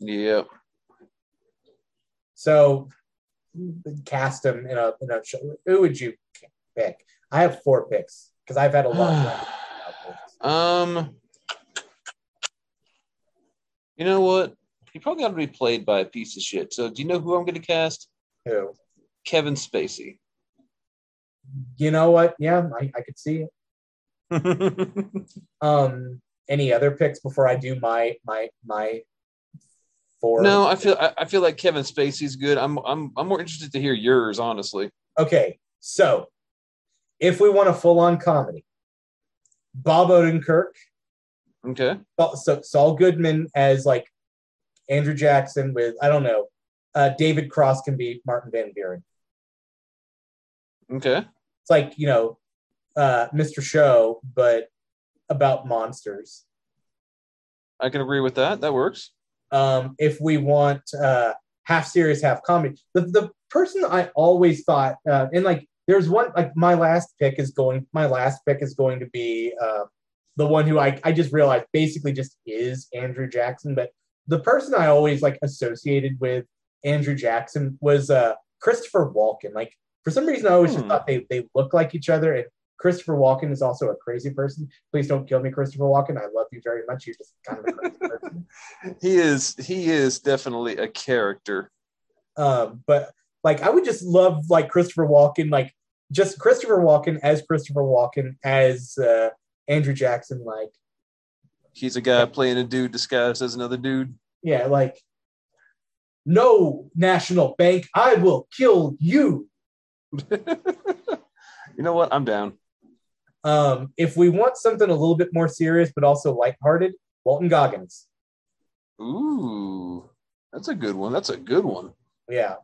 Yep. So cast him in a in a show. Who would you pick? I have four picks because I've had a lot. of um, you know what? He probably got to be played by a piece of shit. So, do you know who I'm going to cast? Who? Kevin Spacey. You know what? Yeah, I, I could see it. Um, any other picks before I do my my my four? no, I feel I, I feel like Kevin Spacey's good. I'm I'm I'm more interested to hear yours, honestly. Okay, so if we want a full on comedy, Bob Odenkirk, Okay. So Saul Goodman as like Andrew Jackson with I don't know. Uh, David Cross can be Martin Van Buren. Okay. It's like you know, uh, Mr. Show, but about monsters. I can agree with that. That works. um, if we want uh, half serious, half comedy. The the person I always thought, uh, and like there's one like my last pick is going. My last pick is going to be uh, the one who I I just realized basically just is Andrew Jackson. But the person I always like associated with Andrew Jackson was uh, Christopher Walken. Like for some reason, I always just Hmm. thought they they look like each other. And Christopher Walken is also a crazy person. Please don't kill me, Christopher Walken. I love you very much. You're just kind of a crazy person. He is he is definitely a character. Um, but like I would just love like Christopher Walken, like just Christopher Walken as Christopher Walken as uh, Andrew Jackson, like He's a guy playing a dude disguised as another dude. yeah, like No, national bank, I will kill you. you know what? I'm down. Um, if we want something a little bit more serious but also lighthearted, Walton Goggins. Ooh, that's a good one. That's a good one. Yeah.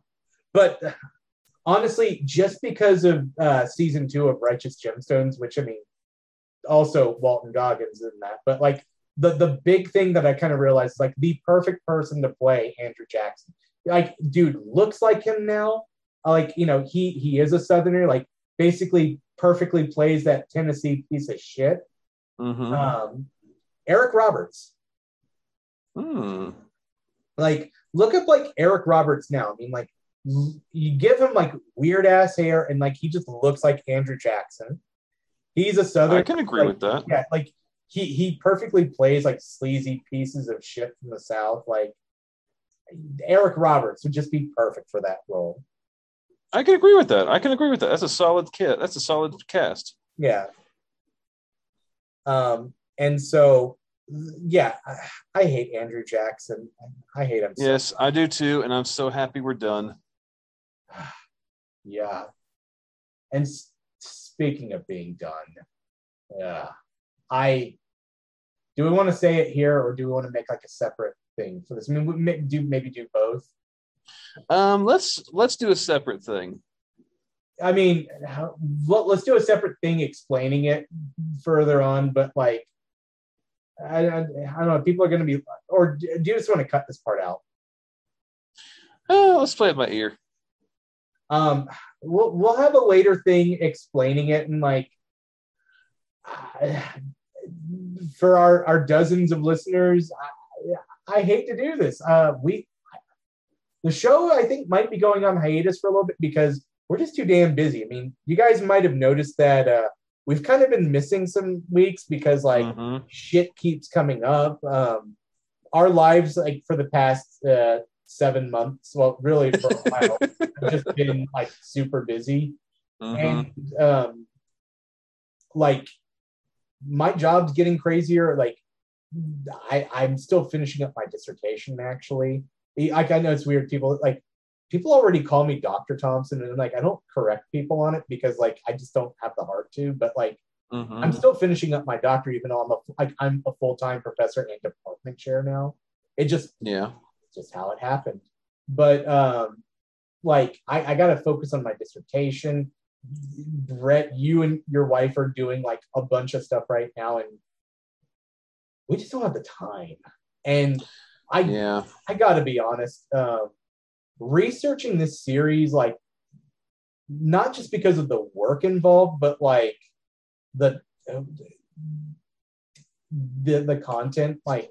But honestly, just because of uh, season two of Righteous Gemstones, which I mean, also Walton Goggins in that, but like the the big thing that I kind of realized is like the perfect person to play Andrew Jackson. Like, dude looks like him now. Like, you know, he he is a Southerner. Like, basically, perfectly plays that Tennessee piece of shit. Mm-hmm. Um, Eric Roberts. Hmm. Like, look up like Eric Roberts now. I mean, like, you give him like weird ass hair, and like he just looks like Andrew Jackson. He's a Southern. I can agree like, with that. Yeah, like he he perfectly plays like sleazy pieces of shit from the South. Like Eric Roberts would just be perfect for that role. I can agree with that. I can agree with that. That's a solid kit. That's a solid cast. Yeah. Um, and so yeah, I, I hate Andrew Jackson. I hate him. so Yes, I do too, and I'm so happy we're done. Yeah. And s- speaking of being done, yeah, I do we want to say it here or do we want to make like a separate thing for this? I mean, we may, do maybe do both. Um, let's let's do a separate thing. I mean, how, let, let's do a separate thing explaining it further on, but like, I, I, I don't know. People are going to be, or do you just want to cut this part out? Uh, let's play it by ear. Um, we'll we'll have a later thing explaining it and like for our our dozens of listeners. I, I hate to do this. Uh, we the show I think might be going on hiatus for a little bit because we're just too damn busy. I mean, you guys might have noticed that uh, we've kind of been missing some weeks because like Mhm. shit keeps coming up. Um, our lives, like for the past uh, seven months, well, really for a while, I've just been like super busy, Mhm. and um, like my job's getting crazier. Like I, I'm still finishing up my dissertation. Actually, like I know it's weird. People like people already call me Dr. Thompson, and like I don't correct people on it because like I just don't have the heart to. But like Mhm. I'm still finishing up my doctor, even though I'm a like I'm a full time professor and department chair now. It just yeah. Just how it happened. But um, like I, I got to focus on my dissertation. Brett, you and your wife are doing like a bunch of stuff right now, and we just don't have the time. And I Yeah. I got to be honest. Uh, researching this series, like, not just because of the work involved, but like the the the content, like,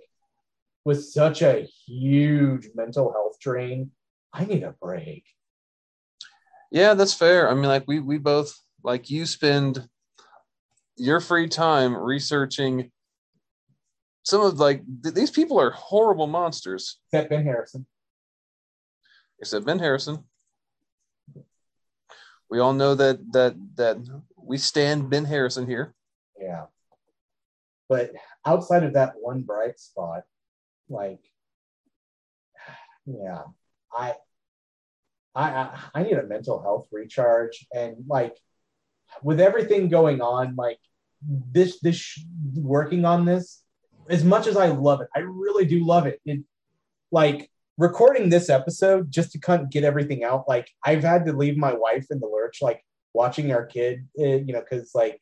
was such a huge mental health drain. I need a break. Yeah, that's fair. I mean, like we we both like you spend your free time researching some of like th- these people are horrible monsters. Except Ben Harrison. Except Ben Harrison. We all know that that that we stand Ben Harrison here. Yeah. But outside of that one bright spot, like, yeah, I, I, I, need a mental health recharge, and like, with everything going on, like this, this working on this, as much as I love it, I really do love it. It, like, recording this episode just to kind of get everything out. Like, I've had to leave my wife in the lurch, like watching our kid, uh, you know, because like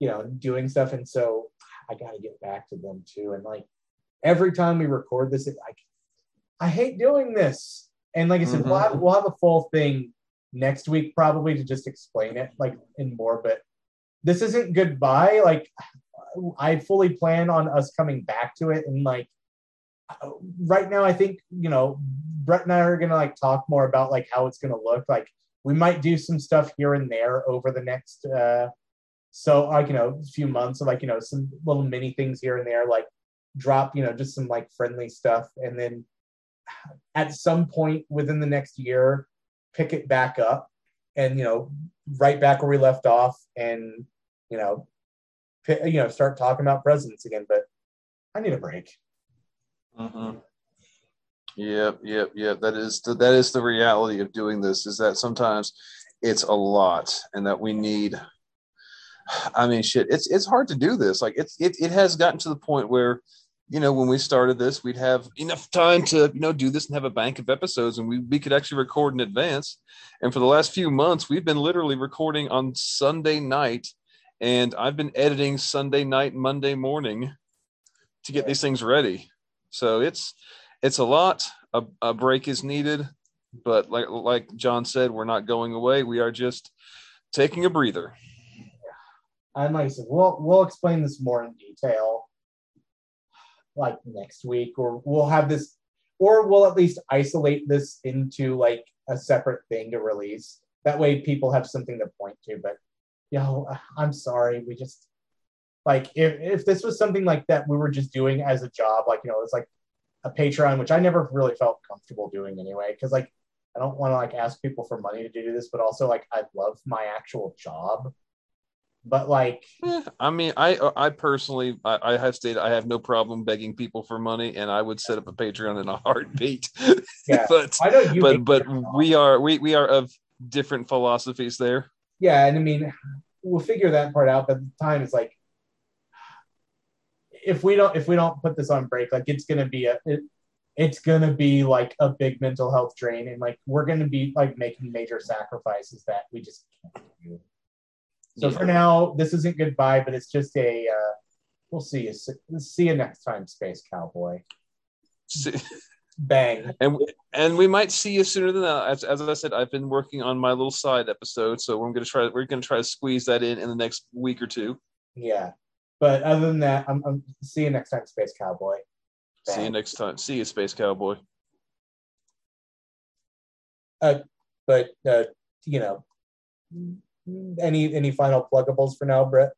you know, doing stuff. And so I got to get back to them too. And like every time we record this, like I hate doing this. And like I said, we'll, Mhm. have, we'll have a full thing next week probably to just explain it like in more. But this isn't goodbye. Like I fully plan on us coming back to it. And like right now, I think you know Brett and I are gonna like talk more about like how it's gonna look. Like we might do some stuff here and there over the next. uh so like you know a few months of like you know some little mini things here and there like drop you know just some like friendly stuff and then at some point within the next year pick it back up and you know right back where we left off and you know you know start talking about presidents again but i need a break Hmm. Yep, yep, yep. That is the, that is the reality of doing this. Is that sometimes it's a lot, and that we need. I mean, shit. It's it's hard to do this. Like it's it it has gotten to the point where, you know, when we started this, we'd have enough time to you know do this and have a bank of episodes, and we we could actually record in advance. And for the last few months, we've been literally recording on Sunday night, and I've been editing Sunday night, Monday morning, to get these things ready. So it's it's a lot. A, a break is needed, but like like John said, we're not going away. We are just taking a breather. And like I said, we'll we'll explain this more in detail, like next week, or we'll have this, or we'll at least isolate this into like a separate thing to release. That way, people have something to point to. But know, I'm sorry, we just like if if this was something like that we were just doing as a job, like you know, it's like a Patreon, which I never really felt comfortable doing anyway, because like I don't want to like ask people for money to do this, but also like I love my actual job. But like, Eh, I mean, I I personally I, I have stated I have no problem begging people for money, and I would set up a Patreon in a heartbeat. Yeah. but I know you. but but we are we we are of different philosophies there. yeah, and I mean, we'll figure that part out. But the time, it's like if we don't if we don't put this on break, like it's gonna be a it, it's gonna be like a big mental health drain, and like we're gonna be like making major sacrifices that we just can't do. So for now, this isn't goodbye, but it's just a. Uh, we'll see you. See you next time, Space Cowboy. See- Bang. and and we might see you sooner than that. As, as I said, I've been working on my little side episode, so we're gonna try we're gonna try to squeeze that in in the next week or two. Yeah. But other than that, I'm, I'm see you next time, Space Cowboy. See you next time. See you, Space Cowboy. Uh, but uh, you know, any any final pluggables for now, Brett?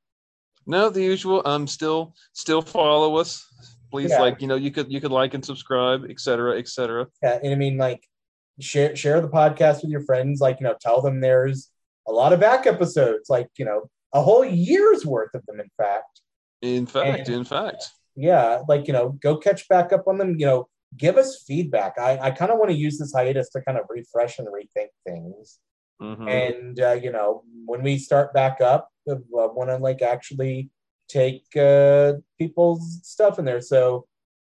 No, the usual. Um, still still follow us. Please, Yeah. like you know, you could you could like and subscribe, etc., etc. Yeah, and I mean, like, share share the podcast with your friends. Like, you know, tell them there's a lot of back episodes. Like, you know, a whole year's worth of them. In fact, In fact, And- in fact, yeah, like you know, go catch back up on them. You know, give us feedback. I I kind of want to use this hiatus to kind of refresh and rethink things. Mhm. and uh, you know when we start back up i want to like actually take uh, people's stuff in there. So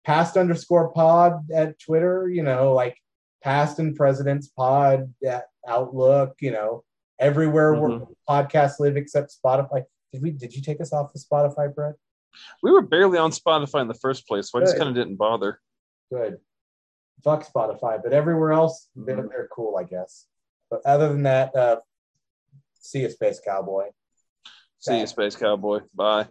past underscore pod at twitter you know like past and presidents pod at outlook you know everywhere where podcasts live except spotify. Did we did you take us off of spotify brett? We were barely on Spotify in the first place, so I just kind of didn't bother. good. Fuck spotify but everywhere else they're, Mhm. they're cool i guess but other than that uh see you space cowboy See you, Space Cowboy. Bye.